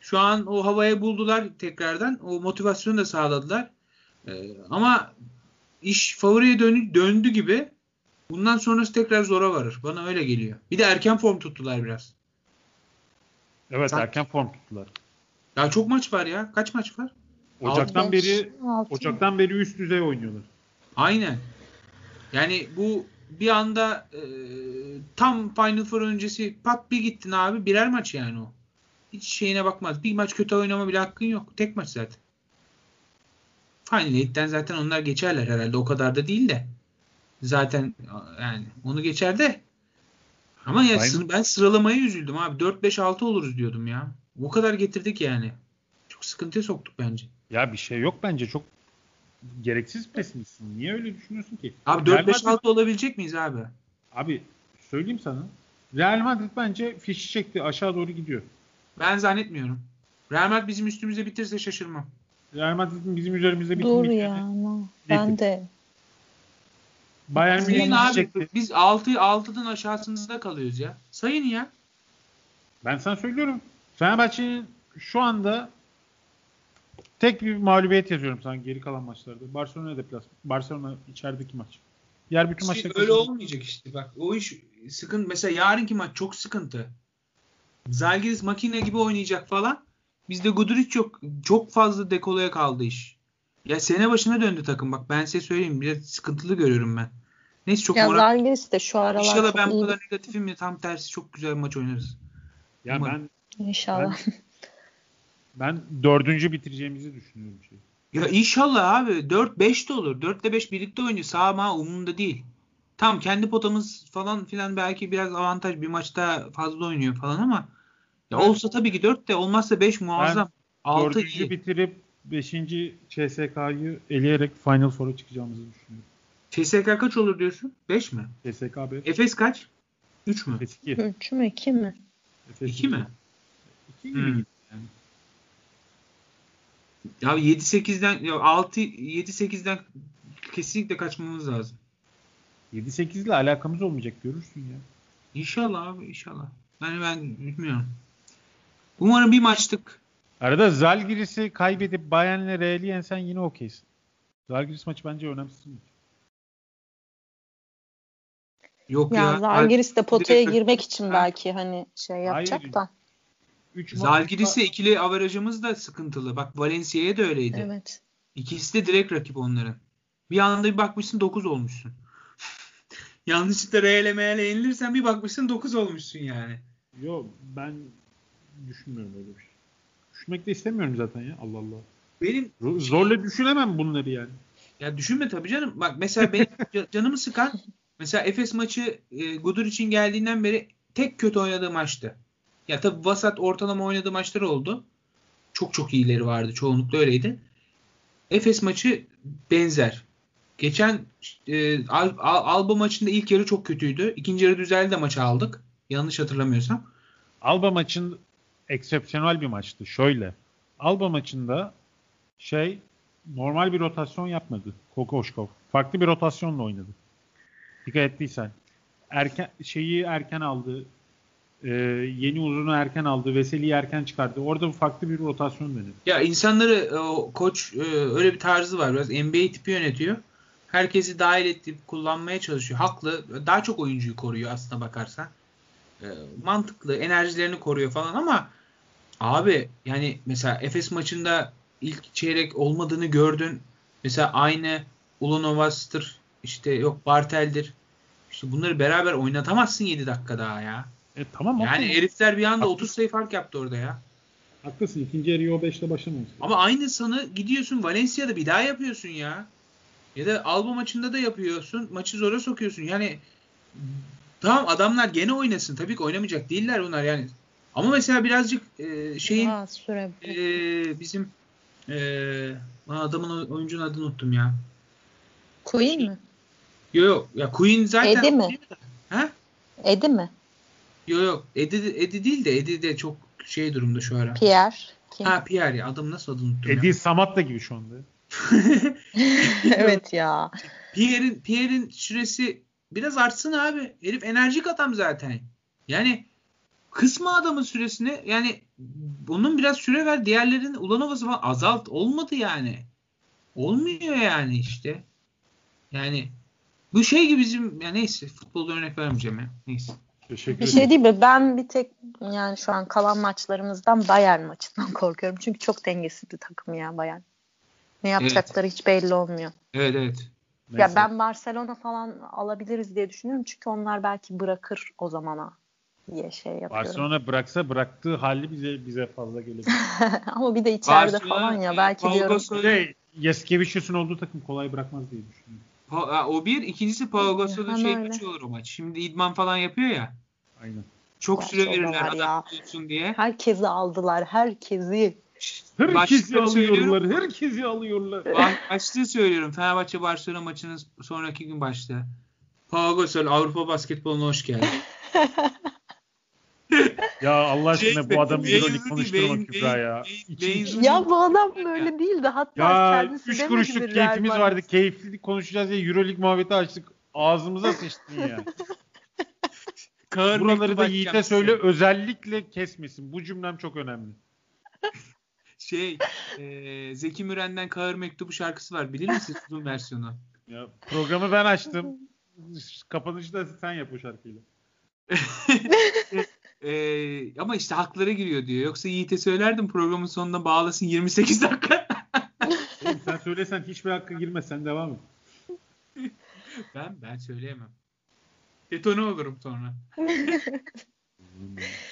Şu an o havaya buldular tekrardan. O motivasyonu da sağladılar. Ee, ama iş favoriye dön döndü gibi. Bundan sonrası tekrar zora varır. Bana öyle geliyor. Bir de erken form tuttular biraz. Evet Sanki. erken form tuttular. Ya çok maç var ya. Kaç maç var? Ocaktan 6, beri 6. Ocaktan beri üst düzey oynuyorlar. Aynen. Yani bu bir anda e, tam Final Four öncesi pat bir gittin abi birer maç yani o. Hiç şeyine bakmaz. Bir maç kötü oynama bile hakkın yok. Tek maç zaten. Final Eight'ten zaten onlar geçerler herhalde. O kadar da değil de. Zaten yani onu geçer de. Ama ya Aynen. ben sıralamaya üzüldüm abi. 4-5-6 oluruz diyordum ya. O kadar getirdik yani. Çok sıkıntıya soktuk bence. Ya bir şey yok bence. Çok gereksiz pesimistsin. Niye öyle düşünüyorsun ki? Abi 4-5-6 olabilecek miyiz abi? Abi söyleyeyim sana. Real Madrid bence fişi çekti. Aşağı doğru gidiyor. Ben zannetmiyorum. Real Madrid bizim üstümüze bitirse şaşırmam. Real Madrid'in bizim üzerimizde bitirmeyeceğini. Doğru ya ama ben de. Bayern abi çekti. biz 6 6'dan aşağısında kalıyoruz ya. Sayın ya. Ben sana söylüyorum. Fenerbahçe'nin şu anda tek bir mağlubiyet yazıyorum sana geri kalan maçlarda. Barcelona deplas. Barcelona içerideki maç. Diğer bütün işte maçlar öyle olmayacak işte bak. O iş sıkıntı. Mesela yarınki maç çok sıkıntı. Zalgiris makine gibi oynayacak falan. Bizde Guduric çok çok fazla dekolaya kaldı iş. Ya sene başına döndü takım bak ben size söyleyeyim biraz sıkıntılı görüyorum ben. Neyse çok ya moral. Zalgiris de şu aralar İnşallah ben bu kadar negatifim ya tam tersi çok güzel maç oynarız. Ya Umarım. ben İnşallah. Ben, ben dördüncü bitireceğimizi düşünüyorum. Şey. Ya inşallah abi 4-5 de olur. 4 ile 5 birlikte oynuyor. Sağ ma umurumda değil. Tam kendi potamız falan filan belki biraz avantaj bir maçta fazla oynuyor falan ama ya olsa tabii ki 4 de olmazsa 5 muazzam. Ben 6 iyi. bitirip 5. CSK'yı eleyerek Final Four'a çıkacağımızı düşünüyorum. CSK kaç olur diyorsun? 5 mi? CSK 5. Efes kaç? 3 mü? Efes 2. 3 mü 2 mi? Efes 2 mi? 2 gibi hmm. yani. Ya 7-8'den ya 6 7-8'den kesinlikle kaçmamız lazım. 7-8 ile alakamız olmayacak görürsün ya. İnşallah abi inşallah. Yani ben bilmiyorum. Umarım bir maçtık. Arada Zalgiris'i kaybedip Bayern'le Real'i yensen yine okeysin. Zalgiris maçı bence önemsiz mi? Yok ya. ya Zalgiris de potaya direkt... girmek için belki hani şey yapacak Hayır. da. Zalgiris'e ikili averajımız da sıkıntılı. Bak Valencia'ya da öyleydi. Evet. İkisi de direkt rakip onların. Bir anda bir bakmışsın 9 olmuşsun. [laughs] Yanlışlıkla Real'e meğerle yenilirsen bir bakmışsın 9 olmuşsun yani. Yok ben düşünmüyorum öyle bir şey. Düşünmek de istemiyorum zaten ya. Allah Allah. Benim zorla düşünemem bunları yani. Ya düşünme tabii canım. Bak mesela benim [laughs] canımı sıkan mesela Efes maçı e, Gudur için geldiğinden beri tek kötü oynadığı maçtı. Ya tabii vasat ortalama oynadığı maçlar oldu. Çok çok iyileri vardı. Çoğunlukla öyleydi. Efes maçı benzer. Geçen e, Al, Al, Alba maçında ilk yarı çok kötüydü. İkinci yarı düzeldi de maçı aldık. Yanlış hatırlamıyorsam. Alba maçın eksepsiyonel bir maçtı. Şöyle. Alba maçında şey normal bir rotasyon yapmadı. Kokoşkov. Farklı bir rotasyonla oynadı. Dikkat ettiysen. Erken şeyi erken aldı. E, yeni uzunu erken aldı. Veseli'yi erken çıkardı. Orada farklı bir rotasyon denedi. Ya insanları o koç e, öyle bir tarzı var. Biraz NBA tipi yönetiyor. Herkesi dahil edip kullanmaya çalışıyor. Haklı. Daha çok oyuncuyu koruyor aslına bakarsan. E, mantıklı. Enerjilerini koruyor falan ama abi yani mesela Efes maçında ilk çeyrek olmadığını gördün. Mesela aynı Ulanovas'tır. işte yok Bartel'dir. İşte bunları beraber oynatamazsın 7 dakika daha ya. E tamam. Yani haklısın. herifler bir anda haklısın. 30 sayı fark yaptı orada ya. Haklısın. İkinci yarıyı o 5'te başlamalısın. Ama aynı sanı gidiyorsun Valencia'da bir daha yapıyorsun ya. Ya da Alba maçında da yapıyorsun. Maçı zora sokuyorsun. Yani tamam adamlar gene oynasın. Tabii ki oynamayacak değiller bunlar yani. Ama mesela birazcık e, şeyin e, bizim e, adamın oyuncunun adını unuttum ya. Queen mi? Yok yok. Ya Queen zaten Eddie mi? Ha? Edi mi? Yok yok. Edi, Edi değil de Edi de çok şey durumda şu ara. Pierre. Kim? Ha Pierre ya. Adım nasıl adını unuttum Edi Samatta gibi şu anda. [laughs] evet ya. Pierre'in Pierre'in süresi biraz artsın abi. Herif enerjik adam zaten. Yani kısma adamın süresini yani bunun biraz süre ver diğerlerinin ulan havası falan azalt olmadı yani. Olmuyor yani işte. Yani bu şey gibi bizim ya neyse futbolda örnek vermeyeceğim ya. Neyse. Teşekkür bir şey değil mi? Ben bir tek yani şu an kalan maçlarımızdan Bayern maçından [laughs] korkuyorum. Çünkü çok dengesiz bir takım ya Bayern. Ne yapacakları evet. hiç belli olmuyor. Evet evet. Ya ben Barcelona falan alabiliriz diye düşünüyorum. Çünkü onlar belki bırakır o zamana diye şey yapıyorum. Barcelona bıraksa bıraktığı hali bize bize fazla gelir. [laughs] Ama bir de içeride Barcelona, falan ya belki Paul diyorum. Gasol, Yaskevicius'un olduğu takım kolay bırakmaz diye düşünüyorum. O bir. ikincisi Paul Gasol'un şey maçı olur o maç. Şimdi idman falan yapıyor ya. Aynen. Çok süre verirler adam olsun diye. Herkesi aldılar. Herkesi. Herkesi alıyorlar. Herkesi alıyorlar. Başlığı söylüyorum. Fenerbahçe Barcelona maçının sonraki gün başta. Paul Gasol Avrupa basketboluna hoş geldin. [laughs] ya Allah aşkına şey, bu adamı Euroleague konuşturma Kübra ya. İkinci... Ya bu adam böyle değildi. Hatta ya, kendisi üç kuruşluk keyfimiz vardı. Keyifli konuşacağız diye Euroleague muhabbeti açtık. Ağzımıza sıçtın ya. [laughs] Buraları da Yiğit'e söyle özellikle kesmesin. Bu cümlem çok önemli. Şey, e, Zeki Müren'den Kahır Mektubu şarkısı var. Bilir misin [laughs] uzun versiyonu? Ya, programı ben açtım. Kapanışı da sen yap o şarkıyla. [laughs] e, ama işte haklara giriyor diyor. Yoksa Yiğit'e söylerdim programın sonunda bağlasın 28 dakika. [laughs] Sen söylesen hiçbir hakkı girmez. Sen devam et. [laughs] ben ben söyleyemem. Detone olurum sonra. [laughs]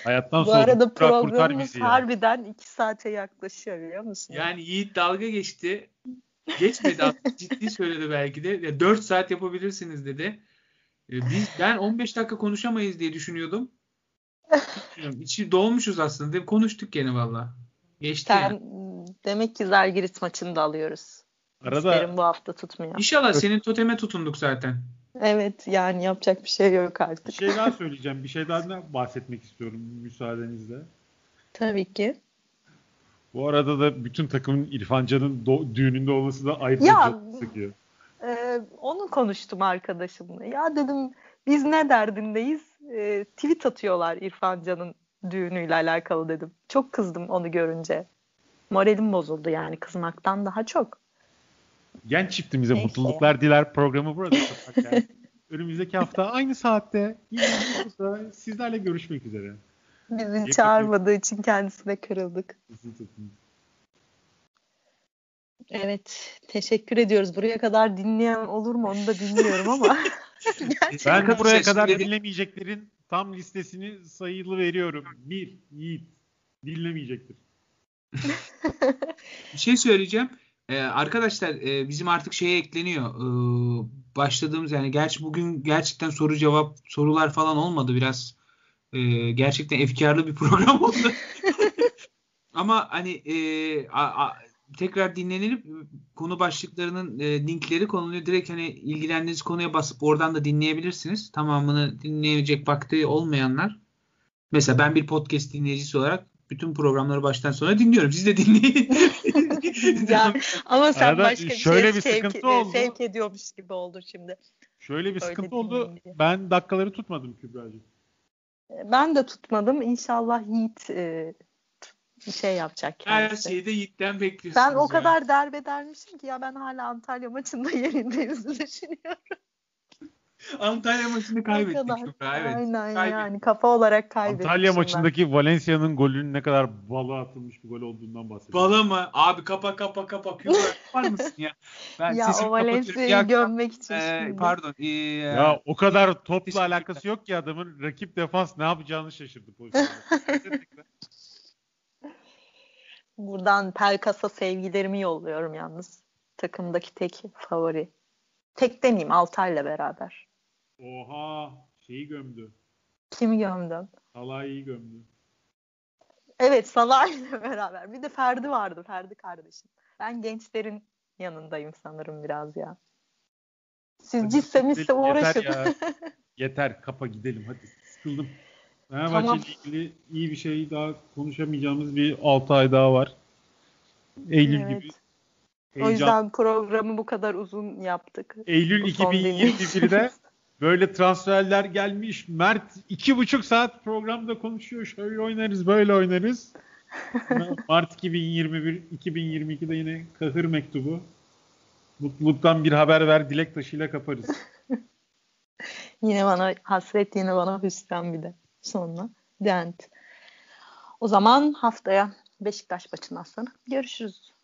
Hayattan Bu arada programımız harbiden 2 saate yaklaşıyor biliyor musun? Yani Yiğit dalga geçti. Geçmedi aslında ciddi söyledi belki de. Ya 4 saat yapabilirsiniz dedi. Ee, biz ben 15 dakika konuşamayız diye düşünüyordum. İçi dolmuşuz aslında. Konuştuk gene valla. Geçti Sen, yani. Demek ki Zalgiris maçını da alıyoruz. Arada İsterim bu hafta tutmuyor. İnşallah senin toteme tutunduk zaten. Evet yani yapacak bir şey yok artık. Bir şey daha [laughs] söyleyeceğim. Bir şey daha bahsetmek istiyorum müsaadenizle. Tabii ki. Bu arada da bütün takımın İrfan Can'ın do- düğününde olması da ayrıca ya, sıkıyor. E, onu konuştum arkadaşımla. Ya dedim biz ne derdindeyiz? E, tweet atıyorlar İrfan Can'ın düğünüyle alakalı dedim. Çok kızdım onu görünce. Moralim bozuldu yani kızmaktan daha çok. Genç çiftimize Neyse. mutluluklar diler programı burada. [laughs] Önümüzdeki hafta aynı saatte yine sizlerle görüşmek üzere. Bizi çağırmadığı için kendisine kırıldık. Evet, teşekkür ediyoruz. Buraya kadar dinleyen olur mu onu da bilmiyorum ama. [laughs] [laughs] ben buraya kadar dinlemeyeceklerin tam listesini sayılı veriyorum. Bir, Yiğit dinlemeyecektir. bir şey söyleyeceğim. Ee, arkadaşlar e, bizim artık şeye ekleniyor. Ee, başladığımız yani gerçi bugün gerçekten soru cevap sorular falan olmadı biraz. E, gerçekten efkarlı bir [laughs] program oldu. Ama hani e, a, a, tekrar dinlenilip konu başlıklarının e, linkleri konuluyor. Direkt hani ilgilendiğiniz konuya basıp oradan da dinleyebilirsiniz. Tamamını dinleyecek vakti olmayanlar. Mesela ben bir podcast dinleyicisi olarak bütün programları baştan sona dinliyorum. Siz de dinleyin. [laughs] ya, ama sen Arada başka bir şöyle bir sevk, sıkıntı oldu. sevk ediyormuş gibi oldu şimdi. Şöyle bir Öyle sıkıntı oldu. Diye. Ben dakikaları tutmadım Kübra'cığım. Ben de tutmadım. İnşallah Yiğit e, bir şey yapacak kendisi. Her şeyi de Yiğit'ten bekliyorsunuz. Ben o kadar derbedermişim ki ya ben hala Antalya maçında [laughs] yerindeyiz'i düşünüyorum. Antalya maçını kaybettik. Evet. Aynen kaybettik. yani kafa olarak kaybettik. Antalya maçındaki Valencia'nın golünün ne kadar balığa atılmış bir gol olduğundan bahsediyorum. Bala mı? Abi kapa kapa kapa. Kübra [laughs] var mısın ya? Ben ya o Valencia'yı gömmek için ee, şimdi. Pardon. Ee, ya o kadar topla alakası yok ki adamın. Rakip defans ne yapacağını şaşırdı [laughs] Buradan Pelkas'a sevgilerimi yolluyorum yalnız. Takımdaki tek favori. Tek demeyeyim Altay'la beraber. Oha şeyi gömdü. Kimi gömdün? Salah'ı gömdü. Evet Salah ile [laughs] beraber. Bir de Ferdi vardı. Ferdi kardeşim. Ben gençlerin yanındayım sanırım biraz ya. Siz cisse misse uğraşın. [laughs] Yeter kapa gidelim hadi sıkıldım. Fenerbahçe tamam. ilgili iyi bir şey daha konuşamayacağımız bir 6 ay daha var. Eylül evet. gibi. Heyecan. O yüzden programı bu kadar uzun yaptık. Eylül 2021'de [laughs] böyle transferler gelmiş. Mert iki buçuk saat programda konuşuyor. Şöyle oynarız, böyle oynarız. [laughs] Mart 2021, 2022'de yine kahır mektubu. Mutluluktan bir haber ver, dilek taşıyla kaparız. [laughs] yine bana hasret, yine bana hüsran bir de sonra. Dent. O zaman haftaya Beşiktaş maçından sonra görüşürüz.